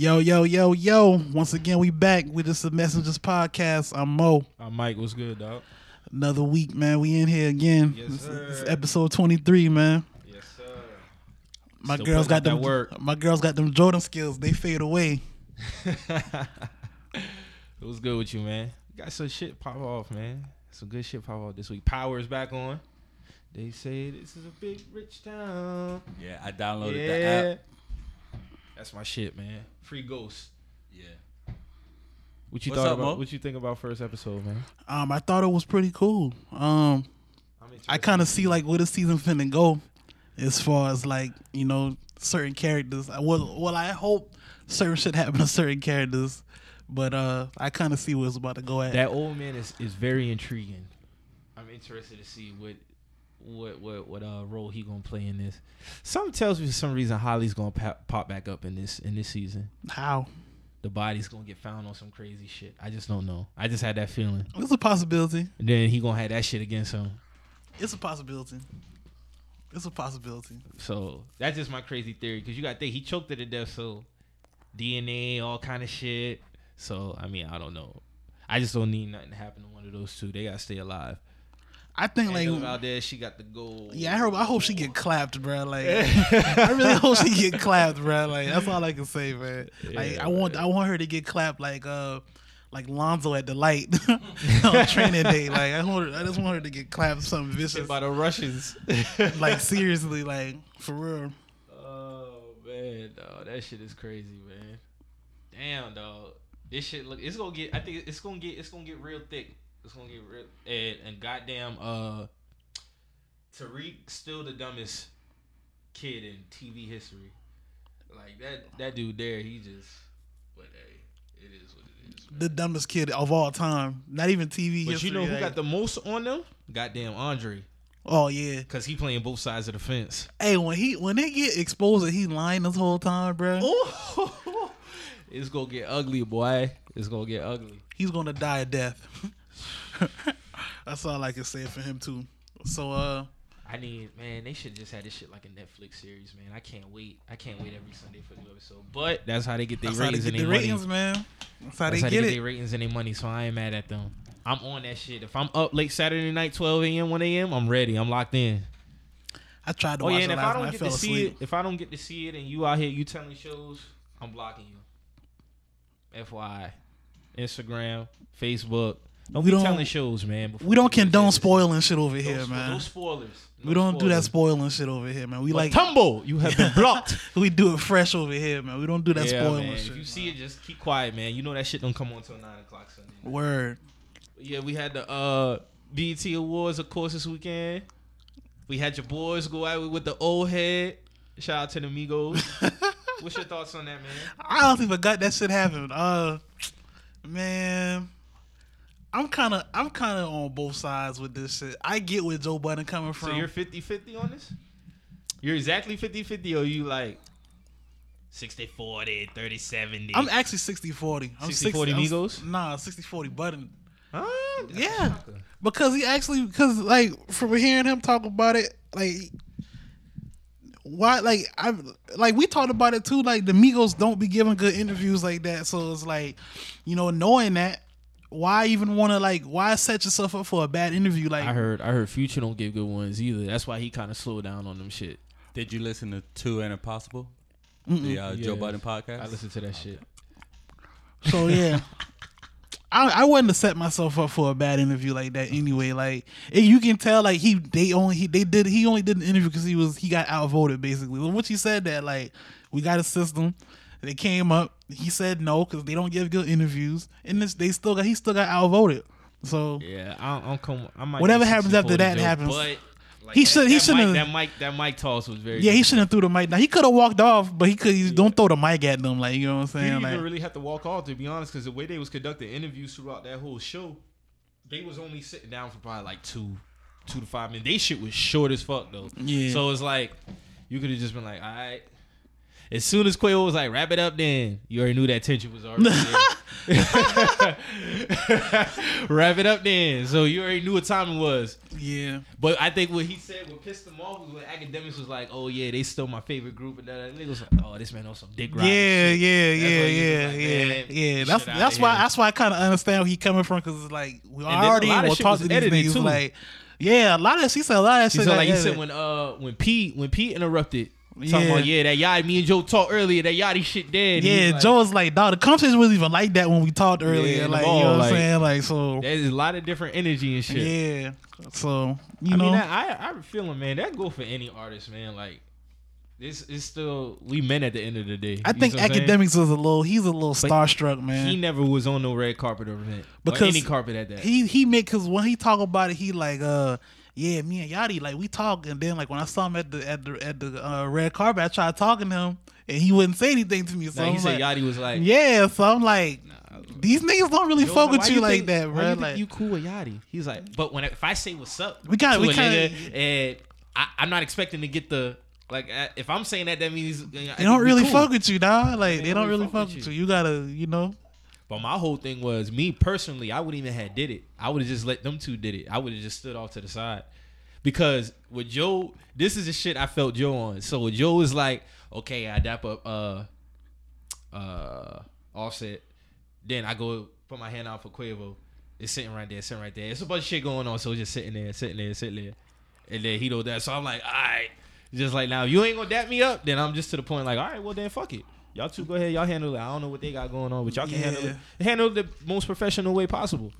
Yo, yo, yo, yo. Once again, we back with this is Messengers podcast. I'm Mo. Uh, Mike, what's good, dog? Another week, man. We in here again. Yes, This- sir. this is episode 23, man. Yes, sir. My Still girls got them work. My girls got them Jordan skills. They fade away. it was good with you, man. Got some shit pop off, man. Some good shit pop off this week. Power is back on. They say this is a big rich town. Yeah, I downloaded yeah. the app. That's my shit, man. Free Ghost. Yeah. What you What's thought up, about? Mo? What you think about first episode, man? Um, I thought it was pretty cool. Um, I kind of see like where the season finna go, as far as like you know certain characters. I well, well, I hope certain shit happen to certain characters, but uh, I kind of see where it's about to go at. that old man is, is very intriguing. I'm interested to see what what what what uh role he gonna play in this. Something tells me for some reason Holly's gonna pop, pop back up in this in this season. How? The body's gonna get found on some crazy shit. I just don't know. I just had that feeling. It's a possibility. And then he gonna have that shit against him. It's a possibility. It's a possibility. So that's just my crazy theory. Cause you got to think he choked her to death. So DNA, all kind of shit. So I mean, I don't know. I just don't need nothing to happen to one of those two. They gotta stay alive. I think like Angela Valdez, she got the goal. yeah, I hope I hope she get clapped, bro. Like I really hope she get clapped, bro. Like that's all I can say, man. Like Yeah, I want I want her to get clapped like uh like Lonzo at the light on training day. Like I want her, I just want her to get clapped something vicious. by the Russians. Like seriously, like for real. oh man, dog, that shit is crazy, man. Damn, dog. This shit look. It's gonna get. I think it's gonna get. It's gonna get real thick. It's gonna get real. And, and goddamn, uh, Tariq still the dumbest kid in TV history. Like that. That dude there, he just. But hey, it is what it is. man. The dumbest kid of all time. Not even TV But history. you know who like- got the most on them? Goddamn Andre, Oh yeah. cause he playing both sides of the fence. Hey, when he when they get exposed that he lying this whole time, bro, it's gonna get ugly, boy. It's gonna get ugly. he's gonna die a death. That's all I can say for him too. So uh I need, man. They should just had this shit like a Netflix series, man. I can't wait. I can't wait every Sunday for the new episode. But that's how they get their that's how they ratings get and the their money. ratings, man. That's how That's they how get they get their ratings and their money. So I ain't mad at them. I'm on that shit. If I'm up late Saturday night, 12 a.m., 1 a.m., I'm ready. I'm locked in. I tried to Oh watch yeah, it and if last I don't night. I get fell to see asleep. it, if I don't get to see it, and you out here, you telling shows, I'm blocking you. FYI, Instagram, Facebook. Don't We be don't- telling shows, man. We don't condone spoiling shit over No here, man. No spoilers. No we don't do that spoiling shit over here, man. We But like Tumble, you have been blocked. we do it fresh over here, man. We don't do that yeah, spoiling man. shit. If you see it, just keep quiet, man. You know that shit don't come on till nine o'clock Sunday. Word. Yeah, we had the uh BET Awards, of course, this weekend. We had your boys go out with the old head. Shout out to the Migos. What's your thoughts on that, man? I honestly forgot that shit happened. Uh, man, I'm kind of I'm kind of on both sides with this shit. I get where Joe Budden coming from. So you're 50-50 on this? You're exactly 50-50 or you like 60-40, 30-70? I'm actually 60-40. I'm 60-40 60 I'm- Migos? Nah, 60-40 Budden. Huh? Yeah. Because he actually, because like from hearing him talk about it, like why, like I, like we talked about it too. Like the Migos don't be giving good interviews like that, so it's like, you know, knowing that, why even want to like, why set yourself up for a bad interview? Like, I heard I heard Future don't give good ones either. That's why he kind of slowed down on them shit. Did you listen to Two and Impossible? The uh, Joe Budden podcast? I listened to that shit. So yeah. I, I wouldn't have set myself up for a bad interview like that anyway. Like and you can tell, like he they only he they did he only did an interview because he was he got outvoted basically. When he said that, like we got a system, they came up. He said no because they don't give good interviews, and this they still got he still got outvoted. So Yeah, I, I'm come. I might Whatever happens after that Joe, happens. But like, He that- should- he shouldn't have- That mic that mic toss was very. yeah, he shouldn't have threw the mic. Now he could have walked off, but he could he don't throw the mic at them. Like you know what I'm He saying? didn't Like even really have to walk off to be honest, because the way they was conducting interviews throughout that whole show, they was only sitting down for probably like two, two to five minutes. They shit was short as fuck though. Yeah. So it's like you could have just been like, all right. As soon as Quavo was like, wrap it up, then you already knew that tension was already there. Wrap it up then. So you already knew what time it was. Yeah. But I think what he said, what pissed him off was when Akademiks was like, "Oh yeah, they still my favorite group," and that nigga was like, "Oh, this man on some dick Yeah, ride." yeah, yeah, he was yeah, like, yeah, man, yeah. That's that's why that's why I kind of understand where he coming from because it's like we then a already will talk to these niggas too. like, yeah, a lot of she said a lot of He shit. said got like you said when uh when Pete when Pete interrupted. Talking Yeah. about yeah that Yachty me and Joe talked earlier that Yachty shit dead. Yeah, like, Joe was like, dog, the conversation wasn't even like that when we talked earlier. the like, mall, you know what like- I'm saying? Like, so, There's a lot of different energy and shit. yeah. So, you I know, mean, I, I, I feel man. That go for any artist, man. Like, this is still we men at the end of the day. I think Akademiks was a little, he's a little starstruck, man. He never was on no red carpet event. Because any carpet at that. he he make cause when he talk about it, he like uh yeah, me and Yachty like we talk, and then like when I saw him at the at the at the uh, red carpet, I tried talking to him, and he wouldn't say anything to me. So Like, he I'm said like, Yachty was like, yeah, so I'm like, these niggas don't really Yo, fuck with you, like think- that, why bro. you think Like, you cool with Yachty? He's like, but when if I say what's up, We got- we a kinda- nigga, and I, I'm not expecting to get the like. uh, If I'm saying that, that means uh, they don't really fuck with you, dog. Like they, don't really fuck with with you. you. You gotta, you know. But my whole thing was me personally. I wouldn't even have did it. I would have just let them two did it. I would have just stood off to the side because with Joe, this is the shit I felt Joe on. So Joe was like, okay, I dap up uh uh Offset, then I go put my hand out for Quavo. It's sitting right there, sitting right there. It's a bunch of shit going on, so just sitting there, sitting there, sitting there, and then he know that. So I'm like, all right, just like now, if you ain't gonna dap me up, then I'm just to the point like, all right, well then fuck it. Y'all two go ahead, y'all handle it. I don't know what they got going on, but y'all can handle it. Handle it the most professional way possible.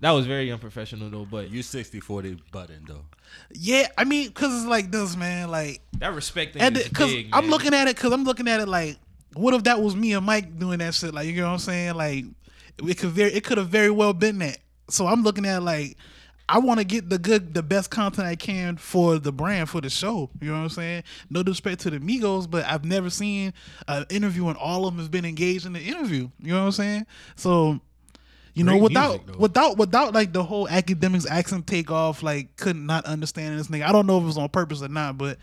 That was very unprofessional though, but You 60 40 Budden though. Yeah, I mean, cause it's like this, man. Like, that respect thing and is cause big. I'm man. looking at it, cause I'm looking at it like, what if that was me and Mike doing that shit? Like, you know what I'm saying? Like, it could very, it could have very well been that. So I'm looking at it like, I want to get the good, the best content I can for the brand, for the show. You know what I'm saying? No disrespect to the Migos, but I've never seen an interview and all of them has been engaged in the interview. You know what I'm saying? So, you know, without music, without without like the whole Akademiks accent take off, like could not not understand this nigga. I don't know if it was on purpose or not, but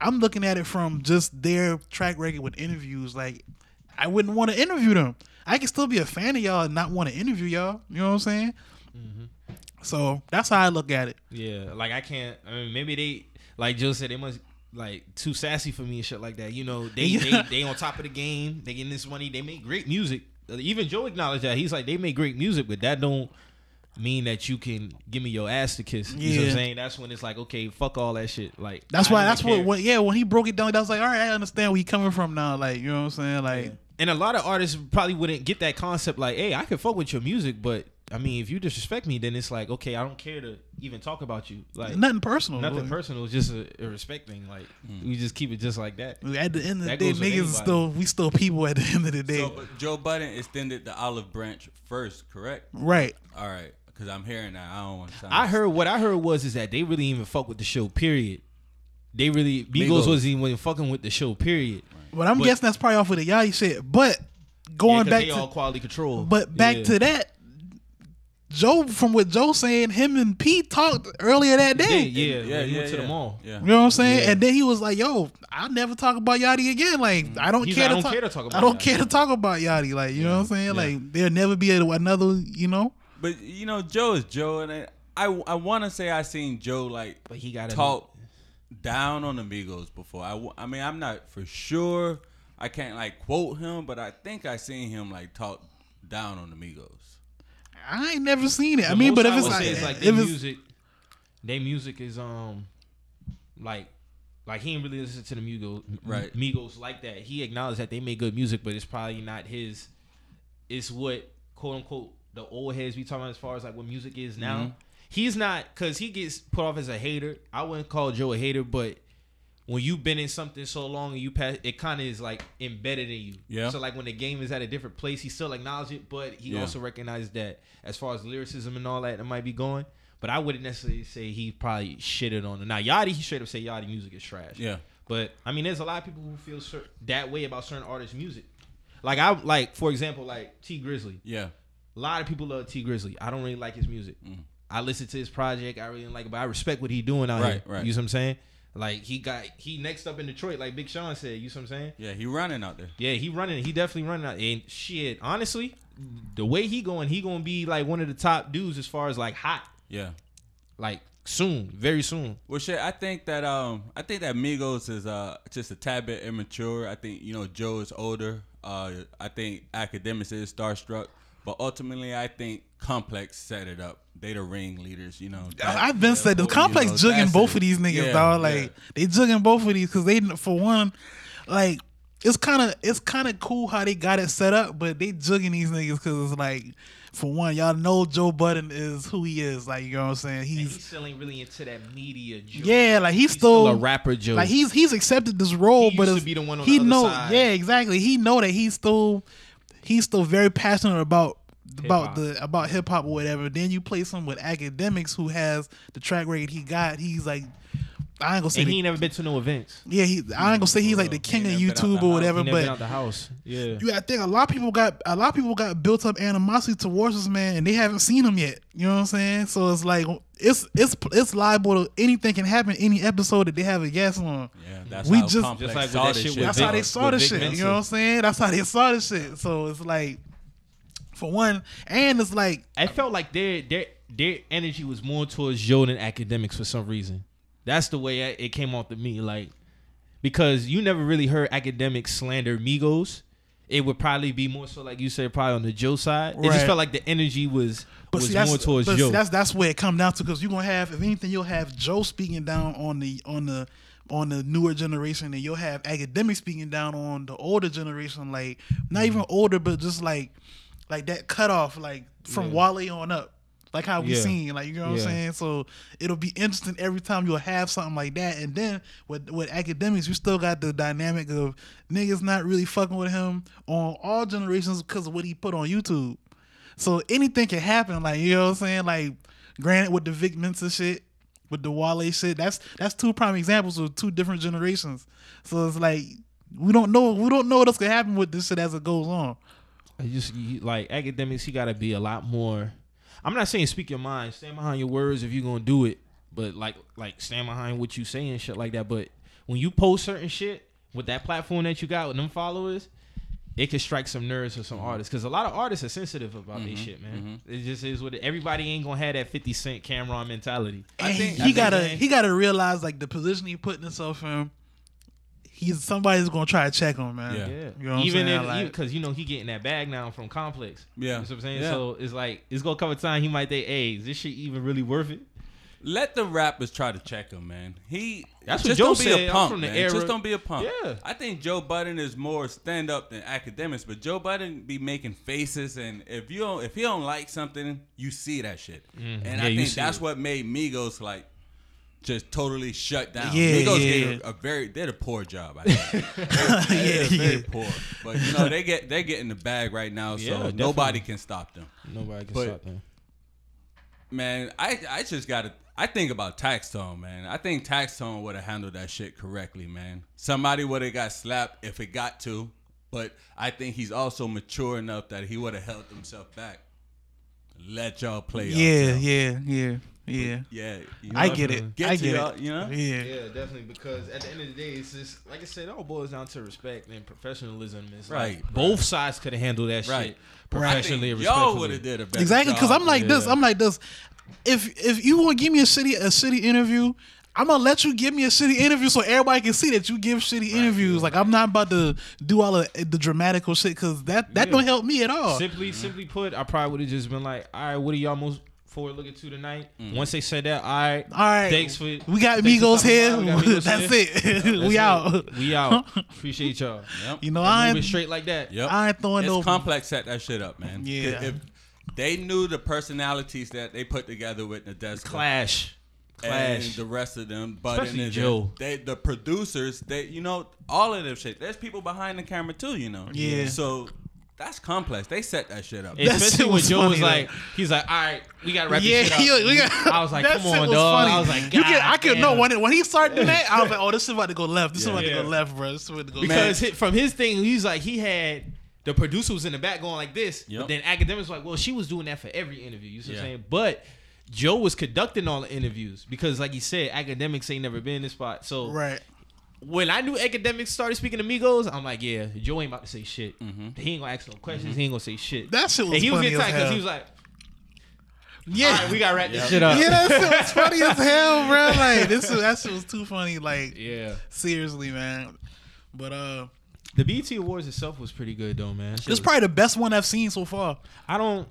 I'm looking at it from just their track record with interviews. Like, I wouldn't want to interview them. I can still be a fan of y'all and not want to interview y'all. You know what I'm saying? Mm-hmm. So that's how I look at it. Yeah, like I can't. I mean, maybe they like Joe said they must like too sassy for me and shit like that. You know, they Yeah. they, they on top of the game. They getting this money. They make great music. Even Joe acknowledged that. He's like they make great music, but that don't mean that you can give me your ass to kiss. You know what I'm Yeah. saying? That's when it's like, okay, fuck all that shit. Like That's why. That's what. When, yeah, when he broke it down, I was like, all right, I understand where you coming from now. Like, you know what I'm saying? Like, And a lot of artists probably wouldn't get that concept. Like, hey, I can fuck with your music, but I mean, if you disrespect me, then it's like, okay, I don't care to even talk about you. Like nothing personal. Nothing Like, personal. It's just a, a respect thing. Like hmm. we just keep it just like that. At the end of the day, niggas still we still people at the end of the day. So, but Joe Budden extended the olive branch first, correct? right. All right, because I'm hearing that. I don't want to. I heard what I heard was is that they really even fuck with the show. Period. They really Migos, Migos. wasn't even fucking with the show. Period. But I'm But- guessing that's probably off of the Yachty shit. But Yeah, back they to all quality control. But back Yeah. to that, Joe, from what Joe saying, him and Pete talked earlier that day. yeah, Yeah, when he yeah, went to the mall. Yeah. You know what I'm saying? Yeah. And then he was like, "Yo, I'll never talk about Yachty again. Like, mm. I don't care. like, to I don't talk, care to talk I about don't Yachty. care to talk about Yachty. Like, you know what I'm saying? Yeah. Like, there'll never be a, another. You know? But you know, Joe is Joe, and I I, I want to say I seen Joe like But he got talk down on the Migos before. I mean, I'm not for sure. I can't like quote him, but I think I seen him like talk down on the Migos. I ain't never seen it. I mean, but if it's like, it's like if their it's music, their music is um like like he didn't really listen to the Migos, Right. Migos like that. He acknowledged that they make good music, but it's probably not his. It's what quote unquote the old heads be talking about as far as like what music is now. Mhm. He's not because he gets put off as a hater. I wouldn't call Joe a hater, but when you've been in something so long and you pass, it kind of is like embedded in you. Yeah. So like when the game is at a different place, he still acknowledge it, but he Yeah. also recognizes that as far as lyricism and all that, it might be going. But I wouldn't necessarily say he probably shitted on it. Now Yachty, he straight up say Yachty music is trash. Yeah. But I mean, there's a lot of people who feel cer- that way about certain artists' music. Like I like, for example, like Tee Grizzley. Yeah. A lot of people love Tee Grizzley. I don't really like his music. Mm. I listen to his project. I really like it, but I respect what he doing out Right, here. right. You know what I'm saying? Like he got he next up in Detroit, like Big Sean said. You see what I'm saying? Yeah. He running out there. Yeah, he running. He definitely running out. And shit, honestly, the way he going, he gonna be like one of the top dudes as far as like hot, Yeah. like soon, very soon. Well, shit. I think that um, I think that Migos is uh just a tad bit immature. I think you know Joe is older. Uh, I think Akademiks is starstruck, but ultimately, I think Complex set it up. They the ringleaders, you know. That- I've been said the you complex know, jugging both it. of these niggas, Yeah, dog. Like yeah. they jugging both of these because they, for one, like it's kind of it's kind of cool how they got it set up, but they jugging these niggas because it's like, for one, y'all know Joe Budden is who he is. Like you know what I'm saying? And He's he's still ain't really into that media. Joke. yeah, like he's, he's still, still a rapper Joe. like he's he's accepted this role, He but used to be the one on the he other know side. yeah exactly. He know that he's still he's still very passionate about about Hip-hop. the about hip hop or whatever. Then you play some with Akademiks who has the track record he got. He's like I ain't gonna say and the- he ain't never been to no events. yeah he I ain't gonna say he's like the king of ain't never been out YouTube or whatever, He never been out but. the house. Yeah. You gotta think a lot of people got a lot of people got built up animosity towards this man and they haven't seen him yet. You know what I'm saying? So it's like it's it's it's liable to anything can happen any episode that they have a guest on. Yeah, that's We how just- Just like saw that this shit shit. with That's Vic- how they saw the shit. Mensa. You know what I'm saying? That's how they saw the shit. So it's like, for one, and it's like, I felt like their their their energy was more towards Joe than Akademiks for some reason. That's the way it came off to me, like because you never really heard Akademiks slander Migos. It would probably be more so like you said, probably on the Joe side. It just felt like the energy was but was see, more towards but Joe. see, that's that's where it come down to because you're gonna have, if anything, you'll have Joe speaking down on the on the on the newer generation, and you'll have Akademiks speaking down on the older generation, like not even Mm-hmm. older, but just like like that cutoff, like from Yeah. Wale on up. Like how we Yeah. seen, like you know what Yeah. I'm saying. So it'll be interesting every time you'll have something like that. And then with with Akademiks, you still got the dynamic of niggas not really fucking with him on all generations because of what he put on YouTube. So anything can happen. Like you know what I'm saying. Like granted, with the Vic Mensa shit, with the Wale shit, that's that's two prime examples of two different generations. So it's like we don't know we don't know what's gonna happen with this shit as it goes on. I just you- like Akademiks, he got to be a lot more. I'm not saying speak your mind, stand behind your words if you're gonna do it, but like like stand behind what you say and shit like that. But when you post certain shit with that platform that you got with them followers, it could strike some nerves for some artists because a lot of artists are sensitive about Mm-hmm. this shit, man. It just is what it, everybody ain't gonna have that 50 Cent Cam'ron mentality. I think- he, I gotta they- he gotta realize like the position he putting himself in. He's somebody's gonna try to check him, man. Yeah. Yeah, You know what I'm even saying? if Like- because you know he getting that bag now from Complex. Yeah. you know what I'm saying. Yeah. So it's like it's gonna come a time he might think, "Hey, is this shit even really worth it?" Let the rappers try to check him, man. He That's what just Joe don't said. a I'm punk, from the man. era- Just don't be a punk. Yeah. I think Joe Budden is more stand up than Akademiks, but Joe Budden be making faces, and if you don't, if he don't like something, you see that shit. Mm-hmm. And Yeah, I you think see that's it. what made Migos like just totally shut down. Yeah, Migos yeah, did a, a very they did a poor job. I think. Yeah, very yeah. poor, but you know they get they get in the bag right now, so Yeah, nobody can stop them. Nobody can But- stop them. Man, I I just gotta. I think about Taxstone, man. I think Taxstone would have handled that shit correctly, man. Somebody would have got slapped if it got to, but I think he's also mature enough that he would have held himself back. Let y'all play. Yeah, yeah, yeah, yeah. yeah. you I know, get it. Get I get y'all, it. You know. Yeah. Yeah, definitely. Because at the end of the day, it's just like I said, it all boils down to respect and professionalism. It's Right, like right. both sides could have handled that Right. shit professionally think and y'all would have did a better Exactly, because. I'm like this. I'm like this. If if you want to give me a shitty a shitty interview, I'm gonna let you give me a shitty interview so everybody can see that you give shitty interviews. Like I'm not about to do all of the dramatical shit because that that Yeah. don't help me at all. Simply, simply put, I probably would have just been like, "All right, what are y'all most forward looking to tonight?" Mm. Once they said that, all right, All right, thanks for we got thanks Migos here. got Migos That's here. it. That's we it. out. We out. Appreciate y'all. Yep. You know, And I moving ain't, straight like that. Yep. I ain't throwing It's no. complex set that shit up, man. Yeah. If they knew the personalities that they put together with Nadeska Clash, and clash. the rest of them, but Especially in Joe. They, the producers, they, you know, all of them shit. There's people behind the camera too, you know. Yeah. So that's complex. They set that shit up. That Especially shit when was Joe was funny, like, he's like, all right, we gotta wrap Yeah, this shit up. yeah, we got- I was like, come on, was dog. funny. I was like, you can, I could know when it, when he started doing that, I was like, oh, this is about to go left. This is Yeah. about to go left, bro. This is about to go because left. hi- from his thing, he's like, he had the producer was in the back going like this, Yep. but then Akademiks were like, well, she was doing that for every interview. You see what I'm saying? But Joe was conducting all the interviews because, like he said, Akademiks ain't never been in this spot. So Right. When I knew Akademiks started speaking Amigos, I'm like, yeah, Joe ain't about to say shit. He ain't gonna ask no questions. He ain't gonna say shit. That shit was and he was funny getting as tight because hell. he was like, Yeah, all right, we gotta wrap this shit up. yeah, that shit was funny as hell, bro. Like this, that shit was too funny. Like Yeah. seriously, man. But uh, The BET Awards itself was pretty good though, man. Shit it's probably the best one I've seen so far. I don't.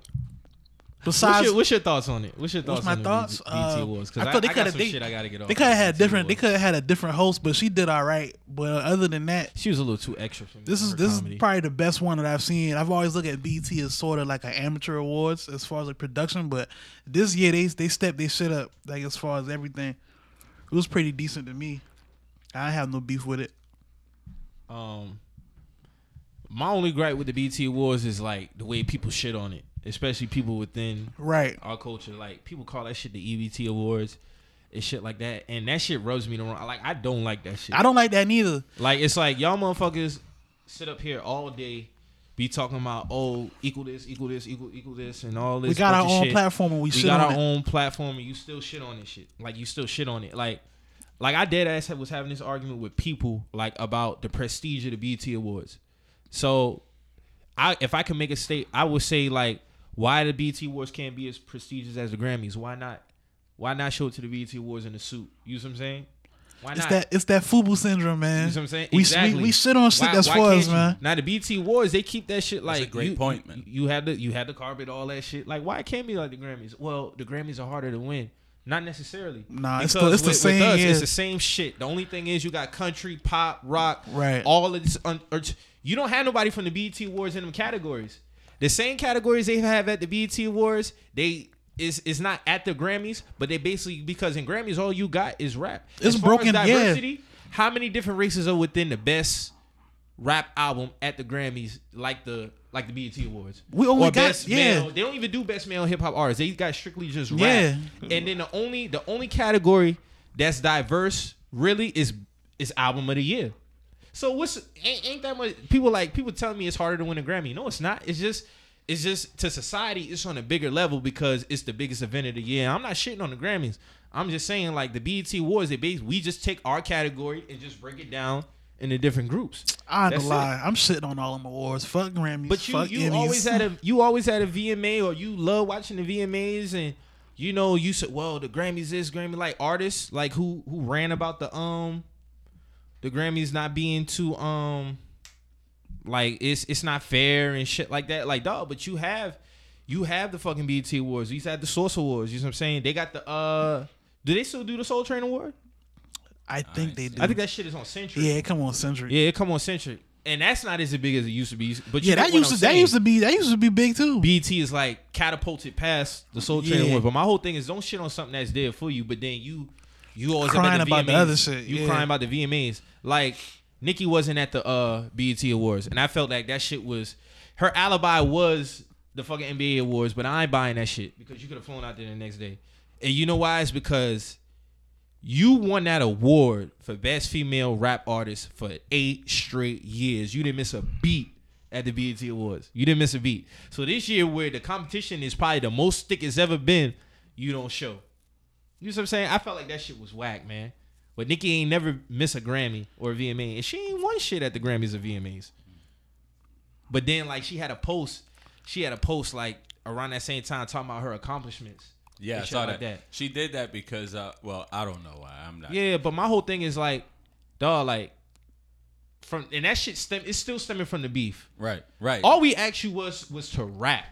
What's your, what's your thoughts on it? What's your thoughts my on the thoughts? BET Uh, Awards? I Because I, thought they I got coulda- they- I gotta get off. they could have had BET different. They could have had a different host, but she did all right. But other than that, She was a little too extra for me. this is this comedy. is probably the best one that I've seen. I've always looked at BET as sort of like an amateur awards as far as like production, but this year they they stepped their shit up like as far as everything. It was pretty decent to me. I have no beef with it. Um, my only gripe with the BET Awards is like the way people shit on it, especially people within Right. our culture. Like people call that shit the EBT Awards and shit like that, and that shit rubs me the wrong. Like I don't like that shit. I don't like that neither. Like it's like y'all motherfuckers sit up here all day, be talking about oh equal this, equal this, equal equal this, and all this. We got our own shit. platform and we, We got our it. own platform, and you still shit on this shit. Like you still shit on it. Like, like I dead ass was having this argument with people like about the prestige of the BET Awards. So, I if I can make a state, I would say like why the BET Awards can't be as prestigious as the Grammys. Why not? Why not show it to the BET Awards in a suit? You know what I'm saying? Why It's not? that it's that FUBU syndrome, man. You know what I'm saying? We, exactly. we we shit on shit Why- that's why for can't us, you? man. Now the BET Wars, they keep that shit like a great you, point, you- man. You had the you had the carpet, all that shit. Like, why can't be like the Grammys? Well, the Grammys are harder to win. Not necessarily. Nah, it's the- Because it's the same, With us, yeah. It's the same shit. The only thing is you got country, pop, rock, Right. All of this. Un- or t- you don't have nobody from the BET Awards in them categories. The same categories they have at the BET Awards, they is is not at the Grammys, but they basically because in Grammys all you got is rap. It's broken, As yeah. diversity, How many different races are within the best rap album at the Grammys, like the like the BET Awards? We only Or got- best yeah. male. They don't even do best male hip hop artists. They got strictly just rap. Yeah. And then the only the only category that's diverse really is is album of the year. So what's ain't, ain't that much people like people telling me it's harder to win a Grammy. No, it's not. It's just it's just to society it's on a bigger level because it's the biggest event of the year. I'm not shitting on the Grammys. I'm just saying like the BET Awards, they base we just take our category and just break it down into different groups. I ain't That's gonna it. lie. I'm shitting on all of them awards. Fuck Grammys. But you you Emmys. always had a you always had a VMA or you love watching the VMAs and you know you said well the Grammys is Grammy like artists like who who ran about the um the Grammys not being too um like it's it's not fair and shit like that like dog but you have you have the fucking BET awards you had the Source awards you know what I'm saying they got the uh do they still do the Soul Train award I think they do. I think that shit is on Centric yeah, it come on, Centric. yeah it come on Centric and that's not as big as it used to be but Yeah, that used to that used to be that used to be big too. BET is like catapulted past the Soul Train Yeah. Award. But my whole thing is don't shit on something that's there for you, but then you you always Crying up at the about the other shit, You yeah. crying about the VMAs. Like Nicki wasn't at the uh BET Awards, and I felt like that shit was her alibi was the fucking NBA Awards, but I ain't buying that shit because you could have flown out there the next day. And you know why? It's because you won that award for best female rap artist for eight straight years. You didn't miss a beat at the BET Awards. You didn't miss a beat. So this year, where the competition is probably the most thick it's ever been, you don't show. You know what I'm saying? I felt like that shit was whack, man. But Nicki ain't never miss a Grammy or a VMA, and she ain't won shit at the Grammys or VMAs. But then, like, she had a post. She had a post like around that same time talking about her accomplishments. Yeah, I saw like that. She did that because, uh, well, I don't know why. I'm not. Yeah, but my whole thing is like, dog, like, from and that shit stem. It's still stemming from the beef. Right, right. All we asked you was was to rap.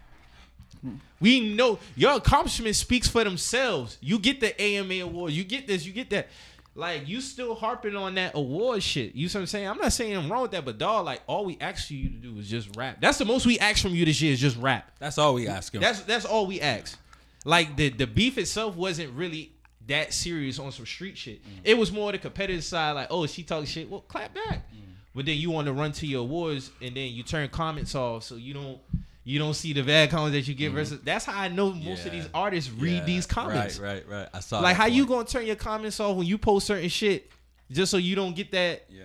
We know your accomplishment speaks for themselves. You get the AMA award. You get this. You get that. Like you still harping on that award shit. You see what I'm saying? I'm not saying I'm wrong with that, but dog, like all we asked you to do is just rap. That's the most we ask from you this year is just rap. That's all we ask him. That's that's all we ask. Like the the beef itself wasn't really that serious on some street shit. Mm. It was more the competitive side, like, oh, she talking shit. Well, clap back. Mm. But then you want to run to your awards and then you turn comments off, so you don't you don't see the bad comments that you get versus. That's how I know most of these artists read Yeah, these comments. Right, right, right. I saw. Like that how you gonna turn your comments off when you post certain shit just so you don't get that Yeah.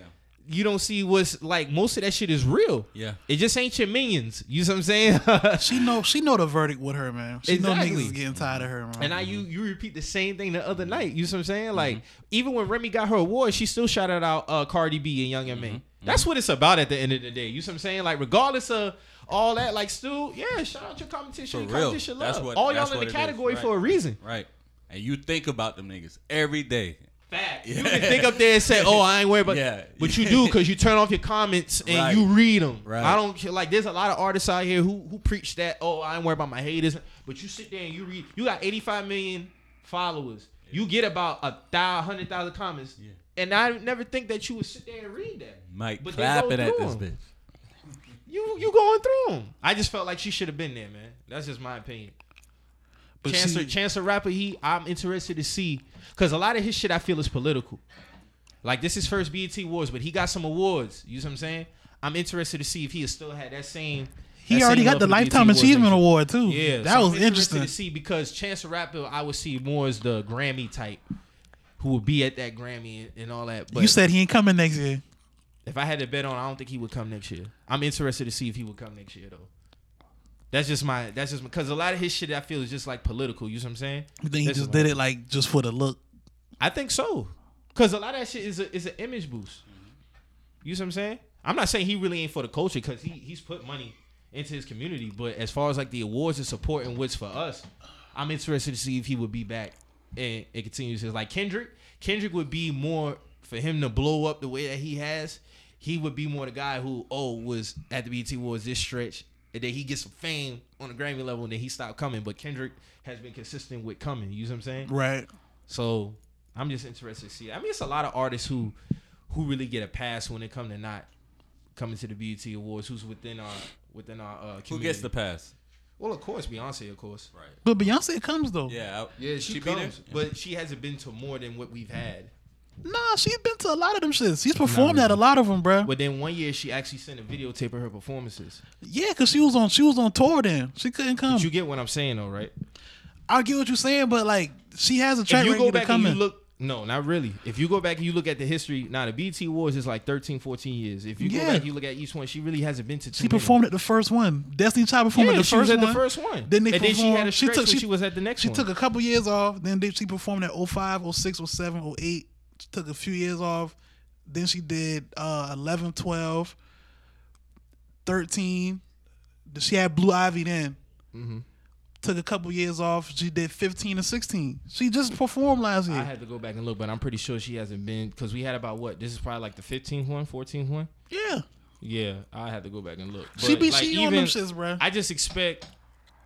you don't see what's like most of that shit is real. Yeah. It just ain't your minions. You know what I'm saying? She know she know the verdict with her, man. She know Exactly. niggas is getting tired of her, man. and now you you repeat the same thing the other night. You know what I'm saying? Like Mm-hmm. even when Remy got her award, she still shouted out uh, Cardi B and Young and Mm-hmm. May. That's what it's about at the end of the day. You know what I'm saying? Like regardless of all that, like Stu, yeah, shout out your competition. For your real. competition That's love. what- all y'all in what the category Right. for a reason. Right. And you think about them niggas every day. Fact. Yeah. You can think up there and say, "Oh, I ain't worried about." Yeah. But you do because you turn off your comments and Right. you read them. Right. I don't care- like. There's a lot of artists out here who who preach that. Oh, I ain't worried about my haters. But you sit there and you read. You got 85 million followers. You get about a thousand, hundred thousand comments. Yeah. And I never think that you would sit there and read that. Mike But they go clapping at this bitch. You you going through them. I just felt like she should have been there, man. That's just my opinion. But Chance, she- Chance the Rapper, he I'm interested to see because a lot of his shit I feel is political. Like this is first BET Awards, but he got some awards. You know what I'm saying? I'm interested to see if he has still had that same. he that already same got the for BET Lifetime Awards Achievement and. Award too. Yeah, that so I'm was interested interesting. to see because Chance the Rapper I would see more as the Grammy type, who would be at that Grammy and, and all that. But you said he ain't coming next year. If I had to bet on, I don't think he would come next year. I'm interested to see if he would come next year though. That's just my. That's just because a lot of his shit I feel is just like political. You know what I'm saying? You think he just did it like just for the look? I think so. Cause a lot of that shit is a is an image boost. You see what I'm saying? I'm not saying he really ain't for the culture because he he's put money into his community. But as far as like the awards and support and what's for us, I'm interested to see if he would be back and it continues his like Kendrick. Kendrick would be more for him to blow up the way that he has. He would be more the guy who oh was at the BET Awards this stretch and then he gets some fame on the Grammy level and then he stopped coming. But Kendrick has been consistent with coming. You know what I'm saying? Right. So I'm just interested to see. I mean, it's a lot of artists who who really get a pass when it come to not coming to the BET Awards. Who's within our within our uh, community. Who gets the pass? Well, of course, Beyonce, of course. Right. But Beyonce comes though. Yeah. I- Yeah, she, be there? comes, but she hasn't been to more than what we've had. Nah, she's been to a lot of them shits. She's performed at a lot of them, bro. But then one year she actually sent a videotape of her performances. Yeah, cause she was on she was on tour then. She couldn't come. But you get what I'm saying, though, right? I get what you're saying, but like she has a track if you go to back and you look, no, not really. If you go back and you look at the history, now the BET Awards is like 13, 14 years. If you go back and you look at each one, she really hasn't been to too she many. performed at the first one. Destiny Child performed Yeah, at the she was first at one. the first one. Then they and then she had a performed- she took- she- she was at the next She one. took a couple years off. Then they, she performed at 05, 06, 07, 08. She took a few years off. Then she did uh, 11, 12, 13. She had Blue Ivy then. Mm-hmm. Took a couple years off. She did 15 and 16. She just performed last year. I had to go back and look, but I'm pretty sure she hasn't been because we had about what? This is probably like the 15th one, 14th one. yeah. Yeah, I had to go back and look. She be like, she on them shits, bro. I just expect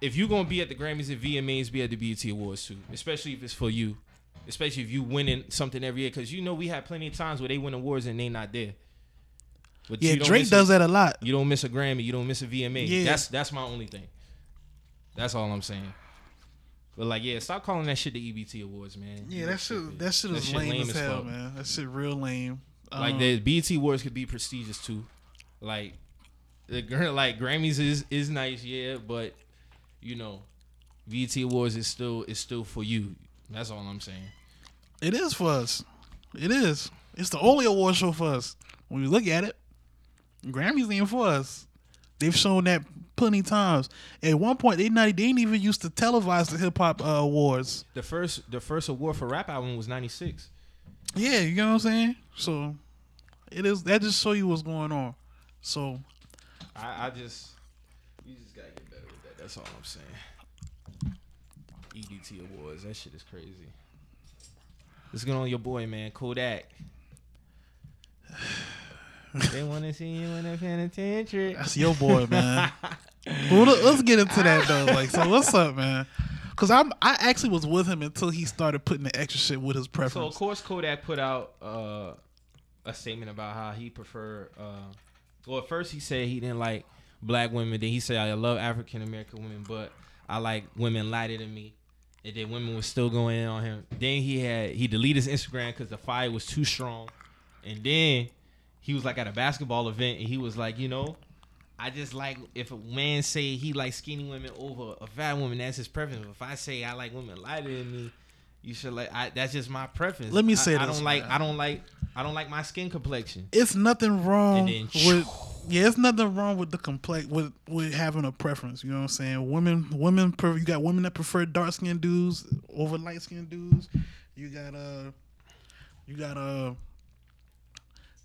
if you're gonna be at the Grammys and VMAs, be at the BET Awards too. Especially if it's for you. Especially if you winning something every year, because you know we had plenty of times where they win awards and they not there. But yeah, Drake does a, that a lot. You don't miss a Grammy. You don't miss a VMA. Yeah. That's that's my only thing. That's all I'm saying. But like, yeah, stop calling that shit the EBT Awards, man. Yeah, that shit, that shit is lame, as hell, fuck. man. That shit real lame. Like Um, the BET Awards could be prestigious too. Like the like Grammys is is nice, yeah, but you know, BET Awards is still is still for you. That's all I'm saying. It is for us. It is. It's the only award show for us. When you look at it, Grammys ain't for us. They've shown that plenty times. At one point, they not they didn't even used to televise the hip hop uh, awards. The first the first award for rap album was '96. Yeah, you know what I'm saying. So it is that just show you what's going on. So I, I just you just gotta get better with that. That's all I'm saying. EBT Awards, that shit is crazy. Let's get on your boy, man, Kodak. they want to see you in the penitentiary. that's your boy, man. well, let- let's get into that though. Like, so what's up, man? Because I'm I actually was with him until he started putting the extra shit with his preference. So of course Kodak put out uh, a statement about how he preferred. Uh, well, at first he said he didn't like black women. Then he said I love African American women, but I like women lighter than me. And then women was still going in on him. Then he had he deleted his Instagram because the fire was too strong. And then he was like at a basketball event and he was like, you know, I just like if a man say he likes skinny women over a fat woman, that's his preference. If I say I like women lighter than me, You should like. I, that's just my preference. Let me I- say I, this, don't like. I don't like. I don't like my skin complexion. It's nothing wrong And then- with yeah, it's nothing wrong with the complex with with having a preference. You know what I'm saying? Women, women, you got women that prefer dark skinned dudes over light skinned dudes. You got uh, you got uh,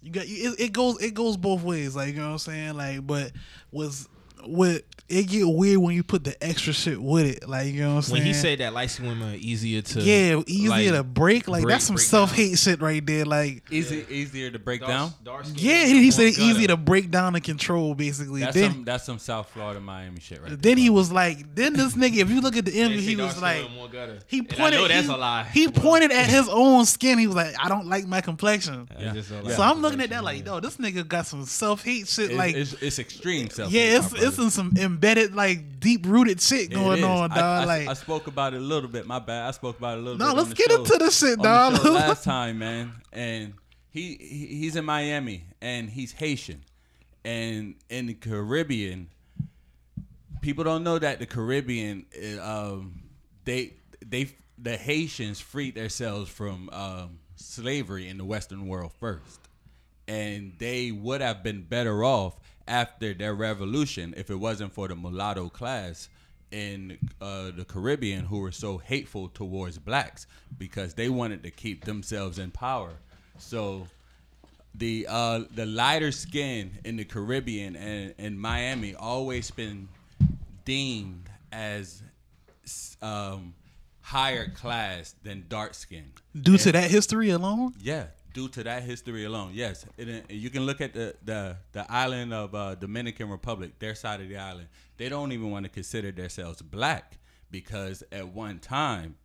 you got it, it goes it goes both ways. Like you know what I'm saying? Like, but was with it get weird when you put the extra shit with it. Like you know what I'm saying? When he said that light skin women are easier to yeah, easier like, to break. Like break- that's some self hate shit right there. Like. Easy, easier to break dark- down. dark Yeah, women he said more it's easy to break down and control, basically. That's then, some that's some South Florida Miami shit right then there, he was like, then this nigga, if you look at the They interview, he was like, women more gutter. he pointed. I that's he, a lie. He pointed at his own skin. He was like, I don't like my complexion. That's just. So I'm looking at that like, yo, this nigga got some self hate shit. It's, like, it's, it's extreme self. yeah, it's it's in some embedded, like deep rooted shit going on, dog. I, I, like, I spoke about it a little bit. My bad. I spoke about it a little no, bit. let's get show- into the shit, dog. the last time, man. And he, he he's in Miami and he's Haitian, and in the Caribbean, people don't know that the Caribbean, uh, um, they they the Haitians freed themselves from um, slavery in the Western world first, and they would have been better off after their revolution if it wasn't for the mulatto class in uh, the Caribbean who were so hateful towards blacks because they wanted to keep themselves in power. So the uh, the lighter skin in the Caribbean and in Miami always been deemed as um, higher class than dark skin. Due to that history alone, Yeah, due to that history alone, yes. It, you can look at the the, the island of uh, Dominican Republic, their side of the island. They don't even want to consider themselves black because at one time,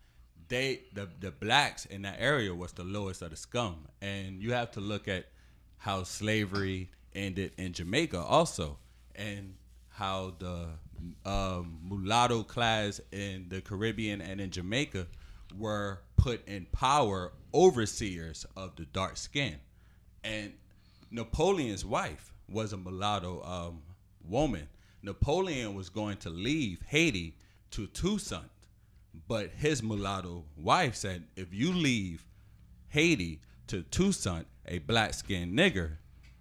they the the blacks in that area was the lowest of the scum, and you have to look at how slavery ended in Jamaica also, and how the um, mulatto class in the Caribbean and in Jamaica were put in power overseers of the dark skin. And Napoleon's wife was a mulatto um, woman. Napoleon was going to leave Haiti to Toussaint, but his mulatto wife said, if you leave Haiti to Toussaint, a black skinned nigger,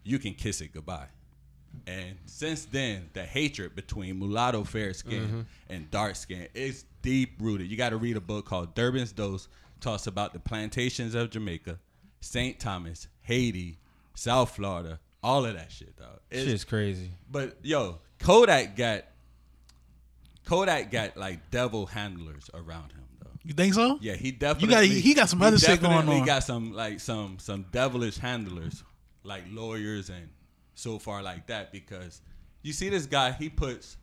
you can kiss it goodbye. And since then, the hatred between mulatto fair skin and dark skin is deep rooted. You got to read a book called Durbin's Dose, talks about the plantations of Jamaica, St. Thomas, Haiti, South Florida, all of that shit, dog. It's- Shit's crazy. but yo, Kodak got Kodak got like devil handlers around him though. you think so? Yeah, he definitely he got some other shit going definitely on. got some like some some devilish handlers, like lawyers and so far like that because you see this guy, he puts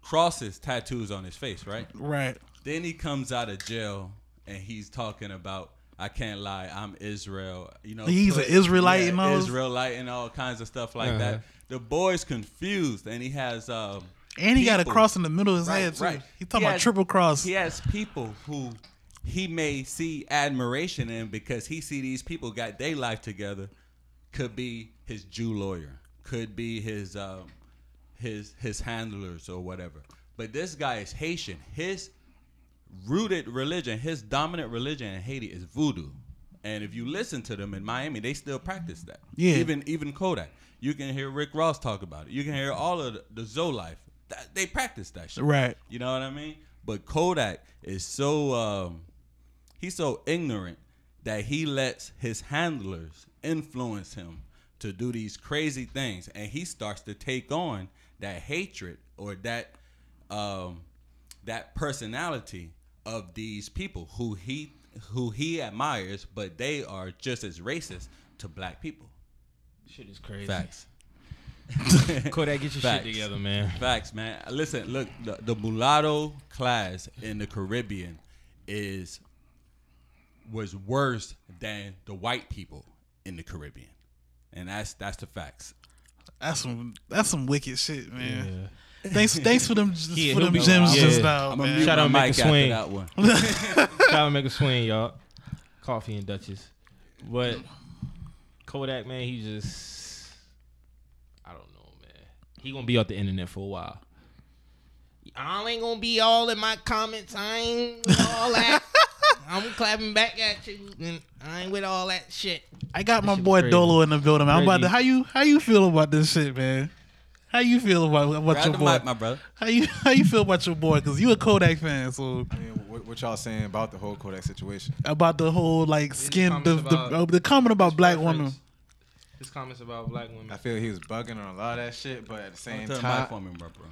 crosses tattoos on his face, right? Right. Then he comes out of jail and he's talking about I can't lie, I'm Israel. You know, He's an Israelite and all Israelite and all kinds of stuff like Uh-huh. that. The boy's confused and he has um And he got a cross in the middle of his Right, head too. right. He talking He about has- triple cross. He has people who he may see admiration in because he see these people got their life together. Could be his Jew lawyer, could be his um, his his handlers or whatever. But this guy is Haitian. His rooted religion, his dominant religion in Haiti is voodoo. And if you listen to them in Miami, they still practice that. Yeah. Even even Kodak. You can hear Rick Ross talk about it. You can hear all of the, the Zoe life. That, they practice that shit. Right. You know what I mean? But Kodak is so um, he's so ignorant that he lets his handlers influence him to do these crazy things, and he starts to take on that hatred or that um, that personality of these people who he who he admires, but they are just as racist to black people. Shit is crazy. Facts. Kodak, get your Facts. shit together, man. Facts, man. Listen, look, the, the mulatto class in the Caribbean is was worse than the white people in the Caribbean, and that's that's the facts. That's some that's some wicked shit, man. Yeah. Thanks thanks for them Yeah, for them be gems wild. just Yeah. now, I'm man. Shout out mic Make a Swing. that one. Try to make a swing, y'all. Coffee and Duchess. But Kodak, man, he just I don't know, man. He gonna be off the internet for a while. I ain't gonna be all in my comments. I ain't with all that. I'm clapping back at you, and I ain't with all that shit. I got my shit boy crazy. Dolo in the building. I'm about to. How you how you feel about this shit, man? How you feel about about Grab your boy? mic, my brother. How you how you feel about your boy? Because you a Kodak fan, so I mean, what, what y'all saying about the whole Kodak situation? about the whole like skin the comments the, uh, the comment about black preference- women. His comments about black women. I feel he was bugging on a lot of that shit, but at the same Turn the mic time, for me, bro, bro.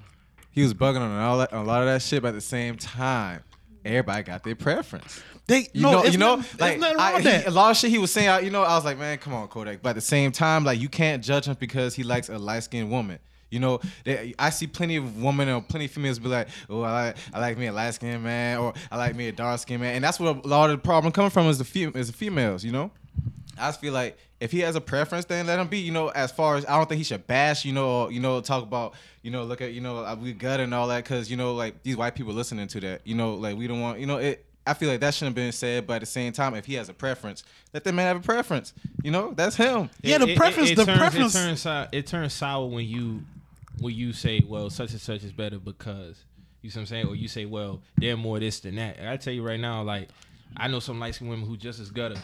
he was bugging on all that, a lot of that shit. But at the same time, everybody got their preference. They You no, know, you know, not- like nothing wrong I, with he- that. a lot of shit he was saying. I- You know, I was like, man, come on, Kodak. But at the same time, like you can't judge him because he likes a light skinned woman. You know, they, I see plenty of women or plenty of females be like, "Oh, I like, I like me a light skinned man, or I like me a dark skinned man," and that's what a lot of the problem coming from is the fem- is the females. You know, I just feel like if he has a preference, then let him be. You know, as far as I don't think he should bash. You know, or, you know, talk about. You know, look at you know uh, we gut and all that because you know like these white people listening to that. You know, like we don't want. You know it. I feel like that shouldn't have been said, but at the same time, if he has a preference, let that man have a preference. You know, that's him. Yeah, the preference- the turns, preference- It turns, sour, it turns sour when you when you say, "Well, such and such is better because." You see what I'm saying? Or you say, "Well, they're more this than that." I tell you right now, like I know some light skinned women who just as gutter.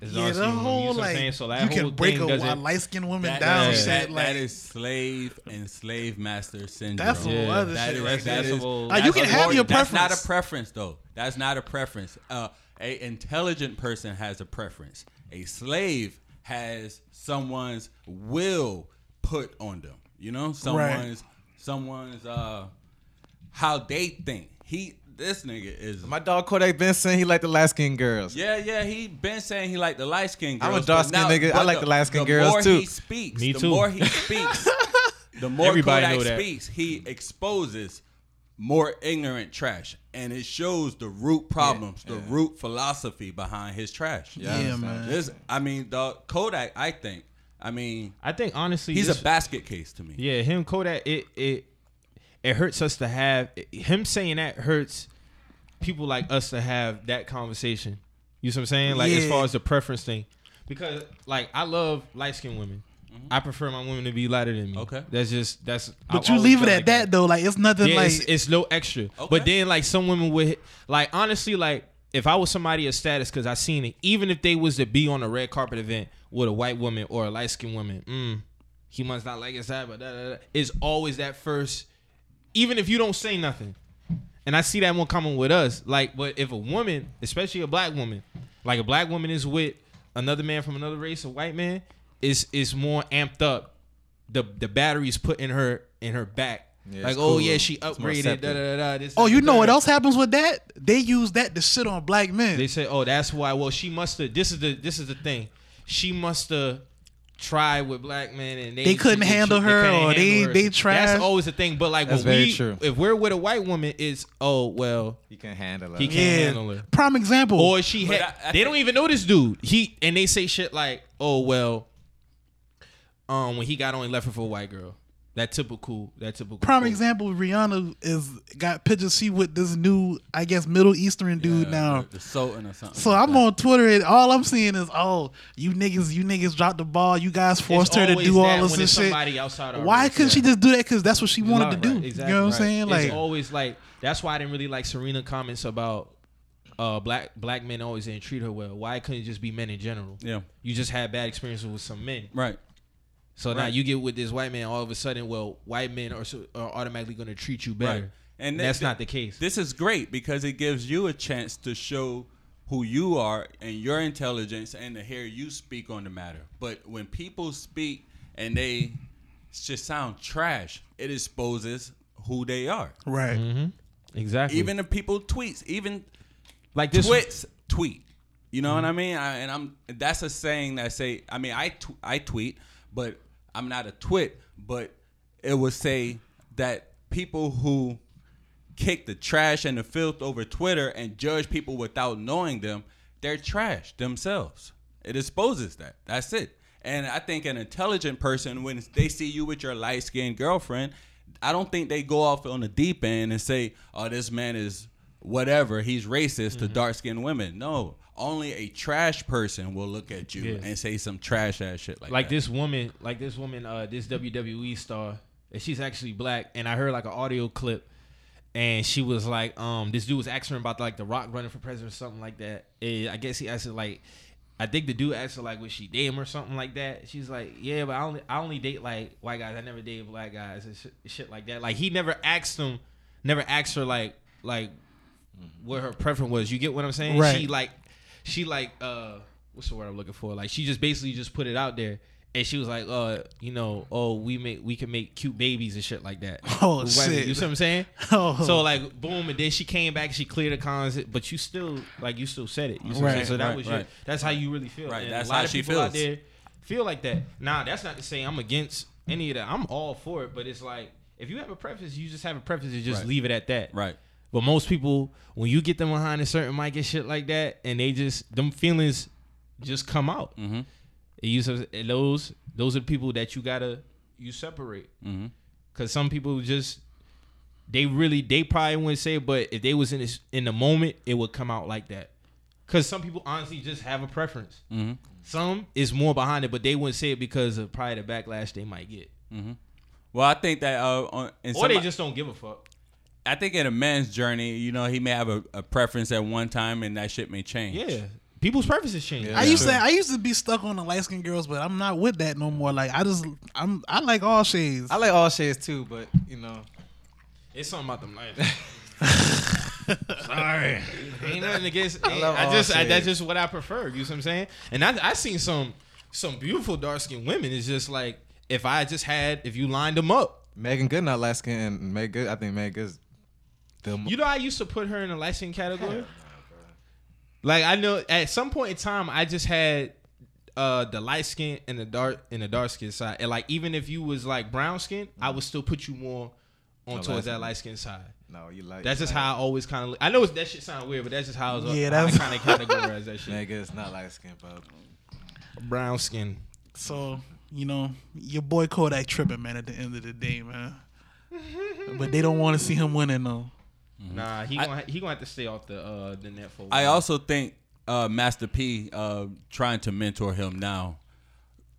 As Yeah, the skinned women. You whole see what I'm like saying? So that you whole can break thing a, doesn't- light skinned woman That- down. that- shit that- like that is slave and slave master syndrome. That's some Yeah, other That shit is- right that there. is- Like, Like, you can have a- your That's not a preference, though. That's not a preference. Uh, a intelligent person has a preference. A slave has someone's will put on them. You know, someone's someone's uh how they think. He this nigga is My dog Kodak been saying he like the light skinned girls. yeah, yeah. He been saying he like the light skinned girls. I'm a dark-skinned nigga. I like the light-skinned the girls, more too. He speaks. Me the too. more he speaks, the more Everybody Kodak know that. speaks, he exposes more ignorant trash, and it shows the root problems, the root philosophy behind his trash. Yeah, Yeah, understand. man. This, I mean, the Kodak. I think. I mean, I think honestly, he's this- a basket case to me. Yeah, him Kodak. It it it hurts us to have him saying that hurts people like us to have that conversation. You see what I'm saying? Like as far as the preference thing, because like I love light skinned women. I prefer my women to be lighter than me. Mm-hmm. Okay. that's just that's. But I've you always leave it at like that though. Like it's nothing Yeah, like it's, it's no extra. Okay. But then like some women would like honestly like if I was somebody of status because I seen it, even if they was to be on a red carpet event with a white woman or a light skinned woman, mm, he must not like his side, but da, da, da. it's always that first. Even if you don't say nothing, and I see that one coming with us. Like, but if a woman, especially a black woman, like a black woman is with another man from another race, a white man, is is more amped up. The the batteries put in her in her back. Yeah, like, it's oh yeah, she upgraded. Da, da, da, da, this, Oh, you the know what third. else happens with that? They use that to shit on black men. They say, oh, that's why. Well, she must have. This is the this is the thing. She must have tried with black men and they, They couldn't she- handle she- her couldn't or they- her. they trash. That's always the thing. But like That's when very we, true. if we're with a white woman, it's oh well, He can handle it. he can't yeah. handle her. Prime example. Or she had. I- I they think- don't even know this dude. He and they say shit like, "Oh well, um, when he got on, he left her for a white girl." That typical. That typical. Prime quote. example, Rihanna is got pictures she with this new, I guess, Middle Eastern dude Yeah, now. the, the Sultan or something. So like I'm that. on Twitter and all I'm seeing is, oh, you niggas, you niggas dropped the ball. You guys It's forced her to do that all this when and it's shit. outside our Why couldn't yeah. she just do that? Because that's what she wanted Right, to do. right, exactly, you know what I'm saying? Like, it's always like that's why I didn't really like Serena comments about uh black black men always didn't treat her well. Why couldn't it just be men in general? Yeah. You just had bad experiences with some men. Right. So now you get with this white man, all of a sudden, well, white men are, are automatically going to treat you better. Right. And that's th- not the case. This is great because it gives you a chance to show who you are and your intelligence and to hear you speak on the matter. But when people speak and they just sound trash, it exposes who they are. right. Mm-hmm. exactly. Even if people tweets, even like this. twits tweet. You know what I mean? I, and I'm that's a saying that say. I mean, I tw- I tweet, but I'm not a twit. But it would say that people who kick the trash and the filth over Twitter and judge people without knowing them, they're trash themselves. It exposes that. That's it. And I think an intelligent person, when they see you with your light skinned girlfriend, I don't think they go off on the deep end and say, "Oh, this man is whatever. He's racist to mm-hmm. dark skinned women." No, only a trash person will look at you Yeah. and say some trash ass shit like, that. like that. this woman, like this woman, uh, this WWE star, and she's actually black. And I heard like an audio clip, and she was like, um, this dude was asking her about like the Rock running for president or something like that. And I guess he asked her like, I think the dude asked her like, would she date him or something like that? She's like, yeah, but I only I only date like white guys. I never date black guys and shit, shit like that. Like he never asked him, never asked her like like what her preference was. You get what I'm saying? Right. She like she like uh what's the word I'm looking for? Like she just basically just put it out there. And she was like, uh, you know, oh, we make we can make cute babies and shit like that. Oh, Right, shit. You see what I'm saying? Oh. So like, boom, and then she came back. She cleared the cons, but you still like you still said it. You see what I'm Right, saying? So that right, was your. right. That's how you really feel. Right, And that's a lot how of she people out there feel like that. Nah, that's not to say I'm against any of that. I'm all for it, but it's like if you have a preference, you just have a preference and just Right. leave it at that. Right. But most people, when you get them behind a certain mic and shit like that, and they just them feelings just come out. Mm-hmm. And you and those those are the people that you gotta you separate. Mm-hmm. Cause some people just they really they probably wouldn't say, it, but if they was in this in the moment, it would come out like that. Cause some people honestly just have a preference. Mm-hmm. Some is more behind it, but they wouldn't say it because of probably the backlash they might get, Well, I think that uh, on, or they just don't give a fuck. I think in a man's journey, you know, he may have a, a preference at one time, and that shit may change. Yeah, people's preferences change. Yeah. I used to I used to be stuck on the light skinned girls, but I'm not with that no more. Like I just I'm I like all shades. I like all shades too, but you know, It's something about them lights. Sorry, ain't nothing against. I love I, all just I, that's just what I prefer. You know what I'm saying? And I I seen some some beautiful dark skinned women. It's just like if I just had if you lined them up. Megan Good not light skin, and Meg Good. I think Meg Good's the You know, I used to put her in the light skin category. Like I know at some point in time, I just had uh the light skin and the dark and the dark skin side, and like even if you was like brown skin, I would still put you more on light towards that light skin side. no, you like. That's just like, how I always kind of. I know it's, that shit sound weird, but that's just how I was. Yeah, Yeah, that's- kind of categorize that shit. Nigga, it's not light skin, but Brown skin. So you know your boy Kodak tripping, man. At the end of the day, man. but they don't want to see him winning though. Nah, he I- gonna he gonna have to stay off the uh the net for. a I while. also think uh, Master P uh, trying to mentor him now.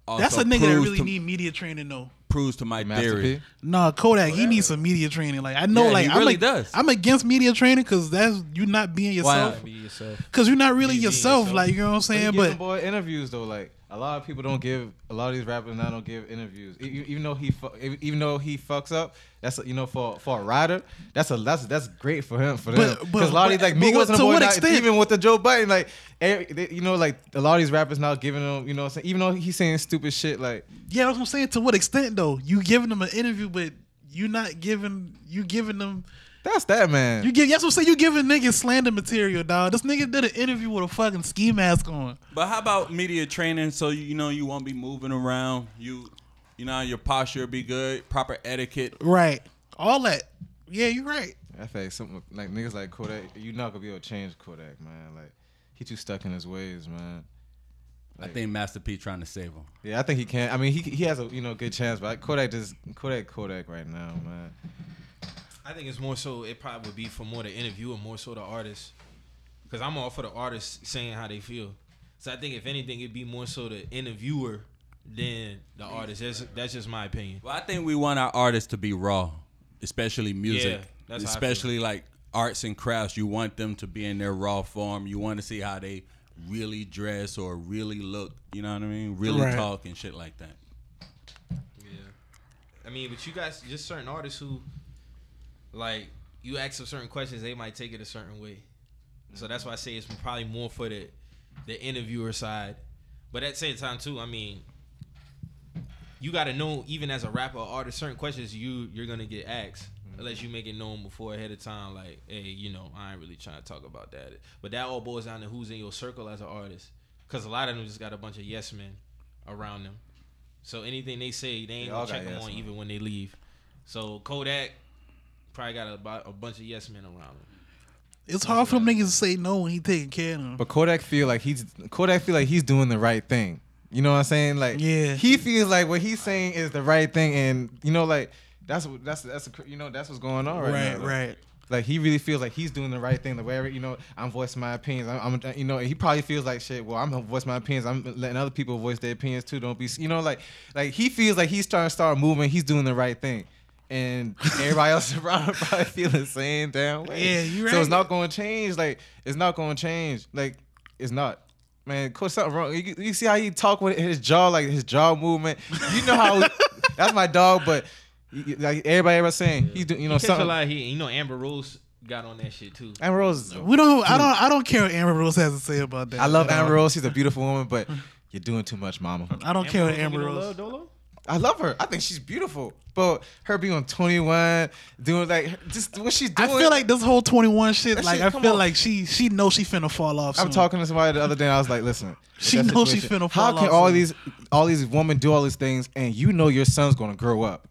That's a nigga that really to, need media training though. proves to my Master theory. P. Nah, Kodak, he needs some media training. Like I know, Yeah, like he I'm really like, does. I'm against media training because that's you not being Why yourself. not? Be yourself. Because you're not really yourself. yourself. Like you know what I'm saying. giving But boy interviews though, like a lot of people don't give. A lot of these rappers now don't give interviews, even though he fu- even though he fucks up. That's you know for for a rider, that's a that's that's great for him for them because a lot of these like but Migos and the now, even with the Joe Budden like every, they, you know like a lot of these rappers now giving them you know what I'm saying even though he's saying stupid shit like yeah, that's what I'm saying. To what extent though? You giving them an interview, but you not giving you giving them that's that man. you give. That's what I'm saying. You giving niggas slander material, dog. This nigga did an interview with a fucking ski mask on. But how about media training so you, you know you won't be moving around. You you know your posture be good, proper etiquette. Right. All that. Yeah, you're right. I think something like niggas like Kodak, you not gonna be able to change Kodak, man. Like he too stuck in his ways, man. I think Master P trying to save him. Yeah, I think he can. I mean, he he has a you know good chance, but Kodak just Kodak Kodak right now, man. I think it's more so. It probably would be for more the interviewer, more so the artist. Because I'm all for the artist saying how they feel. So I think if anything, it'd be more so the interviewer than the artist. That's that's just my opinion. Well, I think we want our artists to be raw, especially music, Yeah, that's how I feel. especially like arts and crafts. You want them to be in their raw form. You want to see how they really dress or really look. You know what I mean? Really Right. talk and shit like that. Yeah. I mean, but you guys, just certain artists who, like, you ask them certain questions, they might take it a certain way. So that's why I say it's probably more for the the interviewer side. But at the same time, too, I mean, you got to know, even as a rapper or artist, certain questions you you're gonna get asked. Mm-hmm. Unless you make it known before ahead of time, like, hey, you know, I ain't really trying to talk about that. But that all boils down to who's in your circle as an artist, because a lot of them just got a bunch of yes men around them. So anything they say, they ain't They gonna check got them yes on men. even when they leave. So Kodak probably got a, a bunch of yes men around him. It's hard for them niggas to say no when he taking care of them. But Kodak feel like he's Kodak feel like he's doing the right thing. You know what I'm saying? Like Yeah. he feels like what he's saying is the right thing, and you know like that's what that's that's you know that's what's going on right, Right, now. Like, right. Like he really feels like he's doing the right thing. The way you know I'm voicing my opinions. I'm, I'm you know he probably feels like shit. Well, I'm gonna voice my opinions. I'm letting other people voice their opinions too. Don't be you know like like he feels like he's trying to start moving. He's doing the right thing. And everybody else around probably feel the same damn way. Yeah, you So it's not going to change. Like it's not going to change. Like it's not. Man, coach, something wrong. You, you see how he talk with his jaw, like his jaw movement. You know how that's my dog, but like everybody ever saying, he's doing, you know, Catch a something. lot of heat. You know, Amber Rose got on that shit too. Amber Rose. is- We don't. I don't. I don't care what Amber Rose has to say about that. I love at all. Amber Rose. She's a beautiful woman, but you're doing too much, mama. I don't care what Amber Rose. love, Dolo? I love her. I think she's beautiful. But her being on 21, doing like just what she's doing. I feel like this whole twenty one shit. That like shit, I feel on. like she she knows she finna fall off. I'm talking to somebody the other day. and I was like, listen, She knows she finna fall off. How can all soon. these all these women do all these things, and you know your son's gonna grow up?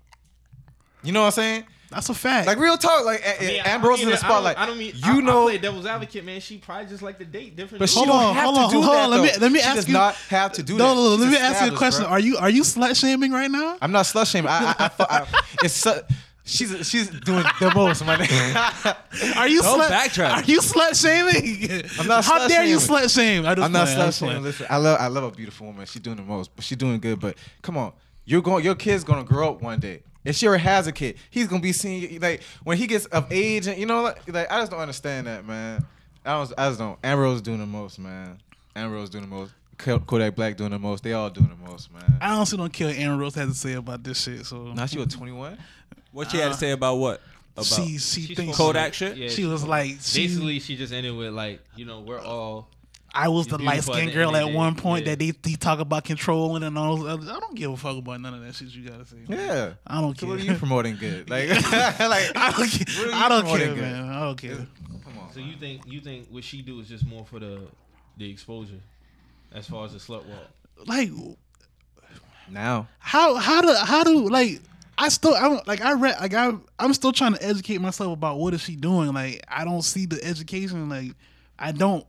You know what I'm saying? That's a fact. Like real talk. Like eh, I mean, eh, I- Amber Rose in the spotlight. I don't, I don't mean you I, know. I play devil's advocate, man. She probably just like to date different. but she Hold don't on, have hold to on, do hold that. on. Let me- let me she ask does you- not have to do no, that. no, no, let me ask you a question. bruh. Are you are you slut shaming right now? I'm not slut shaming. I, I, I, thought- I, it's su- she's she's doing the most, my nigga. Are you Don't slut? backtrack. Are you slut shaming? I'm not How slut dare you shaming. slut shame? I just I'm not playing, slut shaming. Listen, I love I love a beautiful woman. She's doing the most, but she's doing good. But come on, you're going. Your kid's gonna grow up one day. If she already has a kid, he's gonna be seeing like when he gets of age, and you know, like, like I just don't understand that, man. I don't. I just don't. Amber Rose doing the most, man. Amber Rose doing the most. Kodak Black doing the most. They all doing the most, man. I honestly don't care what Amber Rose has to say about this shit. So Now she was 21. What she had to uh, say about what? About she she She's thinks Kodak shit? Yeah, she was like she, basically she just ended with like you know we're all I was the light beautiful at skinned girl at one point Yeah. that they, they talk about controlling and all those others. I don't give a fuck about none of that shit you gotta say. Yeah. I don't So care. what are you promoting good? Like, like I don't care. What are you I don't care, good? man. I don't care. Come on. So you think you think what she do is just more for the the exposure, as far as the slut walk? Like now. how how do how do like I still I'm like I read like I I'm still trying to educate myself about what is she doing. Like I don't see the education. Like I don't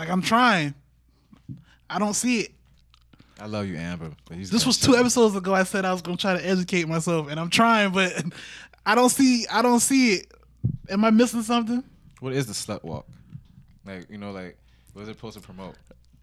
like I'm trying. I don't see it. I love you, Amber. But This was two up. episodes ago. I said I was gonna try to educate myself, and I'm trying, but I don't see. I don't see it. Am I missing something? What is the slut walk? Like, you know, like, what is it supposed to promote?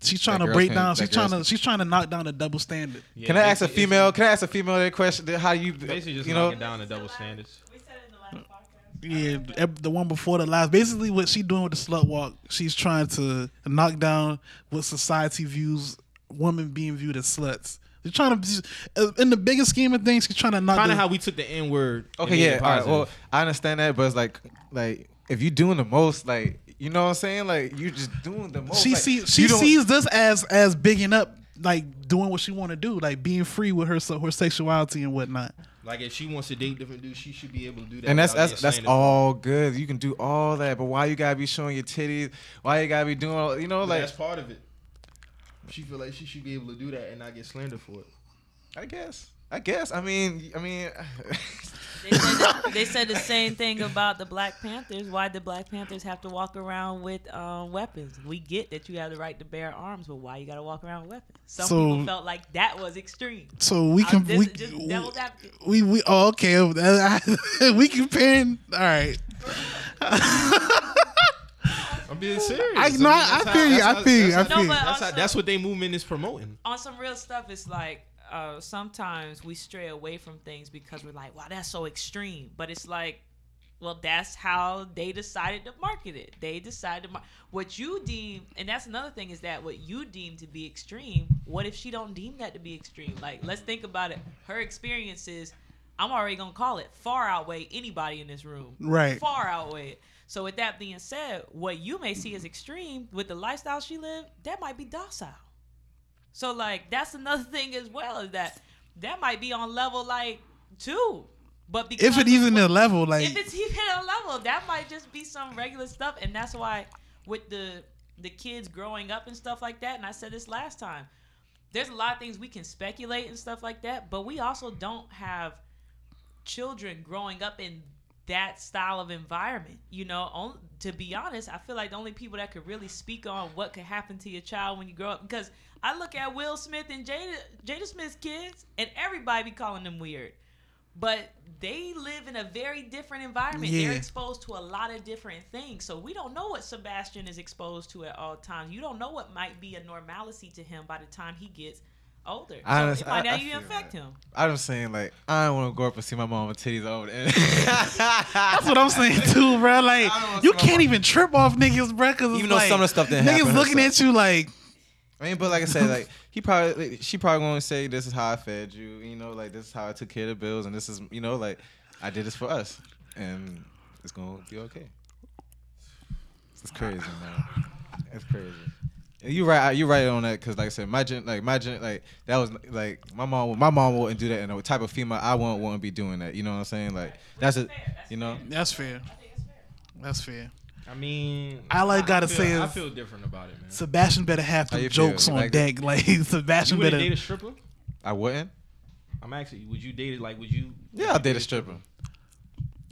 She's trying That to break can- down. that She's trying girls to. She's trying to knock down the double standard. Yeah, can I ask a female? Can I ask a female that question? that How you, Basically, just you know? knocking down the double standards. We said it in the last podcast. Yeah, the one before the last. Basically, what she's doing with the slut walk, she's trying to knock down what society views women being viewed as sluts. She's trying to, uh, in the biggest scheme of things, she's trying to knock. Down. Kind of how we took the N word. Okay, yeah, all right. Well, I understand that, but it's like, like, if you're doing the most, like, you know what I'm saying? Like, you're just doing the most. she like, sees she sees this as as bigging up, like doing what she want to do, like being free with her so her sexuality and whatnot. Like if she wants to date different dudes, she should be able to do that. And that's that's that's all good. You can do all that, but why you gotta be showing your titties? Why you gotta be doing all? You know, But like that's part of it. She feel like she should be able to do that and not get slandered for it. I guess. I guess. I mean, I mean, They said, the, they said the same thing about the Black Panthers. Why did Black Panthers have to walk around with um, weapons? We get that you have the right to bear arms, but why you got to walk around with weapons? Some So- people felt like that was extreme. So we can I'm just, we just devil's advocate. we we oh, okay. we comparing. All right. I'm being serious. I- no, I- that's I how- feel you, I feel you, I feel you. No, That's how- that's what they movement is promoting. on some real stuff, it's like uh, sometimes we stray away from things because we're like, wow, that's so extreme. But it's like, well, that's how they decided to market it. They decided to mar- what you deem, and that's another thing is that what you deem to be extreme. What if she don't deem that to be extreme? Like, let's think about it. Her experiences, I'm already gonna call it far outweigh anybody in this room. Right. Far outweigh it. So with that being said, what you may see as extreme with the lifestyle she lived, that might be docile. So like that's another thing as well is that that might be on level like two, but because If it even a level, like if it's even a level, that might just be some regular stuff, and that's why with the the kids growing up and stuff like that. And I said this last time. There's a lot of things we can speculate and stuff like that, but we also don't have children growing up in that style of environment. You know, on, to be honest, I feel like the only people that could really speak on what could happen to your child when you grow up, because I look at Will Smith and Jada Jada Smith's kids, and everybody be calling them weird, but they live in a very different environment. Yeah. They're exposed to a lot of different things, so we don't know what Sebastian is exposed to at all times. You don't know what might be a normalcy to him by the time he gets older. I so underst- it might I- not I even affect that. him. I'm just saying, like, I don't want to go up and see my mom with titties over there. That's what I'm saying too, bro. Like I don't wanna you can't even trip off niggas, bro. Cause it's Even though like, some of the stuff didn't niggas happen looking at you like, I mean, but like I said, like he probably, she probably gonna say, "This is how I fed you," you know, like this is how I took care of the bills, and this is, you know, like I did this for us, and it's gonna be okay. It's crazy, man. It's crazy. You right, you right on that, cause like I said, gen, like gen, like that was like my mom, my mom wouldn't do that, and the type of female I wouldn't want to be doing that. You know what I'm saying? Like that's it, you know. that's fair. That's fair. I mean, All I gotta feel, say is- I feel different about it, man. Sebastian better have How some you feel? jokes You on like it? deck. Like You Sebastian would better. date a stripper? I wouldn't. I'm actually. Would you date it? Like, would you? Yeah, I'll date a stripper.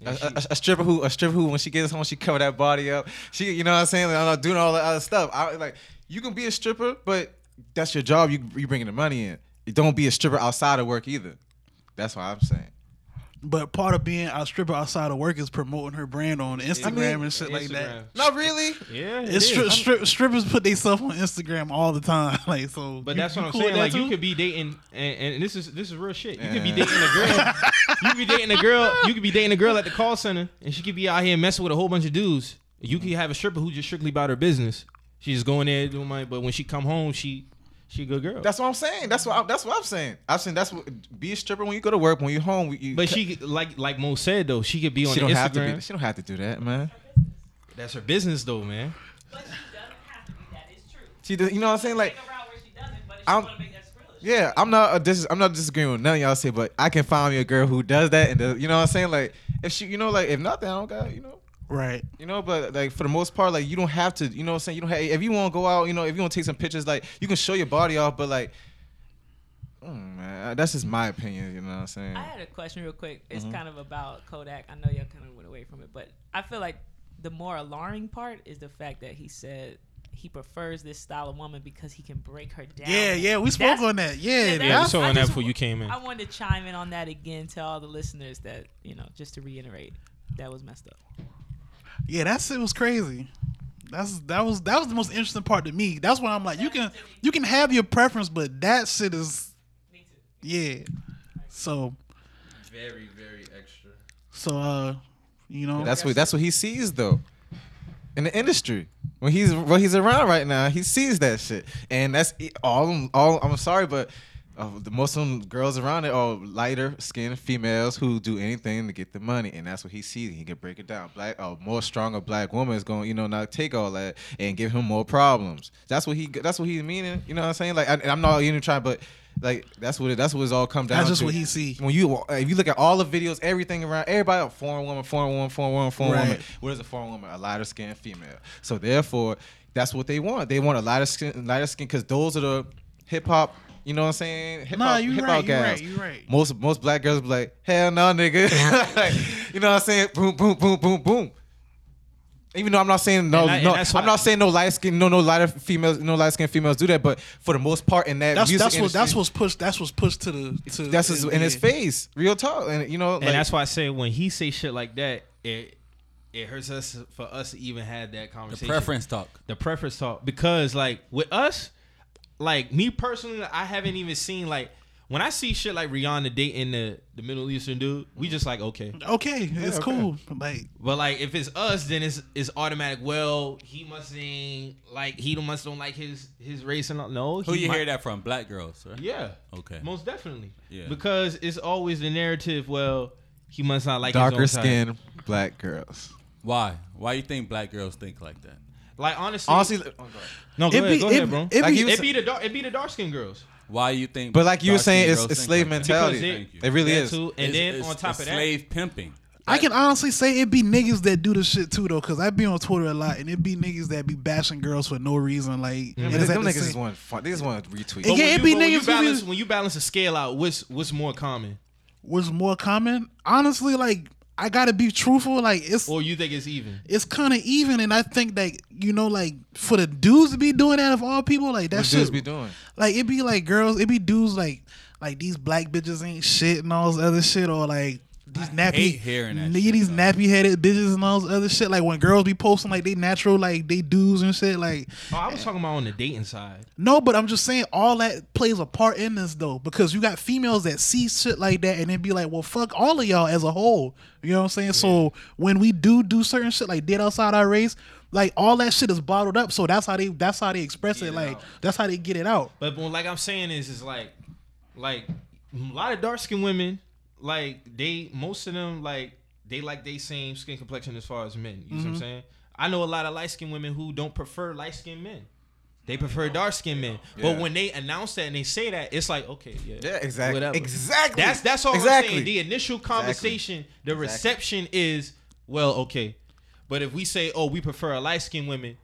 A, And she- a, a stripper who a stripper who when she gets home she cover that body up. She you know what I'm saying? Like, I'm not doing all that other stuff. I like you can be a stripper, but that's your job. You you bringing the money in. You don't be a stripper outside of work either. That's what I'm saying. But part of being a stripper outside of work is promoting her brand on Instagram and shit like that. Instagram. Not really. Yeah, it It's is. stri- stri- strippers put themselves on Instagram all the time. Like so. But you- that's what I'm cool saying. Like that you could be dating, and, and this is this is real shit. You could be dating a girl. you could be dating a girl. You could be dating a girl at the call center, and she could be out here messing with a whole bunch of dudes. You could have a stripper who just strictly about her business. She's just going there doing money, but when she come home, she she a good girl. That's what I'm saying. That's what I, that's what I'm saying. I'm saying that's what be a stripper when you go to work. When you're home, you, but she like like Mo said though, she could be on she don't have to be. She don't have to do that, man. That's her business though, man. But she doesn't have to be that. It's true. She does, you know what I'm saying? Like Take a route where she doesn't, but if I'm- she want to make that skrilla, Yeah, I'm not. A dis- I'm not disagreeing with none of y'all say, but I can find me a girl who does that, and does, you know what I'm saying. Like, if she, you know, like if nothing, I don't got, you know, right. you know. But like for the most part, like you don't have to, you know, what I'm saying you don't have. If you want to go out, you know, if you want to take some pictures, like you can show your body off, but like, mm, man, that's just my opinion. You know what I'm saying? I had a question real quick. It's Mm-hmm. kind of about Kodak. I know y'all kind of went away from it, but I feel like the more alarming part is the fact that he said he prefers this style of woman because he can break her down. Yeah, yeah, we spoke That's- on that. Yeah, Yeah, Yeah, we that's, saw I on that just- before you came in. I wanted to chime in on that again to all the listeners that you know, just to reiterate, that was messed up. Yeah, that shit was crazy. That's that was that was the most interesting part to me. That's why I'm like, you can you can have your preference, but that shit is yeah. So Very very extra. so uh, you know, that's what that's what he sees though, in the industry. When he's when he's around right now, he sees that shit, and that's all. All I'm sorry, but uh, the most of them girls around it are lighter skinned females who do anything to get the money, and that's what he sees. He can break it down. Black, a more stronger black woman is going, to you know, not take all that and give him more problems. That's what he. That's what he's meaning. You know what I'm saying? Like, I, and I'm not even trying, but like that's what it, that's what it's all come down. That's just to. what he see. When you if you look at all the videos, everything around everybody, foreign woman, foreign woman, foreign woman, foreign Right. woman. What is a foreign woman? A lighter skinned female. So therefore, that's what they want. They want a lighter skin, lighter skin, because those are the hip hop. You know what I'm saying? Hip Nah, hop, you hip right, hop you gals. right, you right. Most most black girls be like, hell no, nigga. Like, you know what I'm saying? Boom, boom, boom, boom, boom. Even though I'm not saying no, And I- no, I'm why- not saying no light skin, no, no lighter females, no light skin females do that. But for the most part, in that that's music that's what that's what's pushed. That's what's pushed to the to that's his, in his yeah. face, real talk, and you know, And like, that's why I say when he say shit like that, it it hurts us for us to even have that conversation. The conversation. preference talk. the preference talk because like with us, like me personally, I haven't even seen like when I see shit like Rihanna dating the the Middle Eastern dude, we just like okay. Okay, it's okay. cool. Like But like if it's us, then it's it's automatic. Well, he must ain't like he must don't like his his race and all. No, Who you might- hear that from? Black girls, right? Yeah. Okay. Most definitely. Yeah. Because it's always the narrative. Well, he must not like darker his own type. skinned black girls. Why? Why you think black girls think like that? Like honestly, Honestly, no, go it ahead, be go it, ahead, bro. it Like be It be the dark, it be the dark skinned girls. Why you think? but like you were saying, it's, it's slave like mentality. Because Thank you. It really is. too. And It's- then it's- on top of that, slave pimping. I can honestly say it be niggas that do the shit too though, cause I be on Twitter a lot, and it be niggas that be bashing girls for no reason. Like, Mm-hmm. and Man, it's at them the niggas just want fun. They just want to retweet. It Yeah, when it you- be but when you niggas who balance be- when you balance a scale out, what's what's more common, what's more common. Honestly, like I gotta be truthful. Like it's or you think it's even? it's kind of even, and I think that you know, like for the dudes to be doing that of all people, like that What shit dudes be doing? Like it be like girls, it be dudes like like these black bitches ain't shit and all this other shit, or like these I nappy hearing that shit, these nappy headed bitches and all this other shit. Like when girls be posting like they natural, like they dudes and shit. Like Oh, I was talking about on the dating side. no, but I'm just saying all that plays a part in this though, because you got females that see shit like that and then be like, well, fuck all of y'all as a whole. You know what I'm saying? So when we do do certain shit like dead outside our race, like all that shit is bottled up. So that's how they that's how they express Get it. it Like out. that's how they get it out. But when, like I'm saying is, is like, like a lot of dark skinned women, like they, most of them, like they like they same skin complexion as far as men. You know what I'm mm-hmm. saying? I know a lot of light skinned women who don't prefer light skinned men. They prefer dark skinned men. But when they announce that and they say that, it's like, okay, yeah, Yeah, exactly. whatever. Exactly. That's that's all exactly. I'm saying. The initial conversation, the reception is, well, okay. But if we say, oh, we prefer a light skinned women,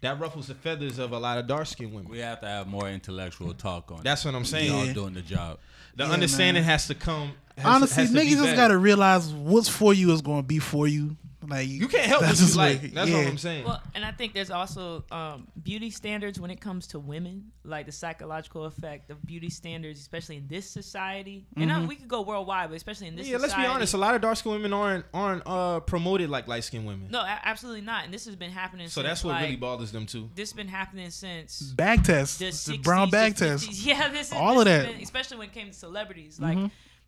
that ruffles the feathers of a lot of dark skinned women. We have to have more intellectual talk on That's what I'm saying. Y'all Yeah. doing the job. The Yeah, understanding man. has to come. Has Honestly, has to be niggas just gotta realize what's for you is gonna be for you. Like You can't help what that's you just like. what- That's yeah. what I'm saying. Well, and I think there's also um, beauty standards when it comes to women, like the psychological effect of beauty standards, especially in this society. And uh, we could go worldwide, but especially in this society. yeah, let's be honest. A lot of dark skinned women aren't aren't uh, promoted like light skinned women. No, a- absolutely not. And this has been happening. so since, that's what like, really bothers them too. This has been happening since Bag test, the, the 60s, brown bag the test. 50s. Yeah, this is All this of that. been- especially when it came to celebrities. Like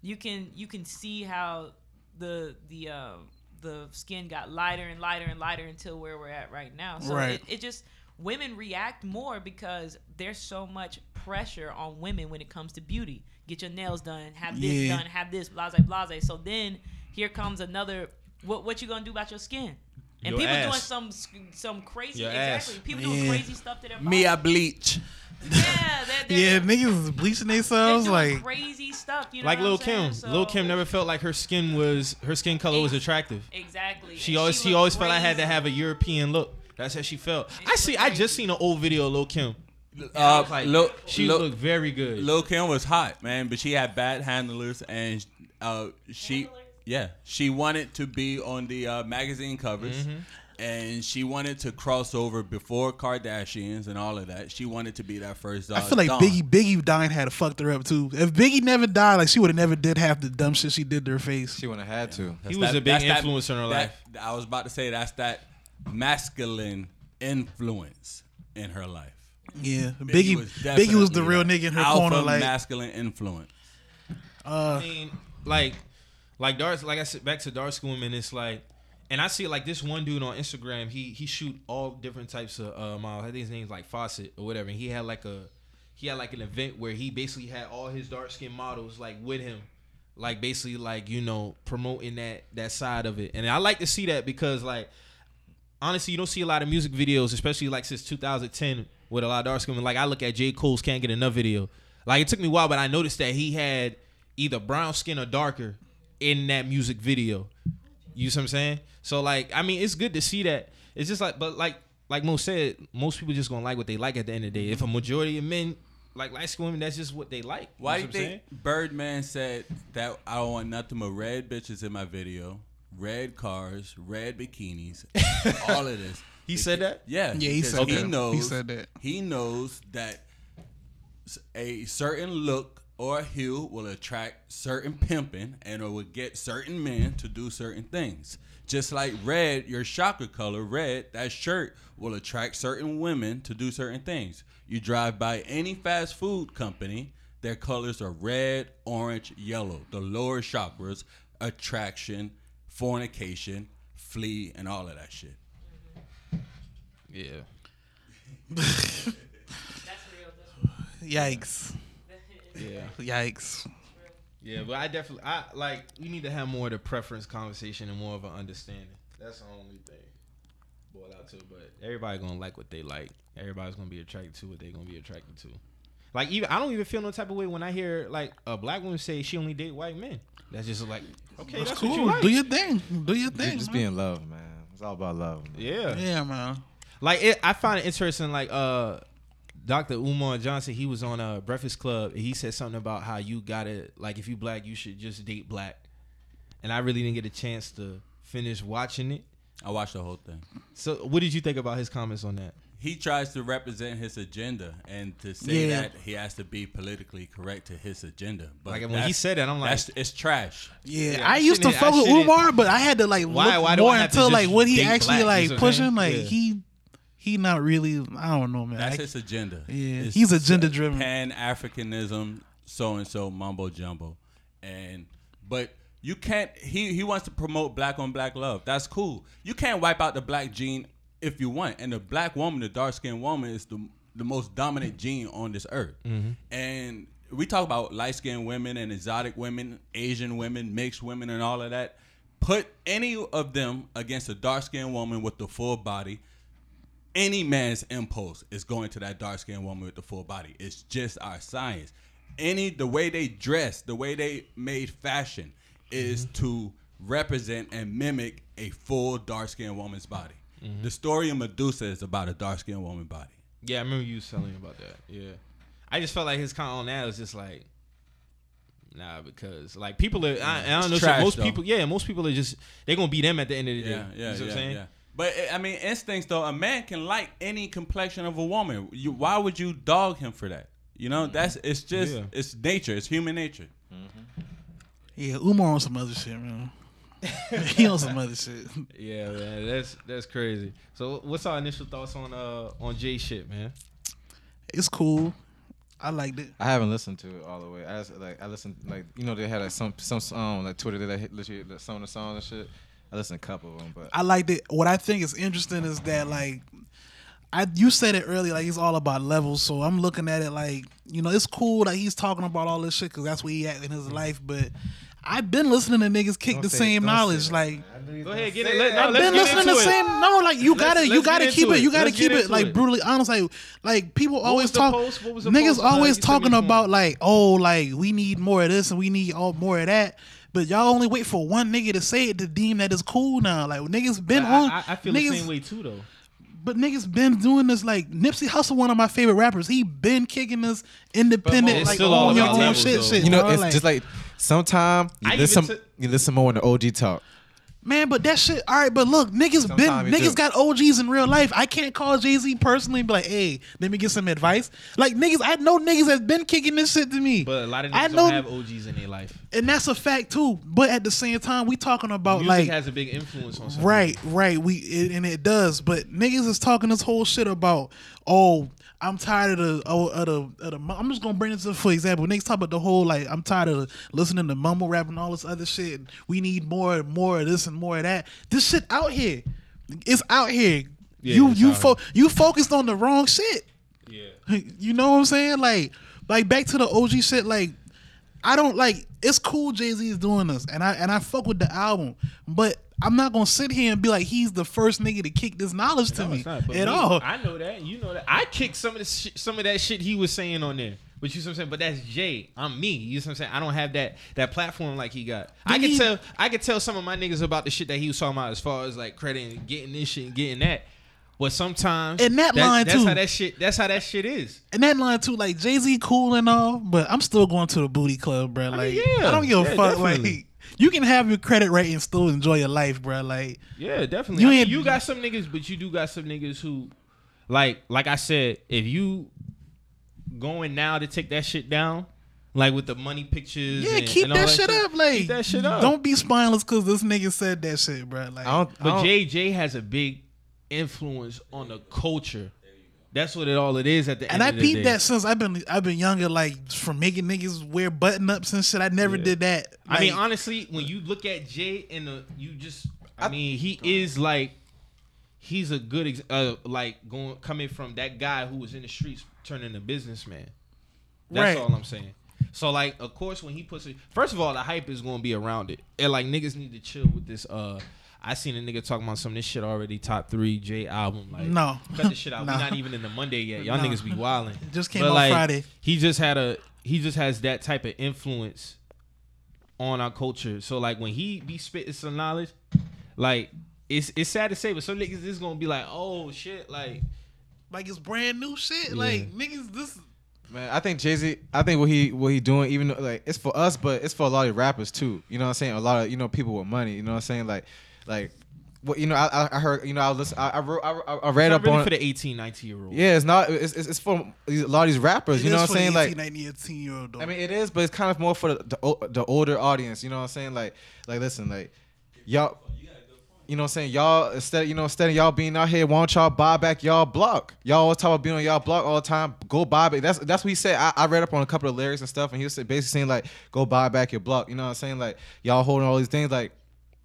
you can you can see how the the uh, the skin got lighter and lighter and lighter until where we're at right now. So Right. it, it just women react more because there's so much pressure on women when it comes to beauty. Get your nails done, have this Yeah. done, have this, blase blase. So then here comes another. What what you gonna do about your skin? And Your people doing some some crazy Your exactly. ass. People doing crazy stuff to their Me, I bleach. Yeah, they're, they're, Yeah, niggas is bleaching they're themselves. Like crazy stuff. You know Like Lil I'm? Kim. So- Lil Kim never felt like her skin was her skin color was attractive. exactly. She And always she looked always felt I had to have a European look. That's how she felt. And I see. looked I just seen an old video of Lil Kim. I Uh, was like, Lil, she Lil, looked very good. Lil Kim was hot, man, but she had bad handlers, and uh, she, Handlers? yeah, she wanted to be on the uh, magazine covers, Mm-hmm. And she wanted to cross over before Kardashians and all of that. She wanted to be that first. Uh, I feel like Dawn. Biggie Biggie dying had fucked her up too. If Biggie never died, like she would have never did half the dumb shit she did to her face. She wouldn't have had to. That's He was a big that's that- influence in her that- life. I was about to say that's that masculine influence in her life. Yeah, Biggie was Biggie was the real nigga in her alpha corner. Like masculine influence. uh, I mean, like, like dark, like I said, back to dark skin women. It's like, and I see like this one dude on Instagram. He he shoot all different types of uh, models. I think his name's like Fawcett or whatever. And he had like a, he had like an event where he basically had all his dark skin models like with him, like basically like you know promoting that that side of it. And I like to see that because like honestly, you don't see a lot of music videos, especially like since 2010 with a lot of dark skin. Like I look at J. Cole's "Can't Get Enough" video. Like it took me a while, but I noticed that he had either brown skin or darker in that music video. You see what I'm saying? So like, I mean, it's good to see that. It's just like, but like, like Mo said, most people just gonna like what they like at the end of the day. If a majority of men like light skin women, that's just what they like. Why you do know you what I'm saying? think Birdman said that I don't want nothing but red bitches in my video, red cars, red bikinis, all of this? He said that? Yeah, Yeah, he said he that. He said that. He knows that a certain look or hue will attract certain pimping and it will get certain men to do certain things. Just like red, your chakra color, red, that shirt will attract certain women to do certain things. You drive by any fast food company, their colors are red, orange, yellow. The lower chakras, attraction, fornication, flee, and all of that shit. Yeah. That's real. That's yikes, Yeah. yikes. Yeah, but I definitely I like we need to have more of the preference conversation and more of an understanding. That's the only thing. Boil out to, but everybody gonna like what they like. Everybody's gonna be attracted to what they're gonna be attracted to. Like even I don't even feel no type of way when I hear like a black woman say she only date white men. That's just like okay, that's, That's what you cool. like. Do your thing. Do your Just, thing. just man. be in love, man. It's all about love. Man. yeah. Yeah, man. Like it, I find it interesting. Like uh, Dr. Umar Johnson, he was on a Breakfast Club. And he said something about how you gotta like if you black, you should just date black. And I really didn't get a chance to finish watching it. I watched the whole thing. So, what did you think about his comments on that? He tries to represent his agenda, and to say Yeah. that he has to be politically correct to his agenda. But Like when he said that, I'm like, that's it's trash. Yeah, Yeah, I I used to shouldn't- fuck with Umar, but I had to like Why- look why more have to into like what he actually black, like you know pushing. Like Yeah. he he not really. I don't know, man. That's I- his agenda. Yeah, It's he's agenda-driven. Pan Africanism, so and so mumbo jumbo, and but you can't. He he wants to promote black on black love. That's cool. You can't wipe out the black gene if you want. And the black woman, the dark skinned woman, is the the most dominant gene on this earth. Mm-hmm. And we talk about light skinned women and exotic women, Asian women, mixed women, and all of that. Put any of them against a dark skinned woman with the full body any man's impulse is going to that dark skinned woman with the full body. It's just our science. Any the way they dress, the way they made fashion is mm-hmm. to represent and mimic a full dark skinned woman's body. Mm-hmm. The story of Medusa is about a dark skinned woman body. yeah, I remember you telling me about that. Yeah, I just felt like his comment on that was just like, nah, because like people are, I, I don't know, It's so most though. people, yeah, most people are just they're gonna be them at the end of the day. Yeah, yeah, you know what I'm saying? yeah. But I mean, instincts though, a man can like any complexion of a woman. You, why would you dog him for that? You know, that's mm-hmm. it's just Yeah. it's nature. It's human nature. Mm-hmm. yeah, Umar on some other shit, man. he on some other shit. Yeah, man, that's that's crazy. So, what's our initial thoughts on uh on Jay shit, man? It's cool. I liked it. I haven't listened to it all the way. I just, like I listened like you know they had like some some song like Twitter that hit literally like, some of the songs and shit. I listened to a couple of them, but I liked it. What I think is interesting is that like I you said it earlier, like it's all about levels. So I'm looking at it like you know it's cool that he's talking about all this shit because that's where he at in his mm. life. But I've been listening to niggas kick Don't the say- same don't knowledge. Like man. I knew you Go ahead, get it. Let- no, I've been listening to into the it. same. No, like you gotta you let's gotta keep into it. You gotta Let's keep it into like it. brutally honest. Like like people always talk. post? What was the niggas? Always you sent me talking about like oh like we need more of this and we need all more of that. But y'all only wait for one nigga to say it to deem that it's cool now. Like niggas been I, on. I, I feel niggas, the same way too, though. But niggas been doing this like Nipsey Hussle, one of my favorite rappers. He been kicking this independent, like still all your own shit, though. shit. You know, bro. it's just like sometimes you I listen even took- you listen more when the OG talk. Man, but that shit. All right, but look, niggas been Sometimes you niggas do. got OGs in real life. I can't call Jay Z personally and be like, hey, let me get some advice. Like niggas, I know niggas that's been kicking this shit to me. But a lot of I niggas know- don't have OGs in their life. and that's a fact too. But at the same time, we talking about Music like has a big influence on. Some Right, right. We it, and it does, but niggas is talking this whole shit about oh. I'm tired of the of the, of the I'm just gonna bring this up for example. Next talk about the whole like I'm tired of listening to mumble rap and all this other shit. We need more and more of this and more of that. This shit out here, it's out here. Yeah, you you fo- you focused on the wrong shit. Yeah. You know what I'm saying? Like, like back to the OG shit. Like, I don't like. It's cool. Jay Z is doing this, and I and I fuck with the album, but I'm not gonna sit here and be like he's the first nigga to kick this knowledge to No, me not, at me, all. I know that. You know that. I kicked some of the sh- some of that shit he was saying on there. But you see what I'm saying? But that's Jay. I'm me. You see what I'm saying? I don't have that that platform like he got. I can he- tell I can tell some of my niggas about the shit that he was talking about as far as like credit and getting this shit and getting that. But sometimes And that line, that's too. how that shit that's how that shit is. and that line too, like Jay Z cool and all, but I'm still going to the booty club, bro. Like, yeah. I don't give a Yeah, fuck. definitely. Like, you can have your credit rate and still enjoy your life, bro. Like, Yeah, definitely. You You, I mean, you got some niggas, but you do got some niggas who, like, like I said, if you going now to take that shit down, like with the money pictures, yeah, and, keep and all that, shit up. Like, keep that shit up. don't be spineless because this nigga said that shit, bro. Like, I don't, I But don't- JJ has a big influence on the culture. That's what it all it is at the And end I of the peeped that since I've been I've been younger, like from making niggas wear button ups and shit. I never Yeah. did that. I mean, honestly, when you look at Jay and the, you just, I, mean, he is like, he's a good, ex- uh, like going coming from that guy who was in the streets turning a businessman. That's Right. all I'm saying. So like, of course, when he puts it, first of all, the hype is gonna be around it, and like niggas need to chill with this. Uh, I seen a nigga talking about some of this shit already. Top three J album. Like, No. cut this shit out. No. We're not even in the Monday yet. Y'all No. niggas be wilding. Just came But, out like, Friday. He just had a. He just has that type of influence on our culture. So like when he be spitting some knowledge, like it's it's sad to say, but some niggas is gonna be like, oh shit, like like it's brand new shit. Like niggas, this Man, I think Jay Z. I think what he what he doing, even though, like it's for us, but it's for a lot of rappers too. You know what I'm saying? A lot of you know people with money. You know what I'm saying? Like, like Well, you know, I, I- I heard, you know, I listen, I, I, wrote, I, I- I read It's not up really on. for the 18, 19 year old. yeah, it's not. It's, it's, it's for a lot of these rappers. you know what I'm saying? Like, 18, 18 year old. I mean, it is, but it's kind of more for the, the the older audience. You know what I'm saying? Like, like listen, like y'all. You know what I'm saying? Y'all instead, you know, instead of y'all being out here, why don't y'all buy back y'all block? Y'all always talk about being on y'all block all the time. Go buy back. That's that's what he said. I, I read up on a couple of lyrics and stuff, and he was basically saying like, go buy back your block. You know what I'm saying? Like y'all holding all these things like.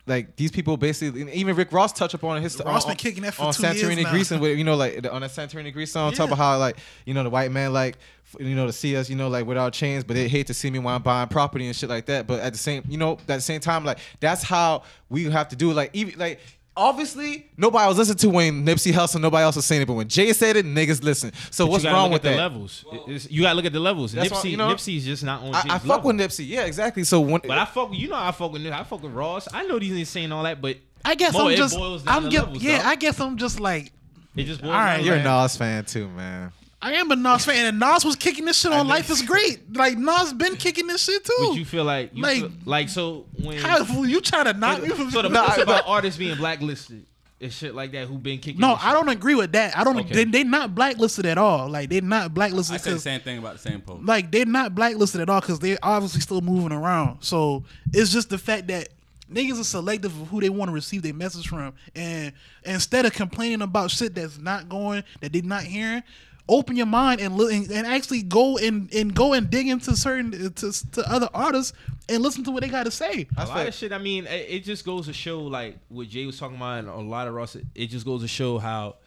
Like these people basically, even Rick Ross touch up on his Ross on, been kicking that for on two years Santorini now. Greece and with, you know like on that Santorini Greece song, talk about how like you know the white man like you know to see us you know like without chains, but they hate to see me when I'm buying property and shit like that. But at the same you know at the same time like that's how we have to do. Like even like obviously nobody was listening to when Nipsey Hussle, nobody else was saying it, but when Jay said it, niggas listen. So But what's you gotta wrong look with at the that? levels? It's- you gotta look at the levels. That's Nipsey, why, you know, Nipsey's just not on. I, Jay's I fuck level. with Nipsey, yeah, exactly. So when But I fuck with you know I fuck with I fuck with Ross. I know these niggas saying all that, but I guess Mo, I'm just, I'm get, levels, yeah, dog. I guess I'm just like, it just boils All right, down you're a man. Nas fan too, man. I am a Nas fan, and Nas was kicking this shit on Life is Great. Like Nas been kicking this shit too. But you feel like you Like- feel, like so when How you trying to knock me from? so the No, it's I- about artists being blacklisted and shit like that who been kicking. no, this I shit. don't agree with that. I don't. Okay. They they not blacklisted at all. Like they're not blacklisted I said the same thing about the same post. like they're not blacklisted at all because they're obviously still moving around. So it's just the fact that niggas are selective of who they want to receive their message from, and instead of complaining about shit that's not going, that they're not hearing. Open your mind and look and, and actually go and, and go and dig into certain to, to other artists and listen to what they got to say. A lot of shit. I mean, it, it just goes to show, like what Jay was talking about, and a lot of Ross. It just goes to show how,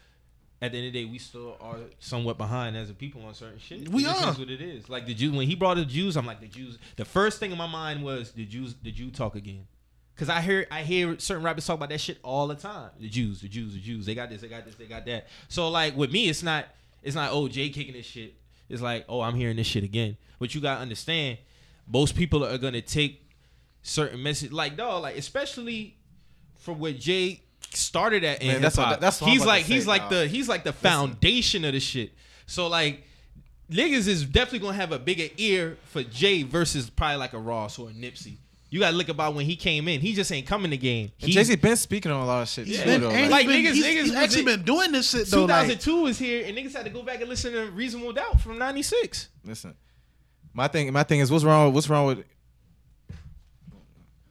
at the end of the day, we still are somewhat behind as a people on certain shit. We It just are. is what it is. Like the Jews. When he brought the Jews, I'm like the Jews. The first thing in my mind was the Jews. The Jew talk again. Cause I hear I hear certain rappers talk about that shit all the time. The Jews, the Jews, the Jews. They got this, they got this, they got that. So like with me, it's not it's not oh Jay kicking this shit. It's like oh I'm hearing this shit again. But you gotta understand, most people are gonna take certain message like dog like especially from what Jay started at in Man, that's what- that's what I'm he's like he's say, like dog. the he's like the foundation of the shit. So like niggas is definitely gonna have a bigger ear for Jay versus probably like a Ross or a Nipsey. You gotta look about when he came in. He just ain't coming the game. Jay Z been speaking on a lot of shit. He's too, been, though, and Like, he's been, niggas- he's, niggas he's actually been doing this shit though. Like, 2002 is here, and niggas had to go back and listen to Reasonable Doubt from '96. Listen, my thing, my thing is, what's wrong? With what's wrong with?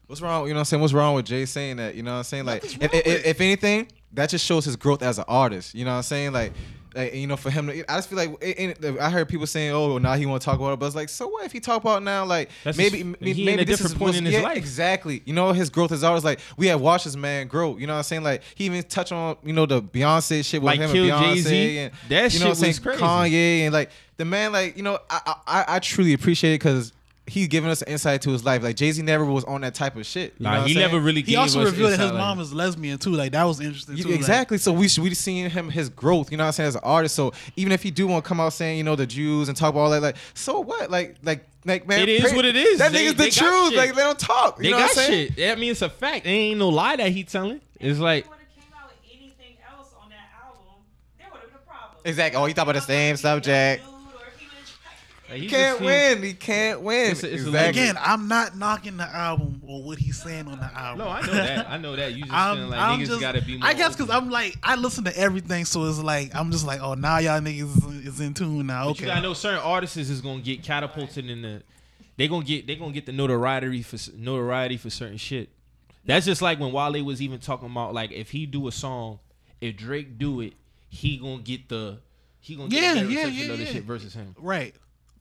What's wrong? You know what I'm saying? What's wrong with Jay saying that? You know what I'm saying? Like, if, if, if anything, that just shows his growth as an artist. You know what I'm saying? Like, like you know, for him, to, I just feel like it, it- I heard people saying, "Oh, now he want to talk about it," but it's like, so what if he talk about now? Like, That's maybe, maybe, maybe a this different is point in his yeah, life. Exactly. You know, his growth is always like we have watched this man grow. You know what I'm saying? Like, he even touch on you know the Beyonce shit with Like him Kill and Beyonce Jay-Z. and That you shit know what I'm saying? was crazy. Kanye and like the man, like you know, I I, I truly appreciate it because he's giving us an insight to his life. Like Jay Z never was on that type of shit. You know Nah, what he saying? never really. he gave also us revealed that his mom like- is lesbian too. Like that was interesting You- too. like- exactly. so we we seeing him his growth. You know what I'm saying as an artist. So even if he do want to come out saying you know the Jews and talk about all that, like so what? Like like like man, It is what it is. That They- nigga's they the truth. shit. Like they don't talk. You They know got what I'm saying? shit. I mean, it's a fact. It ain't no lie that he telling. It's like If he would've came out with anything else on that album, there would've been a problem. Exactly. Oh, you talk about the same subject. Dude, or if he would've tried- Like, He he can't just win. He can't win. It's a- it's exactly. Again, I'm not knocking the album or what he's saying on the album. No, I know that. I know that. You just I'm, feeling like I'm niggas just, gotta be more. I guess because. I'm like I listen to everything, so it's like I'm just like, oh, now y'all niggas is, is in tune now. But Okay, you gotta know certain artists is gonna get catapulted in the. They gonna get they gonna get the notoriety for notoriety for certain shit. That's just like when Wale was even talking about like if he do a song, if Drake do it, he gonna get the he gonna get Yeah, a yeah, yeah, of the yeah. shit versus him. right.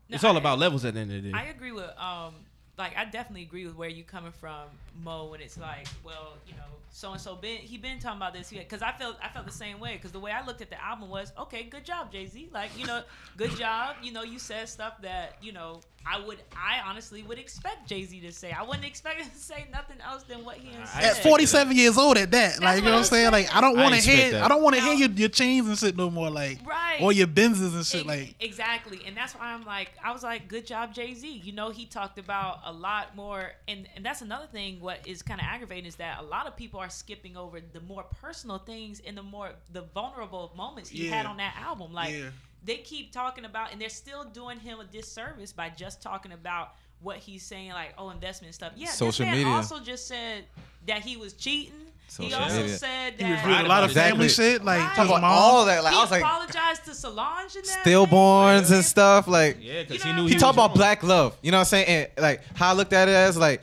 No, It's all I- about levels at the end of the day. I agree with um like I definitely agree with where you're coming from, Mo. When it's like, well, you know, so and so been he been talking about this because I felt I felt the same way because the way I looked at the album was okay, good job, Jay Z. Like you know, good job. You know, you said stuff that you know I would I honestly would expect Jay Z to say. I wouldn't expect him to say nothing else than what he has said. At 47 years old, at that, like you know what I'm saying. Like I don't want to expect hear, that. I don't want to hear your, your chains and shit no more, like Right. or your Benzes and shit, Ex- like exactly and that's why i'm like i was like good job jay-z you know he talked about a lot more and and that's another thing what is kind of aggravating is that a lot of people are skipping over the more personal things and the more the vulnerable moments he had on that album like Yeah. They keep talking about and they're still doing him a disservice by just talking about what he's saying like oh investment stuff yeah Social this man media. also just said that he was cheating He also media. said He that reviewed a lot of family Exactly. shit, like Right. his Talk about mom. all that. Like he I was like apologized to Solange in that. stillborns and stuff. Like Yeah, because You he knew he he, talked about black love. You know what I'm saying? And like how I looked at it as like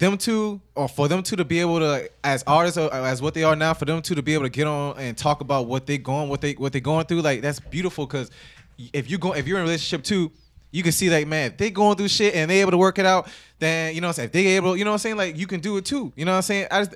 them two, or for them two to be able to, as artists or as what they are now, for them two to be able to get on and talk about what they going, what they what they going through. Like that's beautiful because if you go, if you're in a relationship too. You can see like man, if they going through shit and they able to work it out, then you know. If they able, you know what I'm saying, like you can do it too. You know what I'm saying. I just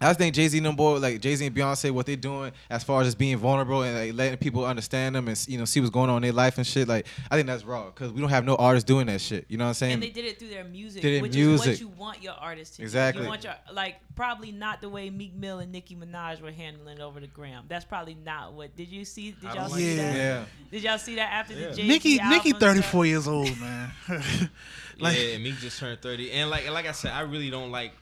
I just think Jay Z and them boy, like Jay Z and Beyonce, what they're doing as far as just being vulnerable and like letting people understand them and you know see what's going on in their life and shit. Like I think that's raw because we don't have no artists doing that shit. You know what I'm saying? And they did it through their music, Did it which is music. what you want your artist to Exactly. do. You want your like probably not the way Meek Mill and Nicki Minaj were handling it over the gram. That's probably not what. Did you see? Did y'all see like that? that. yeah. Did y'all see that after Yeah. the Jay Nikki, Nicki thirty four years old, man. like, yeah, Meek just turned thirty, and like and like I said, I really don't like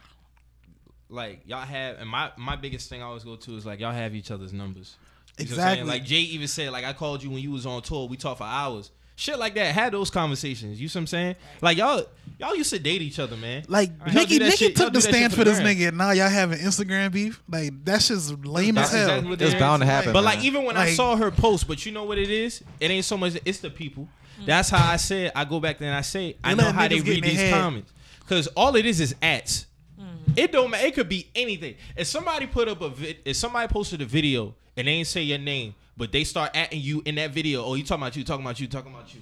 like y'all have, and my my biggest thing I always go to is like y'all have each other's numbers. You see what I'm saying? Exactly. Like Jay even said, like I called you when you was on tour. We talked for hours. Shit like that. Had those conversations. You see what I'm saying? Like y'all y'all used to date each other, man. like Y'all Nicki, Nicki shit- took the that stand for for the this gram. nigga. and Now y'all having Instagram beef. Like that's just lame That's as hell. exactly It's bound to happen. But man. like even when I saw her post, but you know what it is? It ain't so much. It's the people. Mm. That's how I said. I go back there and I say I know how they read these head. comments because all it is is ads. It don't matter. It could be anything. If somebody put up a vid, if somebody posted a video and they ain't say your name, but they start atting you in that video, oh, you talking about you, talking about you, talking about you.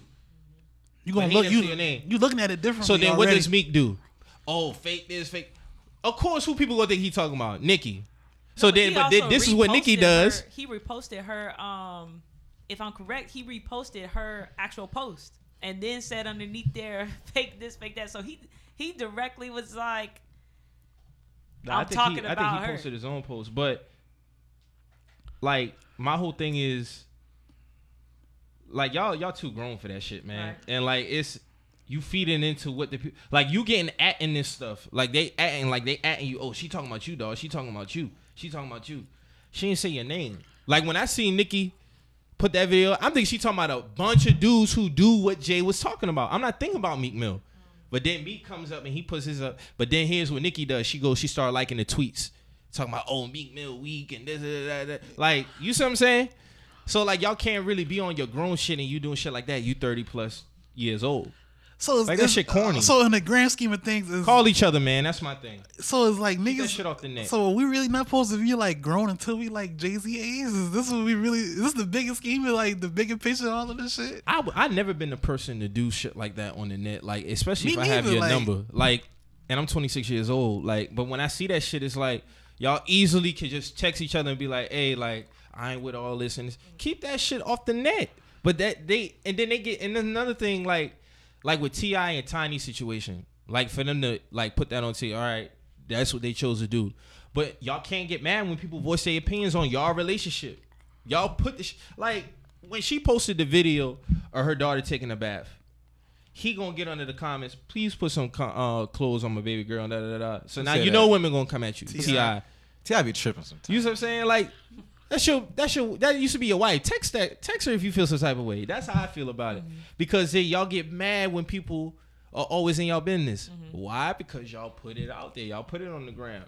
you gonna look didn't you your name. you looking at it differently. So then, what does Meek do? Oh, fake this, fake. Of course, who people gonna think he talking about? Nicki. So then, but then, this is what Nicki does. he reposted her. Um, if I'm correct, he reposted her actual post and then said underneath there, "fake this, fake that." So he he directly was like, Nah, I I'm talking he, I think about he her. posted his own post, but like my whole thing is like y'all y'all too grown for that shit, man. Right. And like it's you feeding into what the people like you getting at in this stuff. Like they acting like they atting you. Oh, she talking about you, dog. She talking about you. She talking about you. She didn't say your name. Like when I seen Nicki put that video, I'm thinking she talking about a bunch of dudes who do what Jay was talking about. I'm not thinking about Meek Mill. But then Meek comes up and he puts his up. But then here's what Nicki does. She goes, she started liking the tweets. Talking about, oh, Meek Mill week and this, that, that. Like, you see what I'm saying? So, like, y'all can't really be on your grown shit and you doing shit like that. You 30 plus years old. So it's, Like, that it's- shit corny. So in the grand scheme of things, is Call each other, man. That's my thing. so it's like niggas Get that shit off the net. So are we really not supposed to be like grown until we like Jay Z age? Is this what we really? This is this the biggest scheme of like the bigger picture of all of this shit? I I never been the person to do shit like that on the net, like especially Me if I have your like- number, like, and I'm 26 years old, like, but when I see that shit, it's like y'all easily can just text each other and be like, hey, like, I ain't with all this and this. keep that shit off the net. But that they and then they get and then another thing like like with T.I. and Tiny situation, like for them to like put that on T, all right, that's what they chose to do. But y'all can't get mad when people voice their opinions on y'all relationship. Y'all put the sh- like when she posted the video of her daughter taking a bath. He gonna get under the comments. Please put some co- uh, clothes on my baby girl. Da, da, da, da. So now you that? know women gonna come at you. Ti. T.I. be tripping sometimes. You see what I'm saying? Like that's your that's your that used to be your wife. Text that text her if you feel some type of way. That's how I feel about it. Mm-hmm. Because hey, y'all get mad when people are always in y'all business. Mm-hmm. Why? Because y'all put it out there. Y'all put it on the ground.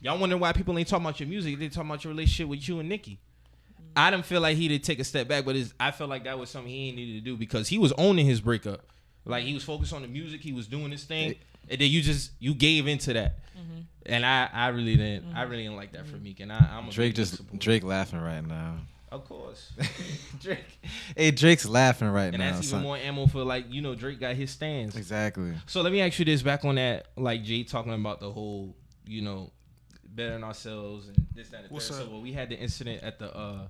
Y'all wonder why people ain't talking about your music. They talking about your relationship with you and Nicki. Mm-hmm. I didn't feel like he did take a step back, but it's, I felt like that was something he needed to do because he was owning his breakup. Like he was focused on the music, he was doing his thing, and then you just you gave into that. And I, I really didn't, I really didn't like that for Meek, and I, I'm a Drake just supporter. Drake laughing right now. of course, Drake, Hey, Drake's laughing right and now. And that's even son. more ammo for like you know Drake got his stands. Exactly. So let me ask you this: back on that, like Jay talking about the whole, you know, bettering ourselves and this, that, and the What's third. up? So when we had the incident at the uh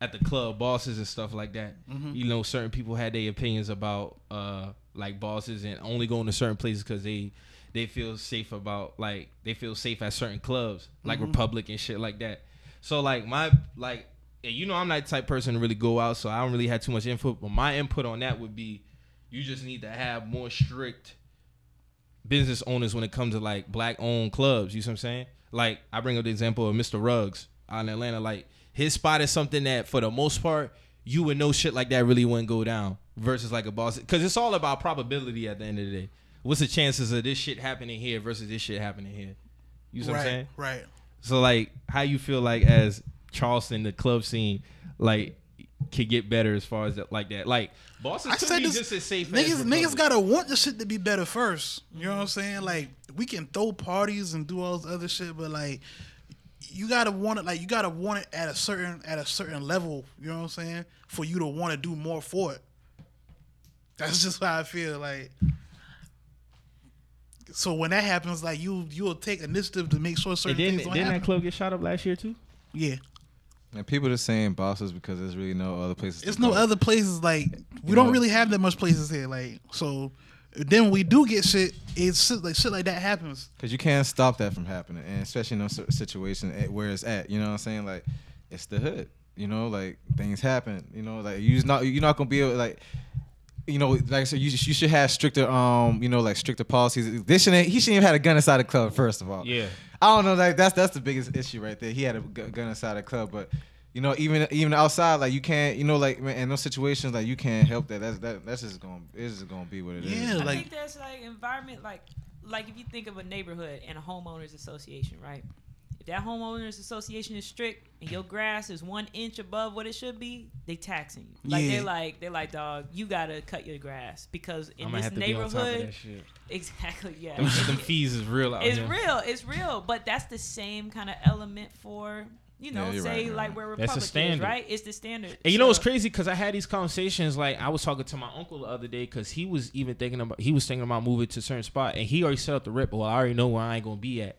at the club, bosses and stuff like that. Mm-hmm. You know, certain people had their opinions about uh like bosses and only going to certain places because they they feel safe about like they feel safe at certain clubs like Mm-hmm. Republic and shit like that. So like my like. And you know I'm not the type of person to really go out, so I don't really have too much input. But my input on that would be, you just need to have more strict business owners when it comes to like black owned clubs. You see what I'm saying? Like I bring up the example of Mr. Ruggs out in Atlanta. Like his spot is something that for the most part you would know shit like that really wouldn't go down versus like a boss because it's all about probability at the end of the day. What's the chances of this shit happening here versus this shit happening here? You know what I'm saying? right, right. So like, how you feel like as Charleston, the club scene, like can get better as far as that, like that. Like Boston I could said be this. just as safe. niggas, as niggas gotta want the shit to be better first. You know what I'm saying? Like we can throw parties and do all this other shit, but like you gotta want it. Like you gotta want it at a certain at a certain level. You know what I'm saying? For you to want to do more for it. That's just how I feel. Like so when that happens, like you you'll take initiative to make sure certain And then things don't didn't that club get shot up last year too? yeah, And people are saying bosses because there's really no other places. There's no go. other places like we You don't know- really have that much places here. Like so, then we do get shit, it's like shit like that happens. Because you can't stop that from happening, and especially in those cer- situations where it's at. You know what I'm saying? Like, it's the hood. You know, like things happen. You know, like you're not you're not gonna be able like. You know, like I said, you, you should have stricter, um, you know, like stricter policies. This shouldn't, he shouldn't even had a gun inside the club. First of all, Yeah. I don't know, like that's that's the biggest issue right there. He had a gun inside the club, but you know, even even outside, like you can't, you know, like man, in those situations, like you can't help that. That's that, that's just going, it's just gonna be what it is. Yeah, I like think that's like environment, like like if you think of a neighborhood and a homeowners association, right? If that homeowners association is strict and your grass is one inch above what it should be, they taxing you. Like Yeah. they're like they're like, dog, you gotta cut your grass because in I'm this have to be on top of neighborhood, that shit. exactly, yeah, Them, them fees is real out it's here. real, it's real. But that's the same kind of element for you know, Yeah, say right, you're like right. where That's the Republic is, standard. right? It's the standard. And you know what's crazy? Because I had these conversations. Like I was talking to my uncle the other day because he was even thinking about he was thinking about moving to a certain spot, and he already set up the rip. Well, I already know where I ain't gonna be at.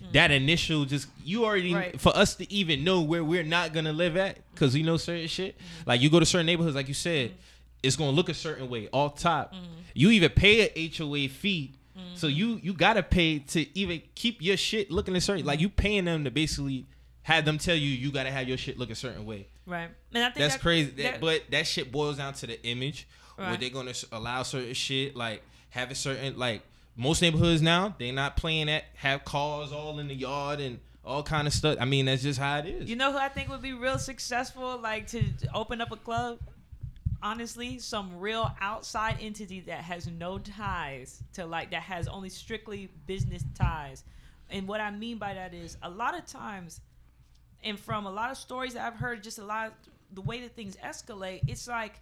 Hmm. That initial, just you already Right. for us to even know where we're not gonna live at, because we know certain shit. Hmm. Like you go to certain neighborhoods, like you said, hmm. it's gonna look a certain way. Off top, you even pay a HOA fee. So you you gotta pay to even keep your shit looking a certain. Like you paying them to basically have them tell you you gotta have your shit look a certain way. right? And I think That's that- crazy. That, that- but that shit boils down to the image. Where Right. they're gonna allow certain shit, like have a certain like most neighborhoods now, they're not playing that have cars all in the yard and all kind of stuff. I mean, that's just how it is. You know who I think would be real successful, like to open up a club? Honestly, some real outside entity that has no ties to like that has only strictly business ties. And what I mean by that is a lot of times, and from a lot of stories that I've heard, just a lot of the way that things escalate, it's like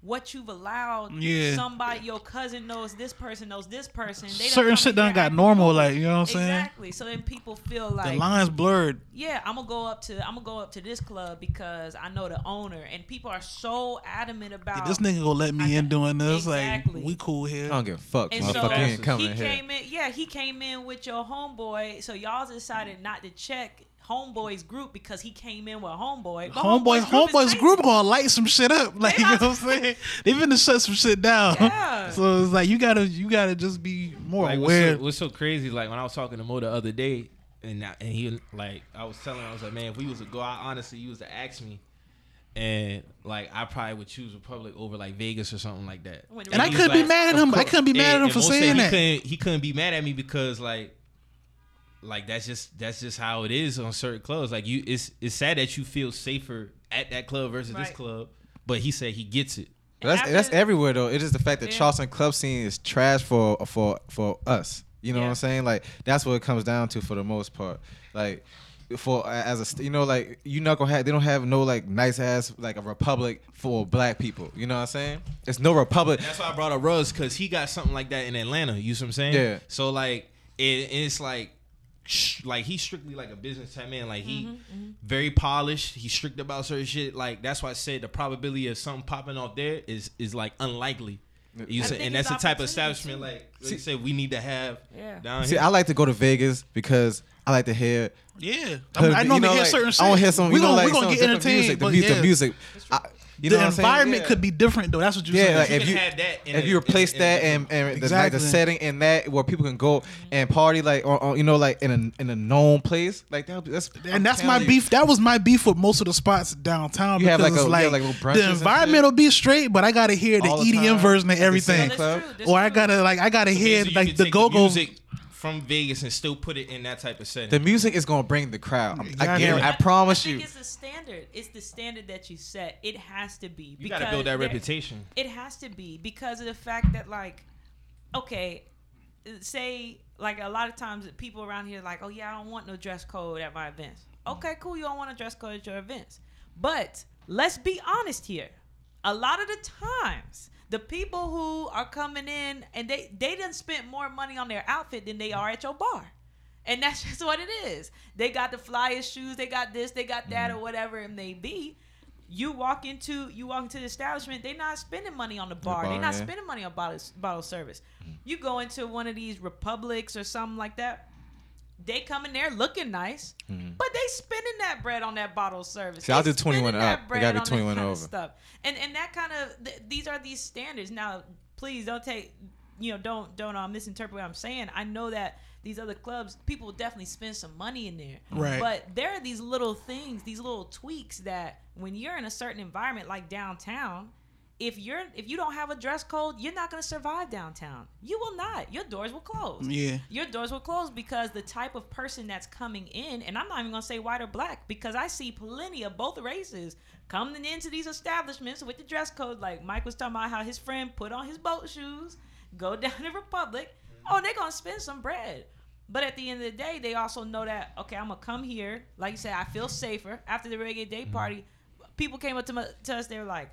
what you've allowed Yeah. somebody your cousin knows this person knows this person they certain shit in done got normal. Like you know what I'm saying? exactly so then people feel like The lines blurred. yeah, I'm gonna go up to I'm gonna go up to this club because I know the owner, and people are so adamant about This nigga gonna let me I- in doing this. Exactly. Like we cool here. I don't give a fuck, And motherfucker. so you ain't coming he here. came in, yeah, he came in with your homeboy. So y'all decided not to check homeboy's group because he came in with homeboy. But Homeboy, is homeboy's group gonna light some shit up. Like you know about what I'm saying? They finna shut some shit down. Yeah. So it's like you gotta, you gotta just be more like what's aware. so, what's so crazy? Like when I was talking to Mo the other day, and I, and he like I was telling him I was like, man, if we was to go out, honestly, you was to ask me. And like I probably would choose Republic over like Vegas or something like that. When And I couldn't was be mad at him. I couldn't be mad at him for Mo said saying he that. Couldn't, he couldn't be mad at me because like, like that's just that's just how it is on certain clubs. Like you, it's it's sad that you feel safer at that club versus this club. But he said he gets it. But that's After- that's everywhere though. It is the fact that Yeah. Charleston club scene is trash for for for us. You know what I'm saying? Like that's what it comes down to for the most part. Like for as a you know like you not gonna have they don't have no like nice ass like a republic for black people. You know what I'm saying? It's no republic. That's why I brought up Russ because he got something like that in Atlanta. You see what I'm saying? Yeah. So like it, it's like sh- like he's strictly like a business type man. Like he mm-hmm, mm-hmm. very polished. He's strict about certain shit. Like that's why I said the probability of something popping off there is is like unlikely. You I said, and that's the type of opportunity, establishment too. like they said we need to have Yeah. down See, here. I like to go to Vegas because I like to hear. Yeah, Cause, I, I you normally know, hear like, certain shit. I want to hear some. We you know, gonna, like we gonna some get entertained, music. The, but mu- yeah. the music. I, you the know what environment Yeah. could be different though. That's what you're Yeah, saying. like, if can you- have that in if a- you replace in a- that and, and the, like the setting and that where people can go and party like or, or, you know like in a in a known place like that that's I'm and that's my you. beef. That was my beef with most of the spots downtown. You have, because like, a- it's you like, have, like, the environment will be straight, but I gotta hear the the EDM time. version of everything, same That's true. That's or I gotta like I gotta hear like the go go. Music from Vegas and still put it in that type of setting. the music is gonna bring the crowd I Exactly. guarantee I I- promise I you think it's the standard. It's the standard that you set. It has to be. you got to build that there- reputation. It has to be because of the fact that like, okay, say like a lot of times people around here are like, oh yeah, I don't want no dress code at my events. Mm-hmm. Okay, cool. You don't want a dress code at your events, but let's be honest here. A lot of the times, the people who are coming in and they they done spent more money on their outfit than they are at your bar. And that's just what it is. They got the flyest shoes, they got this, they got that, mm-hmm. or whatever it may be. You walk into you walk into the establishment, they're not spending money on the bar. bar, they're not yeah. spending money on bottle bottle service. Mm-hmm. You go into one of these republics or something like that. They come in there looking nice, but they spending that bread on that bottle service. See, I'll do 21 up. They gotta be 21 over. Stuff. And and that kind of th- these are these standards. Now, please don't take you know don't don't uh, misinterpret what I'm saying. I know that these other clubs, people will definitely spend some money in there. Right. But there are these little things, these little tweaks that when you're in a certain environment like downtown, if you're if you don't have a dress code, you're not going to survive downtown. You will not. Your doors will close. Yeah. Your doors will close because the type of person that's coming in, and I'm not even going to say white or black because I see plenty of both races coming into these establishments with the dress code. Like Mike was talking about how his friend put on his boat shoes, go down to Republic. Mm-hmm. Oh, they're going to spend some bread. But at the end of the day, they also know that okay, I'm gonna come here. Like you said, I feel safer after the reggae day mm-hmm. party. People came up to, my, to us. They were like,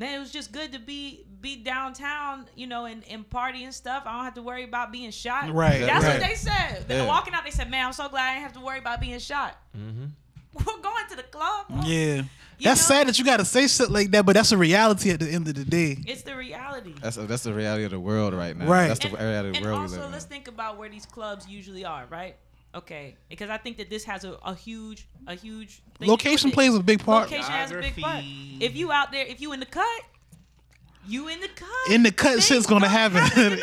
"Man, it was just good to be be downtown, you know, and, and party and stuff. I don't have to worry about being shot." Right, That's right. what they said. They Yeah. Walking out, they said, "Man, I'm so glad I didn't have to worry about being shot." Mm-hmm. We're going to the club. Yeah. You That's know? sad that you gotta say shit like that, but that's a reality at the end of the day. It's the reality. That's that's the reality of the world right now. Right. That's the and, reality of the and world we also, live in. let's think about where these clubs usually are, right? Okay, because I think that this has a, a huge, a huge thing Location plays a big part. Location has a big part. If you out there, if you in the cut, you in the cut. In the cut, shit's gonna happen.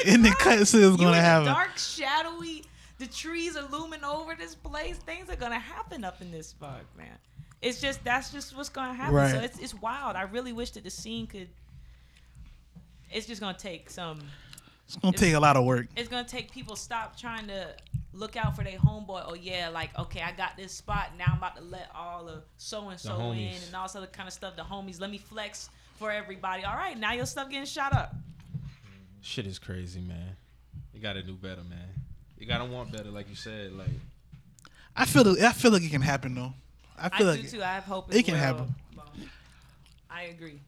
In the cut, shit's You gonna in happen. The dark, shadowy. The trees are looming over this place. Things are gonna happen up in this spot, man. It's just that's just what's gonna happen. Right. So it's it's wild. I really wish that the scene could. It's just gonna take some. It's gonna take a lot of work. It's gonna take people stop trying to look out for their homeboy. Oh yeah, like okay, I got this spot. Now I'm about to let all the so and so in and all this other kind of stuff. The homies, let me flex for everybody. All right, now your stuff getting shot up. Shit is crazy, man. You gotta do better, man. You gotta want better, like you said. Like I feel I feel like it can happen though. I I feel do like too. I have hope. it as can well. happen. I agree.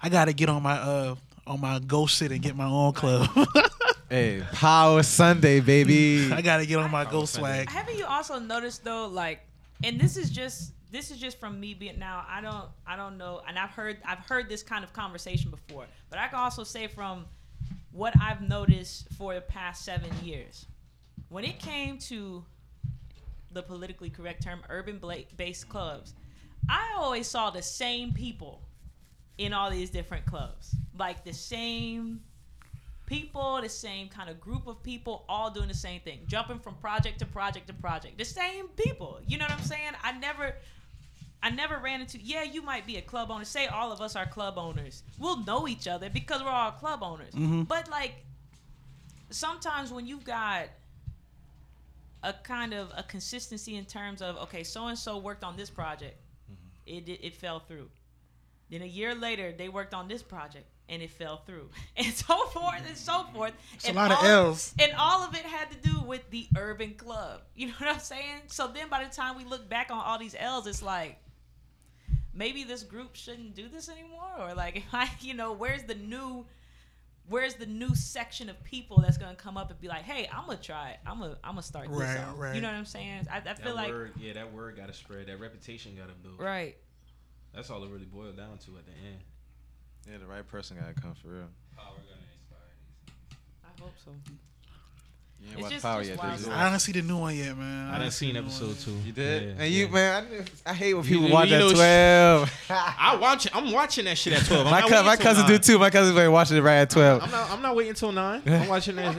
I gotta get on my uh on my go shit and get my own club. Hey, Power Sunday, baby. I gotta get on my go swag. Haven't you also noticed though, like, and this is just this is just from me being now. I don't I don't know, and I've heard I've heard this kind of conversation before, but I can also say from what I've noticed for the past seven years, when it came to the politically correct term, urban bla- based clubs, I always saw the same people in all these different clubs, like the same people, the same kind of group of people, all doing the same thing, jumping from project to project to project. The same people. You know what I'm saying? I never I never ran into yeah, you might be a club owner. Say all of us are club owners. We'll know each other because we're all club owners. Mm-hmm. But like sometimes when you've got a kind of a consistency in terms of okay, so and so worked on this project. It, it it fell through. Then a year later, they worked on this project and it fell through, and so forth and so forth. a and lot of all- Ls. and all of it had to do with the urban club. You know what I'm saying? So then, by the time we look back on all these L's, it's like maybe this group shouldn't do this anymore, or like, I, you know, where's the new, where's the new section of people that's gonna come up and be like, hey, I'm gonna try it. I'm gonna, I'm gonna start this. Right, out. right. You know what I'm saying? I, I that feel like word, yeah, that word gotta spread. That reputation gotta build. right. That's all it really boiled down to at the end. Yeah, the right person gotta come for real. Power gonna inspire I hope so. You It's ain't watch just- Power just yet, did you? I didn't see the new one yet, man. I done didn't seen see episode one. two. You did? Yeah, and you, yeah. man, I, I hate when You- people you- watch you at know, sh- 12. I watch. I'm watching that shit at twelve. I'm my cousin, waiting my cousin do too. My cousin's been watching it right at 12. I'm not. I'm not waiting till nine. I'm watching that.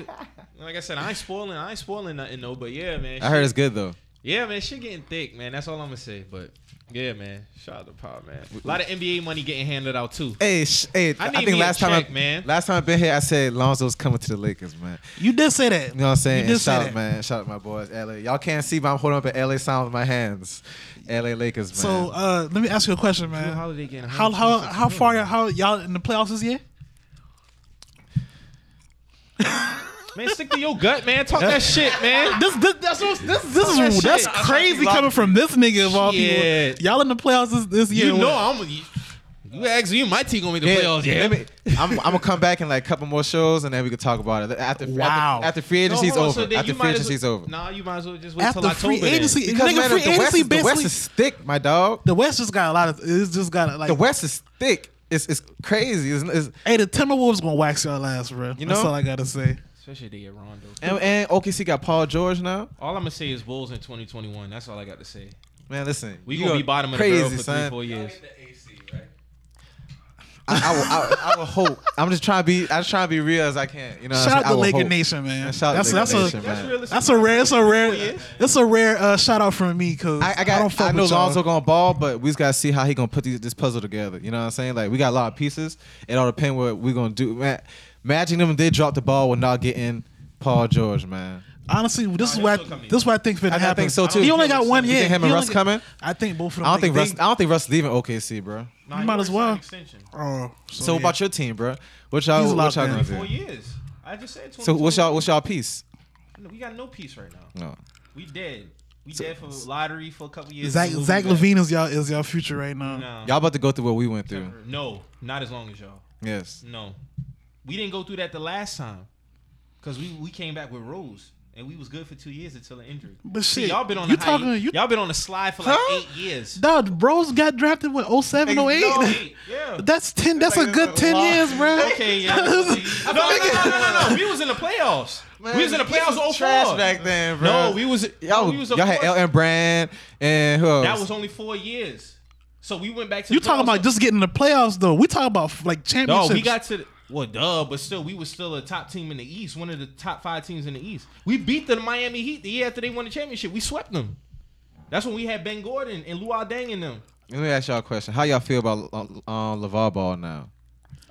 Like I said, I ain't spoiling. I ain't spoiling nothing though. But yeah, man. I heard it's good though. Yeah, man. Shit getting thick, man. That's all I'm gonna say. But yeah, man. Shout out to Power, man. A lot of NBA money getting handed out too. Hey, sh- hey, I I, think me a last time, check, I, man. last time I've been here, I said Lonzo's coming to the Lakers, man. You did say that. You know what I'm saying? You did And say shout that. out, man. Shout out my boys, LA. Y'all can't see, but I'm holding up an LA sign with my hands. LA Lakers, man. So uh, let me ask you a question, Jrue man. Holiday getting How how how far how y'all in the playoffs this year? Man, stick to your gut, man. Talk that shit, man. This, this, that's what, this, this that is shit. that's That's crazy coming from this nigga of all Shit. people. Y'all in the playoffs this, this year? You know what? I'm. You, you ask you, my team gonna make the Yeah, playoffs. Yeah. let me- I'm, I'm gonna come back in like a couple more shows and then we can talk about it after. Wow. After, after free No, agency's hold on, over. so then after you free might as agency's well, over. Nah, you might as well just wait After till free October. then. agency, Because nigga, man, free the West, agency is, the West basically. is thick, my dog. the West just got a lot of. It's just got a, like The West is thick. It's it's crazy. It's, it's, Hey, the Timberwolves gonna wax y'all ass, bro. You know? That's all I gotta say. Especially they get Rondo. and, and OKC got Paul George now. All I'm gonna say is Bulls in 2021. That's all I got to say. Man, listen, We gonna be bottom of crazy, the barrel for son. three, four years. I, I, will, I, I will hope. I'm just trying to be. I'm just trying to be real as I can. You know, Shout out saying? To Laker hope. Nation, man. Shout that's to that's Laker a Nation, man. That's realistic. that's a rare. It's a rare. years. It's a rare uh, shout out from me because I, I got. don't fuck I know with y'all. Lonzo gonna ball, but we just gotta see how he gonna put these, this puzzle together. You know what I'm saying? Like we got a lot of pieces. It all depends what we gonna do. Man, imagine them they drop the ball with not getting Paul George, man. Honestly, this is what he'll still come in. this is what I think finna I- I happen. think so, too. He only got one You year. think him and only Russ got- coming? I think both of them. I don't think they- Russ. I don't think Russ leaving OKC, bro. Nah, You might he as already well. Extension. Oh, so, So about your team, bro? What He's y'all? What locked y'all in. gonna Four do? years. I just said. So what's y'all? What's y'all piece? We got no peace right now. No. We dead. We dead for lottery for a couple years. Zach We'll Zach back. LaVine is y'all is y'all future right now. No. Y'all about to go through what we went through. Never. No, not as long as y'all. Yes. No, we didn't go through that the last time, cause we we came back with Rose and we was good for two years until an injury. But See, shit, y'all been on you the talking- you- y'all been on the slide for like eight years. Dog, Bros got drafted with 07, 08. No, eight, yeah. That's ten. That's a good ten years, bro. Okay, yeah. no, no, no, no, no, no. We was in the playoffs. we was in the playoffs. Oh, Trash back then, bro. No, we was. Y'all, we was y'all had Elton Brand and who else? That was only four years. So we went back to. You talking about just getting the playoffs though? We talking about like No, championships. we got to. The, well, duh, but still, we was still a top team in the East, one of the top five teams in the East. We beat the Miami Heat the year after they won the championship. We swept them. That's when we had Ben Gordon and Luol Deng in them. Let me ask y'all a question. How y'all feel about uh, uh, LeVar Ball now?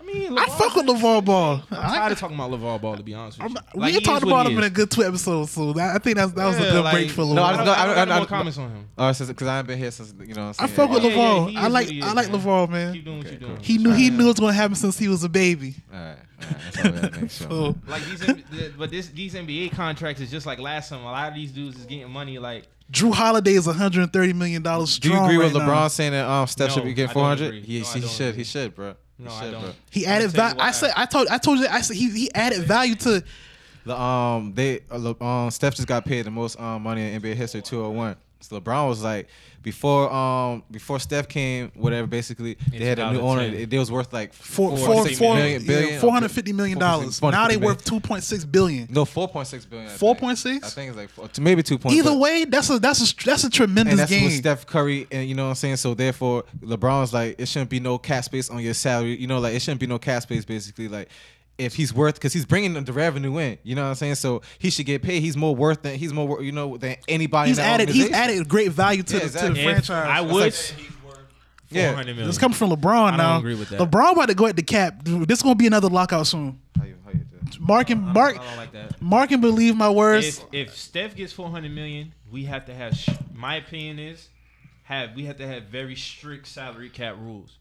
I mean, I fuck with LeVar Ball. I'm I, tired of talking about LeVar Ball, to be honest with I'm, you. we Like, ain't he talked is what about he him in a is. good two episodes, so that, I think that's that was a Yeah, good like- break for No, LeVar. I I- don't, no, I don't I- got no I- more I- comments on him. Oh, because I ain't been here since you know. What I I'm fuck with Yeah, yeah, LeVar. he I like what he I like man. LeVar, man. Keep doing what you're doing. He knew he knew it was gonna happen since he was a baby. All right, all right. That's all we gotta make sure. So Like these, the- but this these NBA contracts is just like last time. A lot of these dudes is getting money. Like Jrue Holiday is 130 million dollars Do you strong. agree with right LeBron now. saying that um, Steph No, should be I getting don't 400? agree. He, No, I he don't should. agree. He should, bro. He No, I don't. He added value. I said I told I told you I said he he added value to The um they uh, Le- um Steph just got paid the most um money in NBA history, 201. So LeBron was like before um before Steph came, whatever. Basically, they had a new owner. It, it was worth like four four, four six four million- yeah, 450 million dollars. Now they million. worth 2.6 billion. No, four point six billion. Four point six. I think it's like four, maybe 2. point. Either way, that's a that's a that's a and tremendous that's with game. Steph Curry, and you know what I'm saying. So therefore, LeBron's like, it shouldn't be no cap space on your salary. You know, like it shouldn't be no cap space. Basically, like if he's worth, because he's bringing the revenue in. You know what I'm saying. So he should get paid. He's more worth than he's more, you know, than anybody. He's in added he's added great value to Yeah, the, exactly. to the franchise. I That's would. like- Yeah. 400 million. this comes from LeBron I now. don't agree with that. LeBron about to go at the cap. Dude, This gonna be another lockout soon. How you, how you? Mark and Mark I don't like that. Mark and believe my words. If if Steph gets 400 million, we have to have. Sh- my opinion is, have we have to have very strict salary cap rules,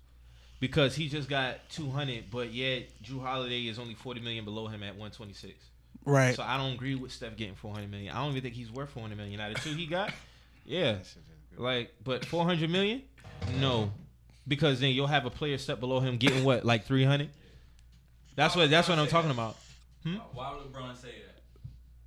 because he just got 200, but yet Jrue Holiday is only 40 million below him at 126. right. So I don't agree with Steph getting 400 million. I don't even think he's worth 400 million. Out of two he got, yeah, like but 400 million, no, because then you'll have a player step below him getting what like 300. That's what that's what I'm talking about. Hmm? Why would LeBron say that?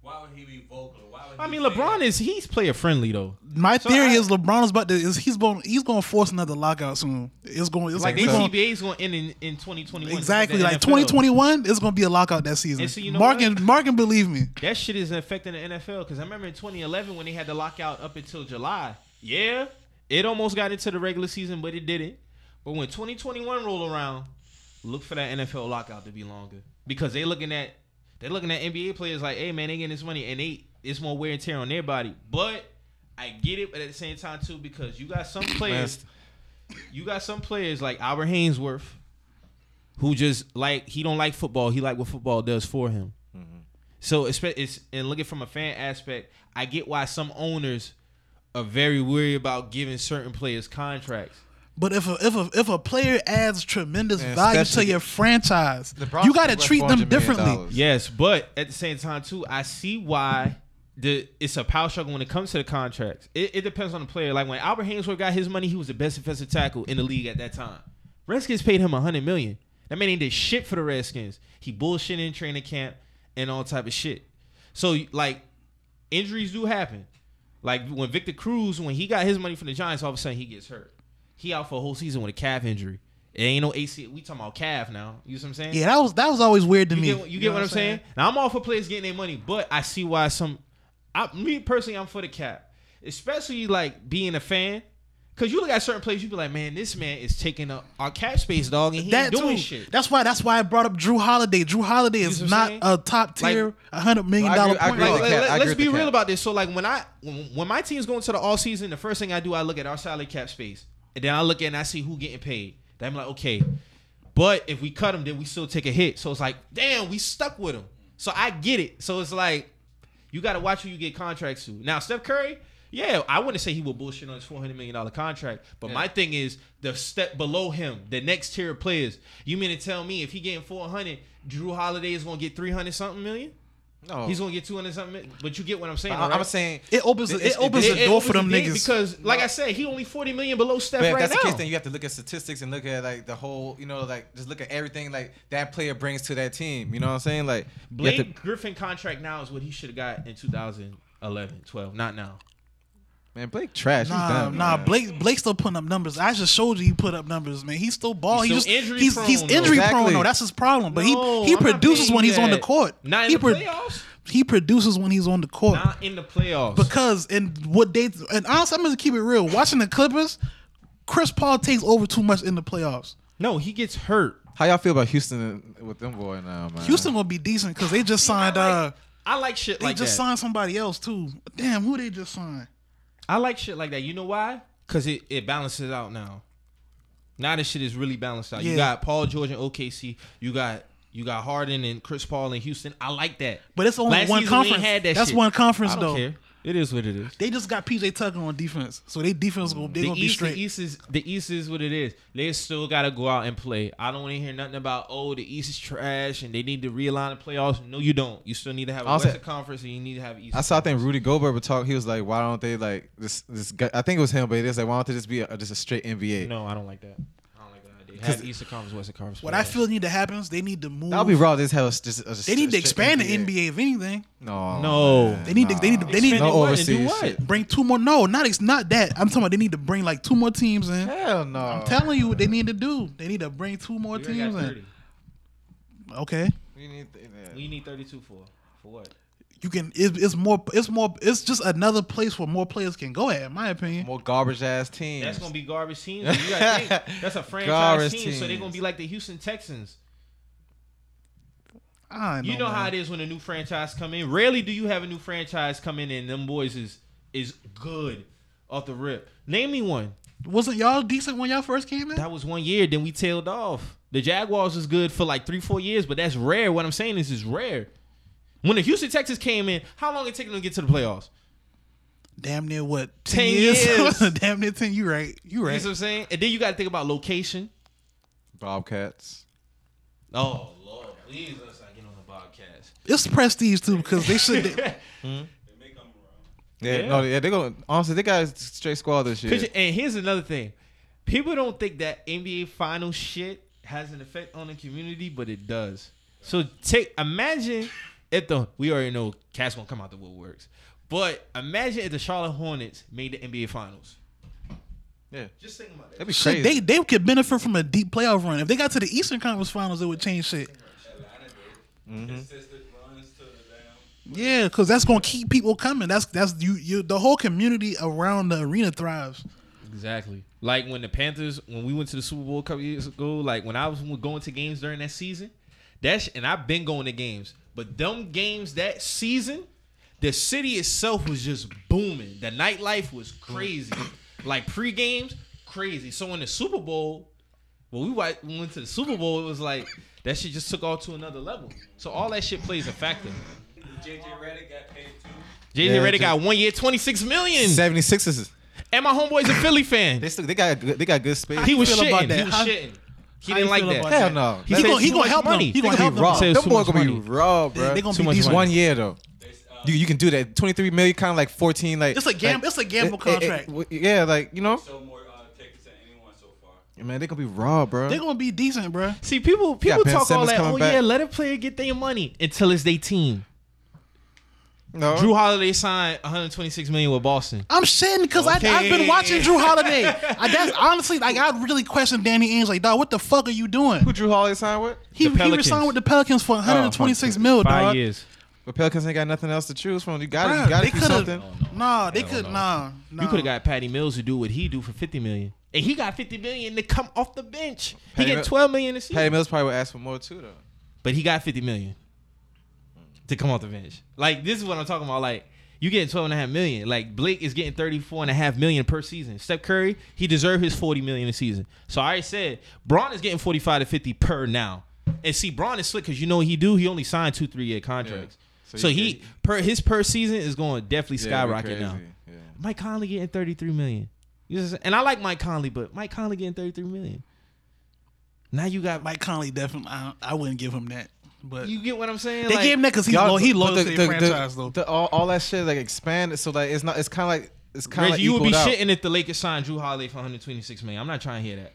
Why would he be vocal? Why would I mean, LeBron is he's player friendly though. My So theory I- is LeBron is about to is he's going he's going to force another lockout soon. It's going it's Like like the we gonna- CBA is going to end in, in 2021. exactly The like NFL. 2021 is going to be a lockout that season. And so you know Mark what? and Mark and believe me. That shit is affecting the NFL because I remember in 2011 when they had the lockout up until July. Yeah, it almost got into the regular season, but it didn't. But when 2021 roll around, look for that NFL lockout to be longer because they looking at they looking at NBA players like, hey man, they getting this money and they it's more wear and tear on their body. But I get it, but at the same time too because you got some players, you got some players like Albert Haynesworth, who just like he don't like football. He like what football does for him. Mm-hmm. So it's, it's and looking from a fan aspect, I get why some owners are very worried about giving certain players contracts But if a if a if a player adds tremendous And value to your franchise, LeBron's you got to treat them differently. Yes, but at the same time too, I see why the it's a power struggle when it comes to the contracts. It, it depends on the player. Like when Albert Haynesworth got his money, he was the best defensive tackle in the league at that time. Redskins paid him a hundred million. That man ain't did shit for the Redskins. He bullshit in training camp and all type of shit. So like injuries do happen. Like when Victor Cruz, when he got his money from the Giants, all of a sudden he gets hurt. He out for a whole season with a calf injury. It ain't no AC. We talking about calf now. You know what I'm saying? Yeah, that was that was always weird to You me. get, you get know what I'm saying? Now I'm all for players getting their money, but I see why some. I, me personally, I'm for the cap, especially like being a fan. Cause you look at certain players, you be like, man, this man is taking up our cap space, dog, and he That doing too. shit. That's why. That's why I brought up Jrue Holiday. Jrue Holiday is see what not saying? a top tier, Like- hundred million dollar I point agree Like, let, us be real cap. about this. So like when I when, when my team's going to the all season, the first thing I do, I look at our salary cap space, and then I look at and I see who getting paid. Then I'm like, okay, but if we cut him, then we still take a hit. So it's like, damn, we stuck with him. So I get it. So it's like you got to watch who you get contracts to. Now Steph Curry, yeah, I wouldn't say he would bullshit on his four hundred million dollar contract, but my thing is the step below him, the next tier of players. You mean to tell me if he getting four hundred, Jrue Holiday is gonna get three hundred something million? No, He's gonna get two hundred something, million? but you get what I'm saying. But I- right? I'm saying It opens It's- it opens It- the it door for opens them the niggas. because, like I said, he only forty million below Steph But if right that's now. the case, then you have to look at statistics and look at like the whole, you know, like just look at everything like that player brings to that team. You know what I'm saying? Like Blake to- Griffin contract now is what he should have got in 2011, 12, not now. Man, Blake trash. He's Nah, done, nah. man. Blake Blake still putting up numbers. I just showed you he put up numbers, man. He's still ball. He's He still just injury he's prone, he's though. injury prone Exactly. though. That's his problem. But No, he he I'm produces when you he's on the court. Not in he the playoffs. He produces when he's on the court. Not in the playoffs. Because and what they and honestly, I'm gonna keep it real. Watching the Clippers, Chris Paul takes over too much in the playoffs. no, he gets hurt. How y'all feel about Houston with them boy now, man? Houston gonna be decent because they just signed. uh I like shit like that. They like just that. signed somebody else too. Damn, who they just signed? I like shit like that. You know why? Because it, it balances out now. Now this shit is really balanced out. You got Paul George and OKC. You got you got Harden and Chris Paul in Houston. I like that. But it's only Last one conference. had that That's shit. one conference though. care. It is what it is. They just got PJ Tucker on defense, so they defense go they the gonna be straight. the East is the East is what it is. They still got to go out and play. I don't want to hear nothing about oh the East is trash and they need to realign the playoffs. No, you don't. You still need to have a I'll say- Western Conference and you need to have East. I saw. I think Rudy Gobert would talk. He was like, "Why don't they like this? This guy? I think it was him, but it is was like, why don't they just be a, just a straight NBA? No, I don't like that. I don't like that idea. Have Eastern Conference, Western Conference. what I feel need to happen is they need to move. That'll be raw. This have a, just, just They need to a straight expand the NBA if anything. No, No. man, They need to- they need to- they need- Expand no it what and do overseas what? Bring two more. No, not it's not that. I'm talking about they need to bring like two more teams in. Hell no. I'm telling you what they need to do. They need to bring two more We teams got in. Okay, We need th- What do you need 32 for? For what? You can. It, it's more. It's more. It's just another place where more players can go at. In my opinion. more garbage ass teams. That's gonna be garbage teams. You gotta think that's a franchise Garbage team, so they're gonna be like the Houston Texans. I You know how it is when a new franchise come in. Rarely do you have a new franchise come in and them boys is is good off the rip. Name me one. Wasn't y'all decent when y'all first came in? That was one year. Then we tailed off. The Jaguars was good for like three, four years, but that's rare. What I'm saying is, is rare. When the Houston Texans came in, how long it take them to get to the playoffs? Damn near what? 10 years. Damn near ten. You right. You right. You know what I'm saying? And then you got to think about location. Bobcats. Oh Lord, please let's not get on the Bobcats. It's prestige too because they should. They make them around. Yeah, Yeah. no, yeah, they're go. Honestly, they got a straight squad this year. You- and here's another thing. People don't think that NBA final shit has an effect on the community, but it does. So take imagine if the we already know Cat's gonna come out the woodworks. But imagine if the Charlotte Hornets made the NBA finals. Yeah, Just think about that'd that. be Shit, crazy. they they could benefit from a deep playoff run. If they got to the Eastern Conference Finals, it would change shit. Mm-hmm. Consistent runs to the damn. Yeah, because that's gonna keep people coming. That's that's you you the whole community around the arena thrives. Exactly. Like when the Panthers, when we went to the Super Bowl a couple years ago, like when I was going to games during that season, that's and I've been going to games, but them games that season, the city itself was just booming. The nightlife was crazy. like pre games, crazy. So in the Super Bowl, when we went to the Super Bowl, it was like that shit just took off to another level. So all that shit plays a factor. JJ Redick got paid too. JJ Yeah, Redick J- got one year, twenty six million. 76ers. And my homeboy's a Philly fan. They still they got good- they got good space. He was feel about that? He was How- shitting. He didn't like that. Hell no. He said gonna, he gonna help money. them. He gonna gonna help them. raw. Say Them boys gonna be raw, bro. they gonna Too be much decent. money. one year though. You, you can do that. Twenty three million, kind of like fourteen. Like It's a gam- like- it's a gamble it- it- it- contract. yeah, like you know, So more uh, tickets than anyone so far. man, they gonna be raw, bro. They gonna be decent, bro. See, people people Ben talk all that. Oh back. yeah, let a player get their money until it's their team. No, Jrue Holiday signed 126 million with Boston. I'm shitting because I've been watching Jrue Holiday. I, that's honestly like I really question Danny Ainge. Like, dog, what the fuck are you doing? who Jrue Holiday signed with? He The he Pelicans. resigned with the Pelicans for 126 mil, Five dog. years. But Pelicans ain't got nothing else to choose from. You got Bruh, to you got they to do coulda- something. Oh, nah, they could nah. nah. You could have got Patty Mills to do what he do for 50 million, and he got 50 million to come off the bench. He get 12 million this year. Patty Mills probably would ask for more too, though. but he got 50 million to come off the bench. Like this is what I'm talking about. Like you getting 12 and a half million. Like Blake is getting 34 and a half million per season. Steph Curry, he deserved his 40 million a season. So I already said Bron is getting 45 to 50 per now. And see, Bron is slick because you know what he do. He only signed two three year contracts. So So, he can- per his per season is going to definitely Yeah, skyrocket now. Yeah. Mike Conley getting 33 million. You and I like Mike Conley, but Mike Conley getting 33 million. Now you got Mike Conley definitely. I, I wouldn't give him that, but You get what I'm saying? they Like, gave him that because he Y'all- low, he but low the- to the- the the- franchise though. the- all, all that shit like expanded, so like it's not. It's kind of like it's kind of like you would be out. shitting if the Lakers signed Jrue Holiday for 126 million. I'm not trying to hear that.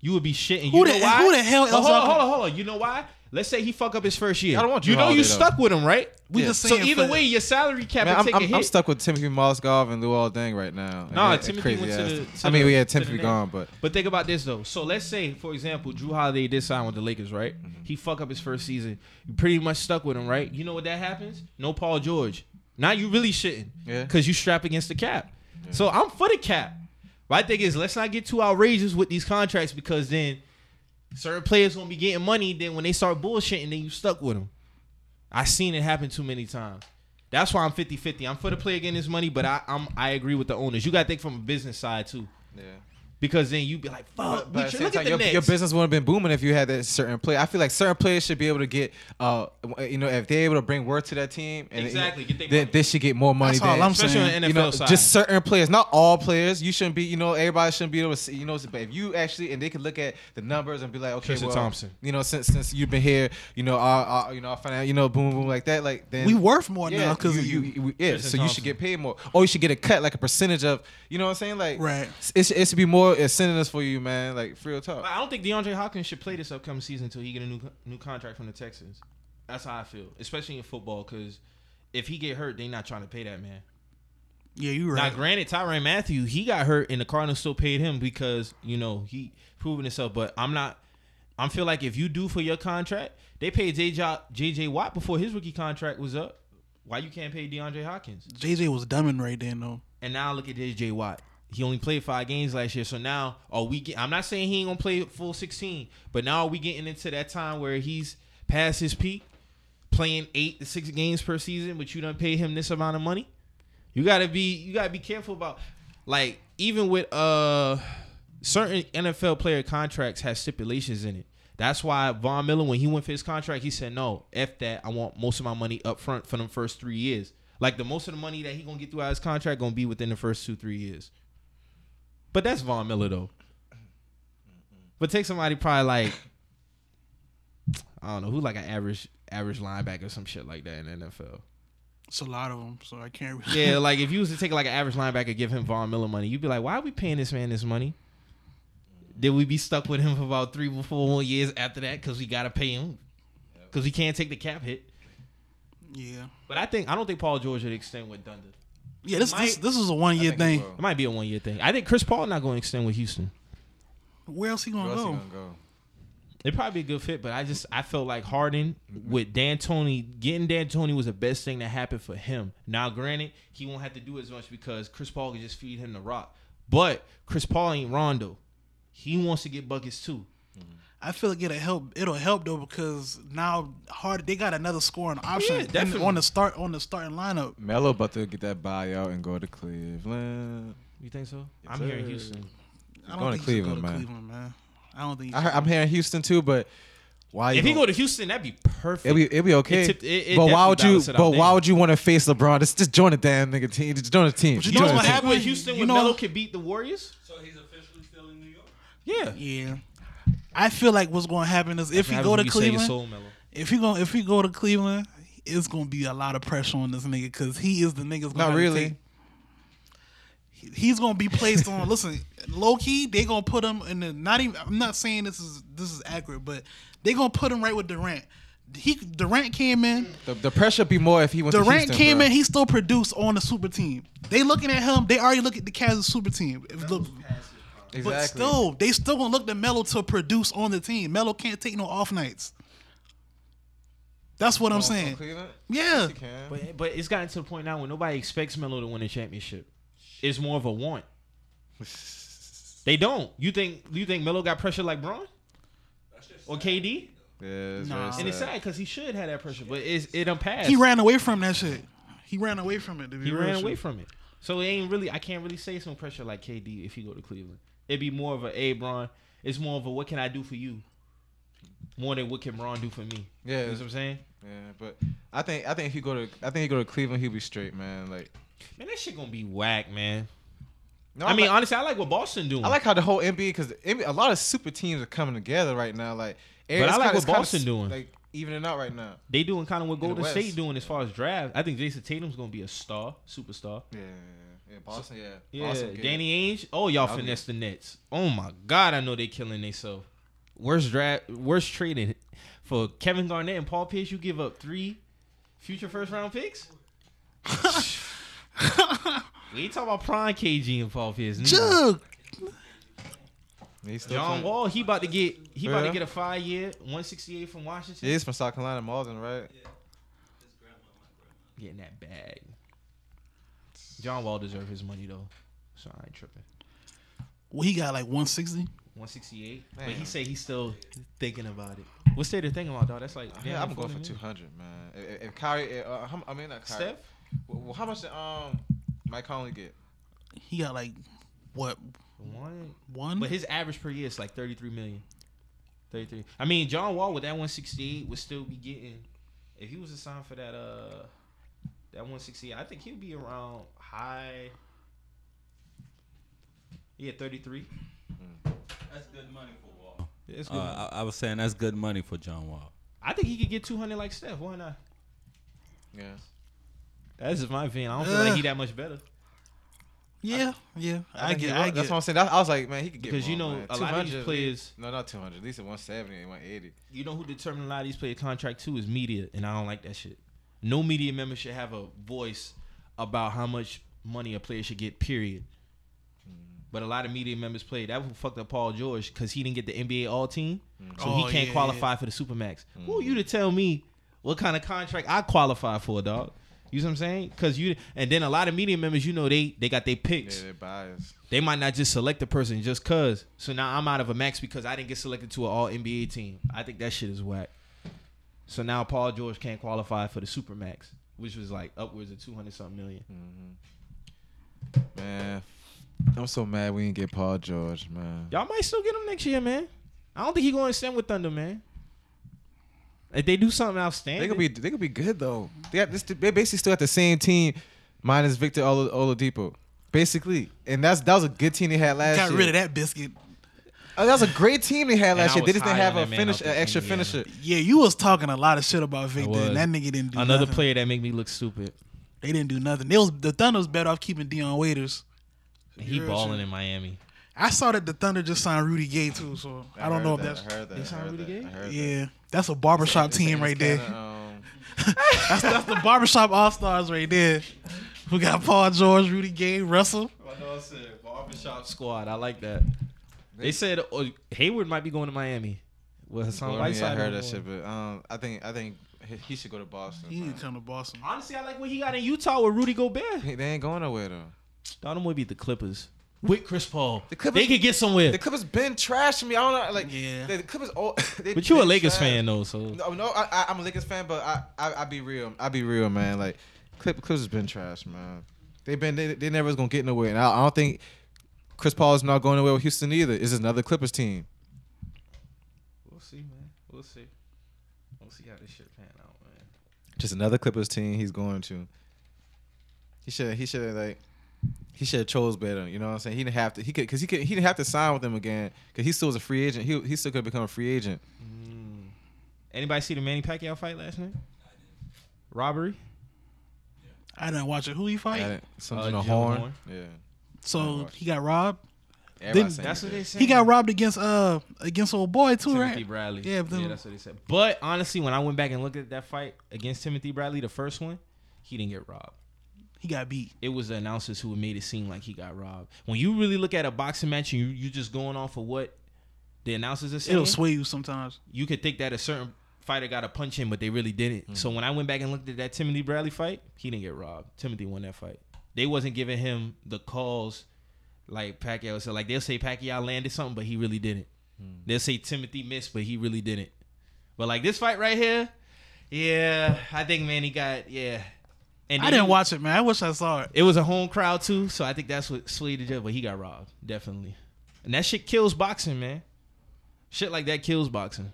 You would be shitting. Who You the- know why? who the hell Oh, else hold on, hold on, hold on. You know why? Let's say he fuck up his first year. I don't want you Drew know you though. stuck with him, right? We Yeah. just So either way, your salary cap Man, would I'm, take I'm, a hit. I'm stuck with Timothy Mozgov and Luol Deng right now. Like, Nah, Timothy crazy went to the- to I mean, we yeah, to Timothy gone, but But think about this though. So let's say, for example, Jrue Holiday did sign with the Lakers, right? Mm-hmm. He fuck up his first season. You pretty much stuck with him, right? You know what that happens? No Paul George. Now you really shitting. Yeah. Because you strap against the cap. So I'm for the cap. My thing is, let's not get too outrageous with these contracts because then certain players gonna be getting money. Then when they start bullshitting, then you stuck with them. I seen it happen too many times. That's why I'm 50-50. I'm for the player getting his money, but I, I'm I agree with the owners. You got to think from a business side too, yeah. Because then you'd be like, "Fuck, but we at the should same look time, at the your, Knicks." your business would have been booming if you had that certain player. I feel like certain players should be able to get, uh, you know, if they're able to bring worth to that team, and Exactly, get their then money. they should get more money. That's all I'm Especially saying. on the NFL you know, side. just certain players, not all players. You shouldn't be, you know, everybody shouldn't be able to see, you know, but if you actually, and they can look at the numbers and be like, okay, Tristan well, Thompson. you know, since since you've been here, you know, our, our you know, our finan- you know, boom, boom, like that, like then we worth more now yeah, because you, of you. you, you- yeah. Tristan So you should get paid more, or you should get a cut, like a percentage of, you know what I'm saying, like, Right. It, should- it should be more incentives for you, man. Like real talk. I don't think DeAndre Hopkins should play this upcoming season until he get a new new contract from the Texans. That's how I feel, especially in football, because if he get hurt, they not trying to pay that man. Yeah, you Now, right. Now, granted, Tyrann Mathieu he got hurt, and the Cardinals still paid him because you know he proven himself. But I'm not. I feel like if you do for your contract, they paid JJ JJ Watt before his rookie contract was up. Why you can't pay DeAndre Hopkins? JJ was dumbing right then though. And now look at JJ Watt. He only played five games last year. So now are we get, I'm not saying he ain't gonna play full 16, but now are we getting into that time where he's past his peak, playing eight to six games per season, but you don't pay him this amount of money? You gotta be you gotta be careful about like even with uh certain NFL player contracts have stipulations in it. That's why Von Miller, when he went for his contract, he said, "No, f that. I want most of my money up front for them first three years. Like the most of the money that he gonna get throughout his contract gonna be within the first two three years." But that's Von Miller though. But take somebody probably like I don't know who like an average average linebacker or some shit like that in the NFL. It's a lot of them, so I can't. Really Yeah, like if you was to take like an average linebacker, and give him Von Miller money, you'd be like, why are we paying this man this money? Did we be stuck with him for about three or four more years after that because we gotta pay him because we can't take the cap hit? yeah, But I think I don't think Paul George would extend with Thunder. Yeah. This Might- this, this is a one year thing. will. It might be a one year thing. I think Chris Paul not going to extend with Houston. Where else he gonna else he go? gonna go? It'd probably be a good fit, but I just I felt like Harden with D'Antoni getting D'Antoni was the best thing that happened for him. Now, granted, he won't have to do as much because Chris Paul can just feed him the rock. But Chris Paul ain't Rondo. He wants to get buckets too. Mm-hmm. I feel like it'll help. It'll help though because now hard they got another scoring option in- definitely. on the start on the starting lineup. Melo about to get that buyout and go to Cleveland. You think so? Yes, I'm here in. Houston. I don't going to think he should go Cleveland, man. Cleveland, man. I don't think. He I should. heard, I'm here in Houston too, but Why? If he go to Houston, that'd be perfect. It'll be, it'll be okay. It tipped- it- it but why would you? balanced it out But why would you want to face LeBron? Just, just join a damn nigga team. Just join a team. But you you know know what's what happened with? Houston You when know- Melo could beat the Warriors? So he's officially still in New York. Yeah. Yeah. I feel like what's going to happen is if he go to Cleveland, if he go if he go to Cleveland, it's going to be a lot of pressure on this nigga because he is the nigga's Not really. he's going to be placed on. listen, low key, they going to put him in the. Not even. I'm not saying this is this is accurate, but they going to put him right with Durant. He Durant came in. The, the pressure be more if he went to Durant Houston. came bro. in. He still produced on the super team. They looking at him. They already look at the Cavs super team. If look, Exactly. but still, they still gonna look to Melo to produce on the team. Melo can't take no off nights. That's what I'm saying. Yeah. Yes. But but it's gotten to the point now where nobody expects Melo to win a championship. It's more of a want. They don't. You think you think Melo got pressure like Bron or KD? Yeah, Nah. And it's sad. sad because he should have that pressure, but it's, it done passed. He ran away from that shit. He ran away from it. To be He real ran shit. away from it. So it ain't really. I can't really say some pressure like KD if he go to Cleveland. It'd be more of a, hey, Bron. It's more of a, what can I do for you? More than what can Bron do for me. Yeah. You know what I'm saying? Yeah, but I think I think if he go to I think he go to Cleveland, he'll be straight, man. Like, Man, that shit gonna be whack, man. no, I mean, like, honestly, I like what Boston doing. I like how the whole NBA because a lot of super teams are coming together right now. Like, But I like kinda- what Boston doing. Like evening out right now. They doing kind of what Golden. State doing as far as draft. I think Jayson Tatum's gonna be a star, superstar. Yeah, yeah, Boston. Yeah, Yeah, Boston. Danny Ainge. Oh, y'all I'll be- finesse the Nets. Oh my God, I know they killing themselves. Worst draft, worst trading for Kevin Garnett and Paul Pierce. You give up three future first round picks. we ain't talking about prime KG and Paul Pierce. neither. Jug. He's John playing. Wall, he about to get he about Yeah. to get a five year, one sixty eight from Washington. Yeah, he's from South Carolina, Malden, right? Getting that bag. John Wall deserve his money though, so I ain't tripping. Well, he got like 160. 168. But he say he's still thinking about it. What's they thinking about, dog? That's like Yeah, I'm going for 40 two million. hundred, man. If, if Kyrie, uh, I mean not Kyrie. Steph? Well, well, how much did um Mike Conley get? He got like what One. one? But his average per year is like 33 million. 33. I mean, John Wall with that 168 would still be getting if he was assigned for that uh that 160. I think he'd be around high Yeah, 33. That's good money for Wall. It's good. Uh, I, I was saying that's good money for John Wall. I think he could get 200 like Steph. Why not? Yeah. That's just my opinion. I don't feel like he that much better. yeah, yeah. I, think he get. was- I get. That's what I'm saying. That, I was like, man, he could get Because you know man. a lot of these 200, players No, not 200. At least at 170 and 180. you know who determine a lot of these player contract too is media, and I don't like that shit. No media member should have a voice about how much money a player should get. Period. Mm-hmm. But a lot of media members play. That what fucked up Paul George because he didn't get the NBA All Team, so mm-hmm. Oh, he can't yeah, qualify for the Supermax. Mm-hmm. Who are you to tell me what kind of contract I qualify for, dog? You know what I'm saying? Because you and then a lot of media members, you know, they they got their picks. Yeah, they're biased. They might not just select the person just cause. So now I'm out of a max because I didn't get selected to an all NBA team. I think that shit is whack. So now Paul George can't qualify for the Supermax, which was like upwards of two hundred something million. Mm-hmm. Man, I'm so mad we didn't get Paul George, man. Y'all might still get him next year, man. I don't think he going to stand with Thunder, man. If they do something outstanding, They could be they could be good though. They got this. They basically still got the same team, minus Victor Ol- Oladipo, basically. And that's that was a good team they had last year. got year. rid of that biscuit. Oh, that was a great team they had last I year. They just didn't have a that finish, an extra Indiana. finisher. Yeah, you was talking a lot of shit about Victor, and that nigga didn't do nothing. another nothing. player that make me look stupid. They didn't do nothing. They was the Thunder was better off keeping Dion Waiters. He Real balling shit. in Miami. I saw that the Thunder just signed Rudy Gay too, so I, don't heard know if that, that's I heard that. They signed Rudy that, Gay? I heard yeah. That's a barbershop that. team It's right there. kinda, um, That's that's the barbershop all stars right there. We got Paul George, Rudy Gay, Russell. I know I said barbershop squad. I like that. They said uh, Hayward might be going to Miami. With Hassan Gordon, Whiteside. yeah, I heard that shit, but um, I think I think he- he should go to Boston. He man. need to come to Boston. Honestly, I like what he got in Utah with Rudy Gobert. He- They ain't going nowhere though. Thought him would beat the Clippers with Chris Paul. The Clippers- they could get somewhere. The Clippers been trashing me. I don't know, like Yeah. the, the Clippers. All, they, but you a Lakers trash. fan though, so No, no, I, I, I'm a Lakers fan, but I, I, I be real. I be real, man. Like, Clip, Clippers been trash, man. They been, they, they never was gonna get nowhere, and I, I don't think Chris Paul is not going away with Houston either. Is just another Clippers team. we'll see, man. We'll see. We'll see how this shit pan out, man. Just another Clippers team he's going to. He should he should like he should have chose better. You know what I'm saying? He didn't have to. He could because he could he didn't have to sign with them again because he still was a free agent. He he still could become a free agent. Mm. Anybody see the Manny Pacquiao fight last night? Robbery. I didn't watch it. Who he fight? Something Uh, on Jill horn. Horn. Yeah. So he got robbed. Everybody Then- That's he what they said. He got robbed against uh against old boy too, Timothy right? Bradley. Yeah, but yeah, that's what they said. But honestly, when I went back and looked at that fight against Timothy Bradley, the first one, he didn't get robbed. He got beat. It was the announcers who made it seem like he got robbed. When you really look at a boxing match and you you just going off of what the announcers are saying, It'll sway you sometimes. you could think that a certain fighter got a punch in, but they really didn't. So when I went back and looked at that Timothy Bradley fight, he didn't get robbed. Timothy won that fight. They wasn't giving him the calls like Pacquiao said. Like they'll say Pacquiao landed something, but he really didn't. They'll say Timothy missed, but he really didn't. But like this fight right here, yeah, I think man he got yeah. And I didn't he- watch it, man. I wish I saw it. it was a home crowd too, so I think that's what swayed the judge. But he got robbed, definitely. And that shit kills boxing, man. Shit like that kills boxing.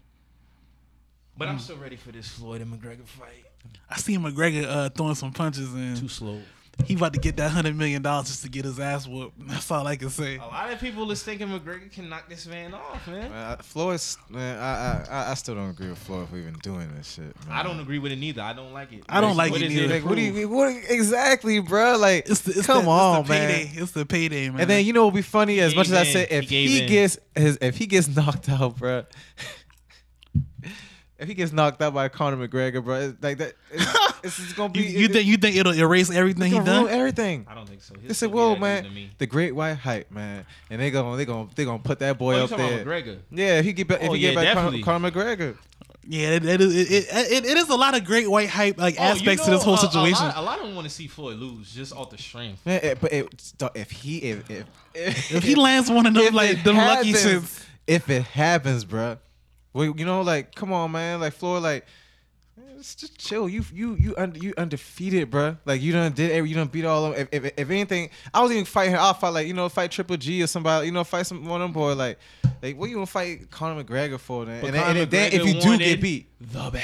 But I'm still ready for this Floyd and McGregor fight. I seen McGregor uh, throwing some punches and Too slow. He about to get that hundred million dollars just to get his ass whooped. That's all I can say. A lot of people is thinking McGregor can knock this man off, man. Man, I- Floyd's man, I, I I- I still don't agree with Floyd for even doing this shit. Man. I don't agree with it neither. I don't like it. I don't like What it is neither. Like, what do you what exactly, bro? Like, It's the it's come the, on, it's the man. payday. It's the payday, man. And then you know what would be funny as He much as I gave say if He he, gets his if he gets knocked out, bro. If he gets knocked out by Conor McGregor, bro, it's like that, it's, it's just gonna be. you, you think you think it'll erase everything he he done? everything? I don't think so. He'll They still "Whoa, man, dude to me. the Great White Hype, man," and they gonna they gonna they gonna put that boy Oh, up there. about McGregor? Yeah, if he get oh, back, if Oh, he yeah, get back definitely. Conor, Conor McGregor. Yeah, it, it, is- it, it, it, it is a lot of great white hype like Oh, you aspects to this whole situation. A lot, a lot of them want to see Floyd lose just off the strength. Man, it, but it, if he if if, if he lands one of them like it them lucky happens- shits, If it happens, bruh. Well, you know, like, come on, man. Like Floyd, like, just, just chill. You you you under you undefeated, bruh. Like you done did every you done beat all of them. If, if if anything, I was even fighting. I'll fight like you know fight Triple G or somebody. You know fight some one of them boy. Like like what you gonna fight Conor McGregor for then? But And, Conor and then if you do get beat, the bag.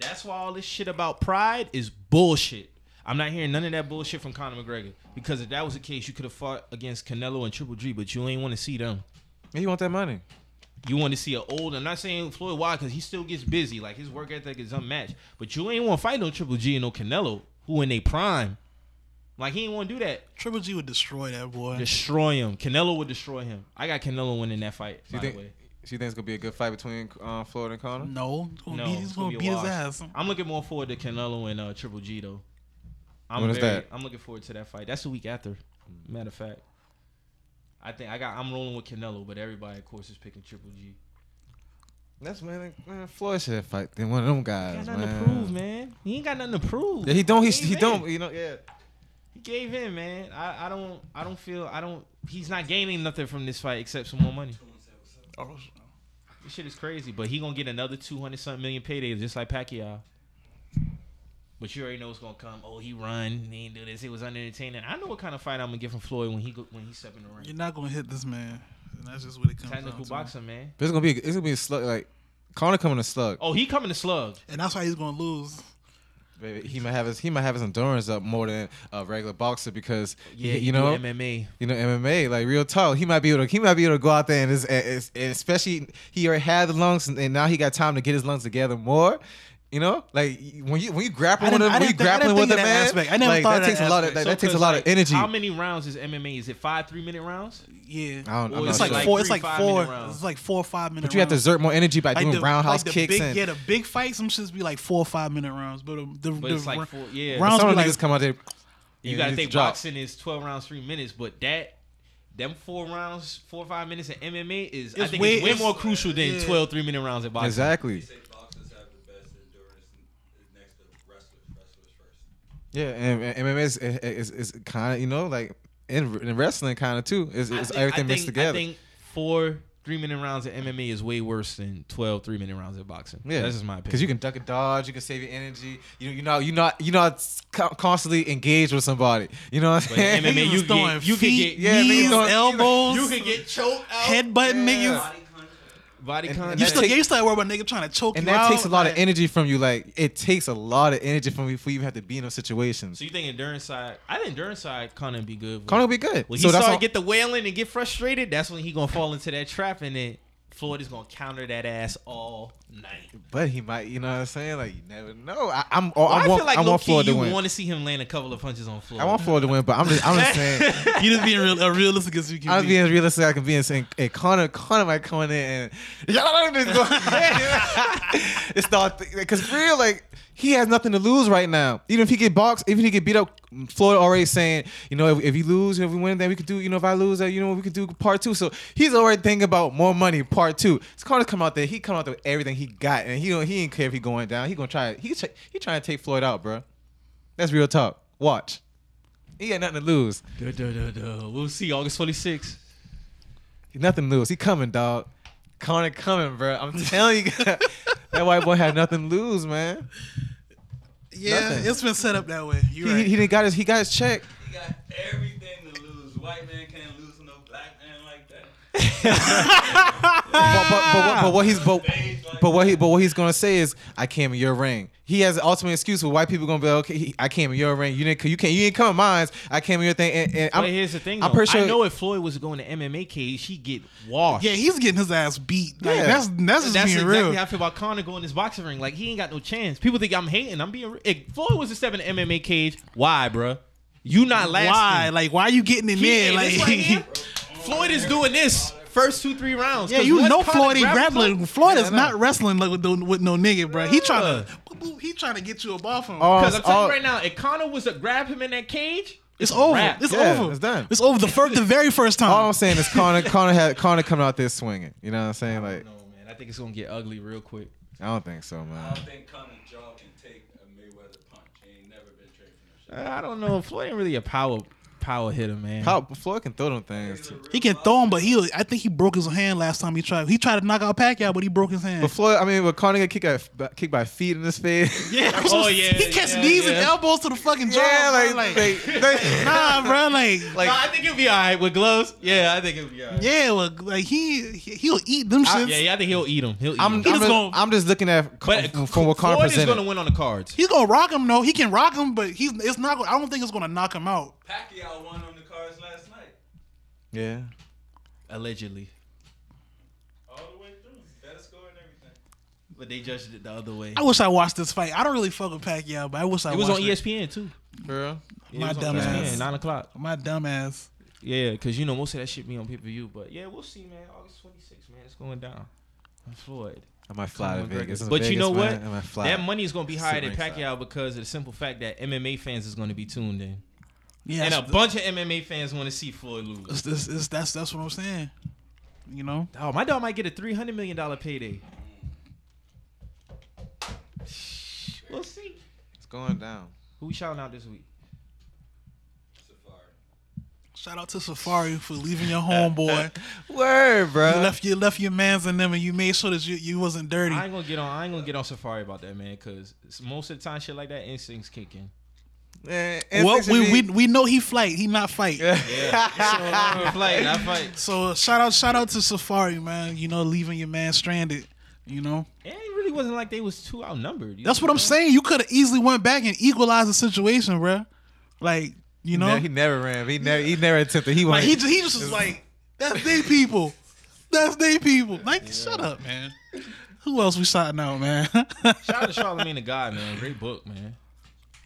That's why all this shit about pride is bullshit. I'm not hearing none of that bullshit from Conor McGregor because if that was the case, you could have fought against Canelo and Triple G, but you ain't want to see them. you want that money. You want to see an old. I'm not saying Floyd why because he still gets busy. Like his work ethic is unmatched. But you ain't want to fight no Triple G and no Canelo who in their prime. Like he ain't want to do that. Triple G would destroy that boy. Destroy him. Canelo would destroy him. I got Canelo winning that fight. Do By you the way. think? Do you think it's gonna be a good fight between um, Floyd and Conor? no, he's gonna No, beat, he's gonna be a beat his ass. I'm looking more forward to Canelo and uh, Triple G though. I'm When is very, that? I'm looking forward to that fight. That's the week after. Matter of fact, I think I got. I'm rolling with Canelo, but everybody, of course, is picking Triple G. That's man, man Floyd should fight then one of them guys. He got nothing man. to prove, man. He ain't got nothing to prove. Yeah, he don't. He, gave he don't. You know. Yeah. He gave in, man. I, I don't. I don't feel. I don't. He's not gaining nothing from this fight except some more money. Oh, This shit is crazy, but he gonna get another two hundred something million payday just like Pacquiao. But you already know what's gonna come. Oh, he run, he didn't do this. It was unentertaining. I know what kind of fight I'm gonna get from Floyd when he go, when he step in the ring. You're not gonna hit this man. And that's just what it comes Technical down to. boxing, man. But it's gonna be. It's gonna be a slug. Like Conor coming to slug. Oh, he coming to slug. And that's why he's gonna lose. Baby, he might have his. He might have his endurance up more than a regular boxer because Yeah, you, he you do know. MMA. You know MMA, like real talk. He might be able to. He might be able to go out there and, just, and, and- and especially he already had the lungs, and, and now he got time to get his lungs together more. You know, like when you when you grappling with didn't- him, when you didn't think- I grappling with a think that man, aspect. I never like thought that takes a lot of that, So, that takes a lot like, of energy. How many rounds is MMA? Is it five three minute rounds? Yeah. I don't, I'm Or not It's like sure. four. It's like four. It's like four or five minute. but you have to rounds. exert more energy by Like doing the, roundhouse like the kicks big, and. yeah, the big fights. Some shits be like four or five minute rounds, but um, the, But the it's like four. Yeah. rounds Some of like niggas come out there. You Yeah, gotta think drop. boxing is twelve rounds, three minutes, but that them four rounds, four or five minutes in MMA is I think way- it's way it's- more crucial than yeah. 12 three minute rounds in boxing. Exactly. say boxers have the best endurance next to wrestlers. Wrestlers first. Yeah, and, and MMA eh, eh, is is, is kind of you know like in, in wrestling kind of too. Is I think- everything I mixed together. I think four three minute rounds in MMA is way worse than 12 three minute rounds in boxing. Yeah, that's just my opinion. Because you can duck and dodge, you can save your energy. You know, you know, you not you not constantly engaged with somebody. You know what I'm saying? MMA, Niggas you can get- you can get- yeah, knees, elbows, you can get choked out. headbutting Yeah. niggas. Body And- and contact. You that still, take- yeah, you still worry about nigga trying to choke and you that out. takes a lot of energy from you. Like it takes a lot of energy from you before you even have to be in those situations. so you think endurance side? I think endurance side Conor would be good. with- Conor will be good. When so he start all, get the wailing and get frustrated, that's when he gonna fall into that trap, and then Floyd is gonna counter that ass all night. but he might. You know what I'm saying? Like you never know. I, I'm. oh, I, I, want, feel like I want key Floyd to you win. want to see him land a couple of punches on Floyd. I want Floyd to win, but I'm just. I'm just saying. You just being real, uh, realistic as you can I'm be. being realistic. I can be and saying, "Hey, Conor, Conor might come in and y'all don't even go. it's not because real, like he has nothing to lose right now. Even if he get boxed, even if he get beat up, Floyd already saying, you know, if, if he lose, if we win, then we could do. You know, if I lose, uh, you know, we could do part two. So he's already thinking about more money, part two. So Conor come out there, he come out there with everything he got, and he don't, he ain't care if he going down. He gonna try. He try- he trying to take Floyd out, bro. That's real talk. Watch. He got nothing to lose. Duh, duh, duh, duh. We'll see August 26th. Nothing to lose. He coming, dog. Conor coming, bro. I'm telling you, that white boy had nothing to lose, man. yeah, Nothing. it's been set up that way. You He, right. he, didn't got his he got his check. He got everything to lose. White man can't lose to no black man like that. But, but, but, what- but what he's but, but what he but what he's gonna say is, I came in your ring. He has an ultimate excuse for white people gonna be like, okay. He, I came in your ring. You didn't. You can't. You didn't come in mine. I came in your thing. And, and But I'm, here's the thing, I'm pretty sure- I know if Floyd was going to MMA cage, he'd get washed. yeah, he's getting his ass beat. Like, Yeah. that's that's just That's being exactly real. how I feel about Conor going in this boxing ring. Like he ain't got no chance. People think I'm hating. I'm being. re- If Floyd was to step in the MMA cage, why, bruh? You not lasting. Why? Like, why are you getting in He- there? Like, this right here, Floyd is doing this first two three rounds. Yeah, you know Floyd ain't grabs grappling. him- Floyd Yeah, is I not wrestling like with, no- with no nigga, bro. He trying uh, to he trying to get you above him. Uh, oh, Because I'm telling all- you uh, right now, if Conor was to grab him in that cage, it's a over. wrap. It's Yeah, over. it's done. It's over. The first, the very first time. all I'm saying is Conor Conor had Conor coming out there swinging. You know what I'm saying? Like no man, I think it's gonna get ugly real quick. I don't think so, man. I don't think Conor jaw can take a Mayweather punch. He ain't never been trained for no shit. I don't know. Floyd ain't really a power power hitter, man. How Floyd can throw them things. Too. he can throw them, but he I think he broke his hand last time he tried. He tried to knock out Pacquiao, but he broke his hand. But Floyd, I mean, with Conor get kicked at, kicked by feet in his face. yeah, Oh, yeah, he catch yeah, knees and elbows to the fucking jaw. yeah, bro, like, like, they, they, nah, bro, like, like No, I think he'll be all right with gloves. Yeah, I think he'll be all right. yeah, well, like he he- he'll eat them I- shits. Yeah, yeah, I think he'll eat them. He'll eat I'm, him. I'm, just just, gonna- I'm just looking at But from, from what Conor Floyd is going to win on the cards. He's gonna rock him. No, he can rock him, but he's it's not. I don't think it's gonna knock him out. Pacquiao won on the cards last night. yeah, Allegedly. All the way through. Better score and everything. But they judged it the other way. I wish I watched this fight. I don't really fuck with Pacquiao, but I wish I It was on ESPN too. for real. My it was dumb ESPN, ass. nine o'clock. My dumb ass. Yeah, because you know most of that shit be on pay per view. But yeah, we'll see, man. August 26th, man, it's going down. On Floyd. I might fly to Conor McGregor. Vegas. in But you Vegas, know what? man. I might fly. That money is going to be higher Sit than ringside. Pacquiao because of the simple fact that MMA fans is going to be tuned in, Yeah, and a that's, bunch of MMA fans want to see Floyd lose. it's, it's, it's- that's that's what I'm saying. You know, Oh, my dog might get a three hundred million dollar payday. We'll see. It's going down. Who we shouting out this week? Safari. shout out to Safari for leaving your homeboy. Word, you bro. left you left your man's in them, and you made sure that you, you wasn't dirty. I ain't gonna get on. I ain't gonna get on Safari about that, man. Because most of the time, shit like that, instincts kick in. Well, we, we we know he fight. he not fight. Yeah, fight, not fight. So shout out shout out to Safari, man. You know, leaving your man stranded. You know, And it really wasn't like they was too outnumbered. you that's know what I'm saying. You could have easily went back and equalized the situation, bro. Like you know, No, he never ran. He never. He never attempted. He like he just he just was like, that's they people, that's they people. Like shut up, man. Who else we shouting out, man? Shout out to Charlemagne the God, man. Great book, man.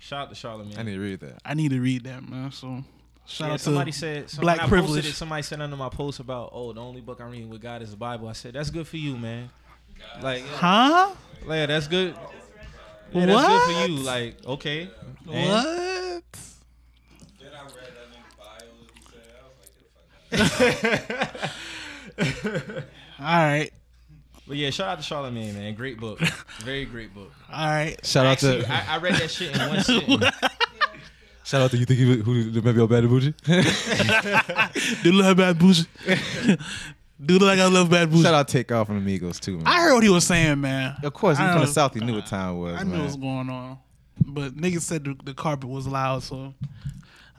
Shout out to Charlemagne. I need to read that. I need to read that, man. So shout Yeah, out somebody to said some, Black when I posted privilege. It, somebody said under my post about, oh, the only book I'm reading with God is the Bible. I said that's good for you, man. Like, yeah, huh? like, yeah, that's good. Yeah, that's good for you. Like, okay. And- What? Then I read that nigga bio. He said, I was like, get the fuck out. All right, But yeah, shout out to Charlemagne, man. Great book. Very great book. all right. Shout Actually, out to. I, I read that shit in one sitting. shout out to you. Think you who the maybe bad bougie? Do look like bad bougie. Do look like I love bad bougie. Shout out Takeoff from Amigos too. Man. I heard what he was saying, man. of course, he's I from the know- south. He knew what time it was. I knew man. what was going on, but niggas said the, the carpet was loud, so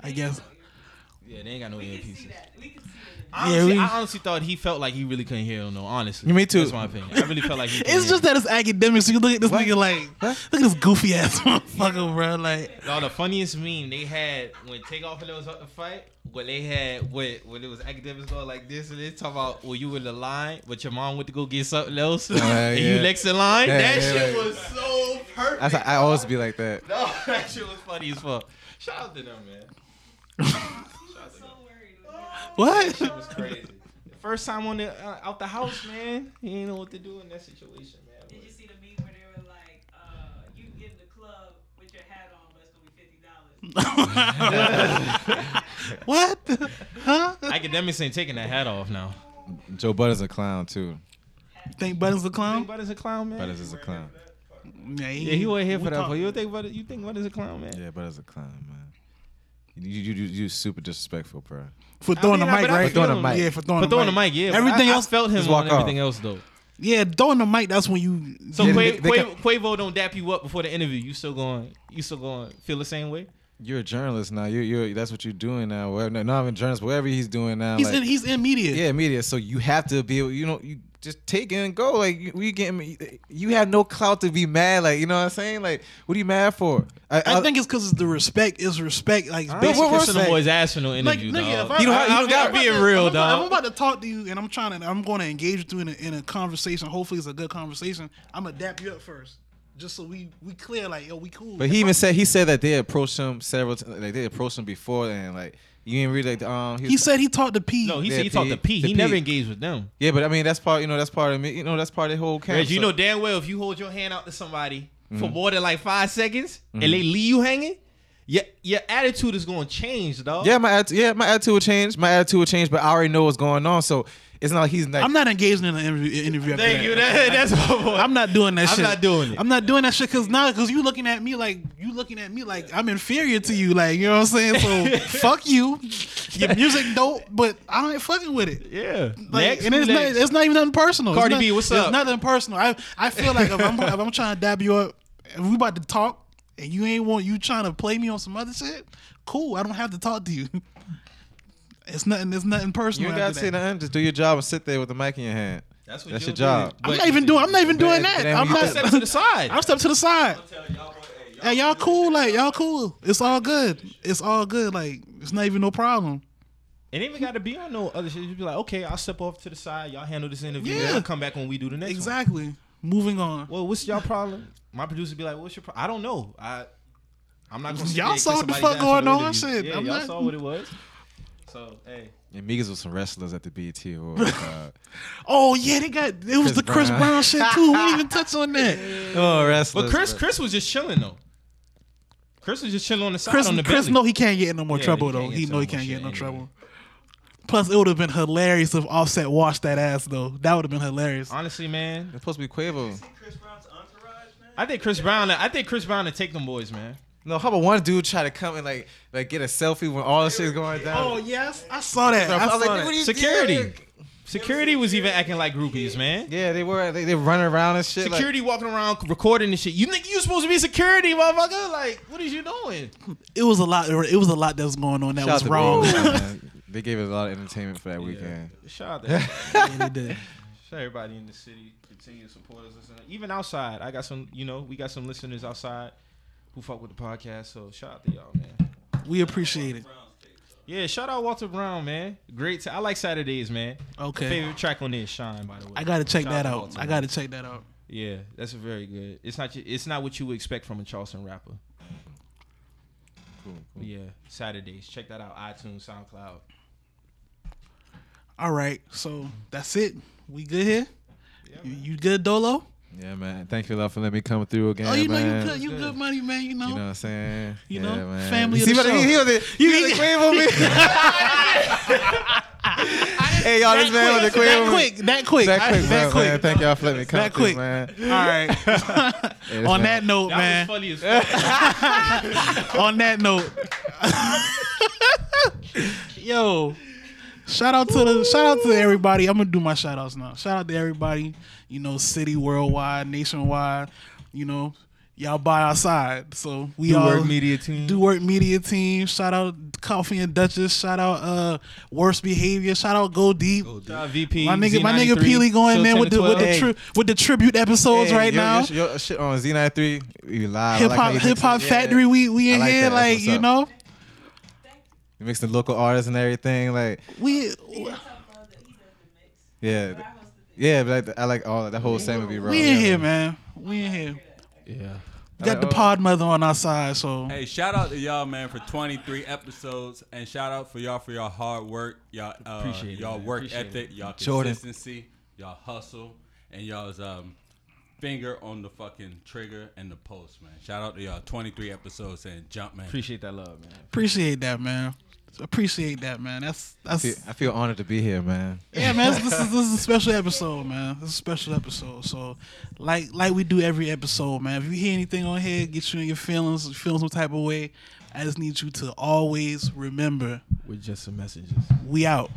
I guess Yeah, they ain't got no earpieces. Honestly, we- I honestly thought he felt like he really couldn't hear. Him. No, honestly, Me too. That's my opinion. I really felt like he. It's just that it's academic. So you look at this nigga like, look at this goofy ass motherfucker, bro. Like, No, the funniest meme they had when Takeoff and them was up to fight, when they had when when it was Akademiks going like this and they talk about when you in the line, but your mom went to go get something else, uh, and yeah. you next in line. Yeah, that yeah, shit right. was so perfect. That's I always be like that. no, that shit was funny as fuck. Shout out to them, man. What? It was crazy. First time on the uh, out the house, man. He ain't know what to do in that situation, man. Did you see the meme where they were like, uh, "You can get in the club with your hat on, but it's gonna be fifty dollars." what? Huh? Akademiks ain't taking that hat off now. Joe Budden's a clown too. You think Buttons a clown? Think Butters a clown, man. Butters is a clown. Yeah, Yeah, he wasn't here we for that. talk- But you think Butters? You think Butters a clown, man? Yeah, Butters a clown, man. You you you, you super disrespectful, bro. For throwing I mean, the mic, I right? For throwing the mic. Yeah, for throwing, For throwing the mic, yeah. Everything I, else, I felt him on walk everything off. else though. yeah, throwing the mic. That's when you. So Yeah, Qua- they- they Qua- Quavo don't dap you up before the interview. You still going? You still going? Feel the same way? You're a journalist now. You're you're that's what you're doing now. Well, no, not even journalist, whatever he's doing now. he's like, in. He's in media. yeah, media. So you have to be. able- You know, you just take it and go. Like you, you getting, you have no clout to be mad. Like you know what I'm saying. Like what are you mad for? I think it's because it's the respect. Is respect like But basically. what we're Chris saying- Boys asking no Like, interview, nigga, dog. I, You don't I, have- you I, don't got- I'm being about to- real, I'm about- dog. I'm about to talk to you, and I'm trying to. I'm going to engage with you in a, in a conversation. Hopefully, it's a good conversation. I'm gonna dap you up first, just so we we clear. Like, yo, we cool. But he even said he said that they approached him several. times. Like they approached him before, and like you didn't really like. Um, he said he talked to P. no, he Yeah, said he talked to P- P. the He P. never engaged with them. yeah, but I mean that's part. You know, that's part of me. You know, that's part of the whole camp. Reg, you so- know damn well if you hold your hand out to somebody Mm-hmm. for more than like five seconds and they leave you hanging, your your attitude is going to change, dog. Yeah, my attitude, yeah, my attitude will change. My attitude will change, but I already know what's going on, so it's not like he's like. I'm not engaging in an interview. Interview after Thank that. you. That, that's my point. I'm not doing that I'm shit. not doing it. I'm not doing that shit because now because you looking at me like you looking at me like I'm inferior to you. Like you know what I'm saying. So fuck you. Your music dope, but I ain't fucking with it. yeah. Like, next, and it's next. not, it's not even nothing personal. It's Cardi not- B, what's up? it's up? nothing personal. I I feel like if I'm if I'm trying to dab you up, if we about to talk, and you ain't want you trying to play me on some other shit, cool. I don't have to talk to you. It's nothing. It's nothing you personal. ain't gotta after say that. nothing. Just do your job and sit there with the mic in your hand. That's what That's your job. do. I'm not even doing. I'm not even doing that. I'm not. you Step to the side. I'll step to the side. Hey, y'all cool? Like y'all cool? It's all good. It's all good. Like it's not even no problem. It ain't even got to be on no other shit. You be like, okay, I'll step off to the side. Y'all handle this interview. Yeah. I'll come back when we do the next one. Exactly. Moving on. Well, what's y'all problem? My producer be like, "What's your problem?" I don't know. I I'm not gonna. Y'all saw what the fuck going on, shit. Yeah, I'm y'all not- saw what it was. So hey, And Migos was some wrestlers at the BET Awards. uh, Oh yeah, they got. It was Chris the Chris Brown. Brown shit too. We didn't even touch on that. oh, wrestlers. but Chris, bro. Chris was just chilling though. Chris was just chilling on the side Chris, on the Chris belly. know he can't get in no more Yeah, trouble he though. He know he can't get in no shit trouble. Plus, it would have been hilarious if Offset washed that ass though. That would have been hilarious. Honestly, man, It's supposed to be Quavo. I think Chris Brown. I think Chris Brown to take them boys, man. No, how about one dude try to come and like like get a selfie when all the shit's going down? Oh yes, I saw that. I I was saw like, that. what are you Security. doing? Security was even acting like groupies, man. Yeah, they were. They, they running around and shit. like- Security walking around recording and shit. You think you supposed to be security, motherfucker? Like, what is you doing? It was a lot. It was a lot that was going on that Shout was wrong. Big. They gave us a lot of entertainment for that weekend. Shout out to Yeah, did. Shout everybody in the city. Continue to support us. Even outside, I got some. You know, we got some listeners outside who fuck with the podcast. So shout out to y'all, man. We appreciate it. Yeah, shout out Walter Brown, man. Great. T- I like Saturdays, man. Okay. Favorite track on this, Shine, by the way. I gotta check Shout that out. Walter, I gotta check that out. Yeah, that's very good. It's not. It's not what you would expect from a Charleston rapper. Cool, But yeah, Saturdays. Check that out. iTunes, SoundCloud. All right, so that's it. We good here? you, you good, Dolo? Yeah, man. Thank you, love, for letting me come through again. oh, you know you good. You good, money, man. You know. You know what I'm saying? You yeah, know, man. family You of see the what show. he, he was a, he was a queen on me. hey, y'all, this man was a queen that on quick, that quick, That quick, that quick. man. Thank y'all for letting me come That through, quick. man. All right. Hey, On man- that note, That man. was funny as fuck. On that note, yo, shout out to the shout out to everybody. I'm gonna do my shout outs now. Shout out to everybody. You know, city, worldwide, nationwide. You know, y'all by our side. So we Do all work media team. do work media team. Shout out Coffee and Duchess. Shout out uh worst behavior. Shout out Go Deep. Shout out VP. My nigga, my nigga Peely going man with the with the tri- with the tribute episodes Hey, right now. Your, your shit on Z93, we live. Hip hop hip hop it. Yeah. factory. We we in like here that. Like you know You mix the local artists and everything. Like, we yeah, yeah. But like, I like all that whole segment be wrong. we in here, man. We in here. Yeah. We got the pod mother on our side, so Hey, shout out to y'all, man, for 23 episodes, and shout out for y'all for y'all hard work, y'all uh, Appreciate y'all man. work Appreciate ethic, y'all Jordan. consistency, y'all hustle, and y'all's um finger on the fucking trigger and the post, man. Shout out to y'all. 23 episodes and jump, man. Appreciate that love, man. appreciate that, man. Appreciate that, man. That's I that's feel, I feel honored to be here, man. yeah, man. This, this is this is a special episode, man. This is a special episode. So, like like we do every episode, man. If you hear anything on here, get you in your feelings, feeling some type of way. I just need you to always remember, With just some messages. we out.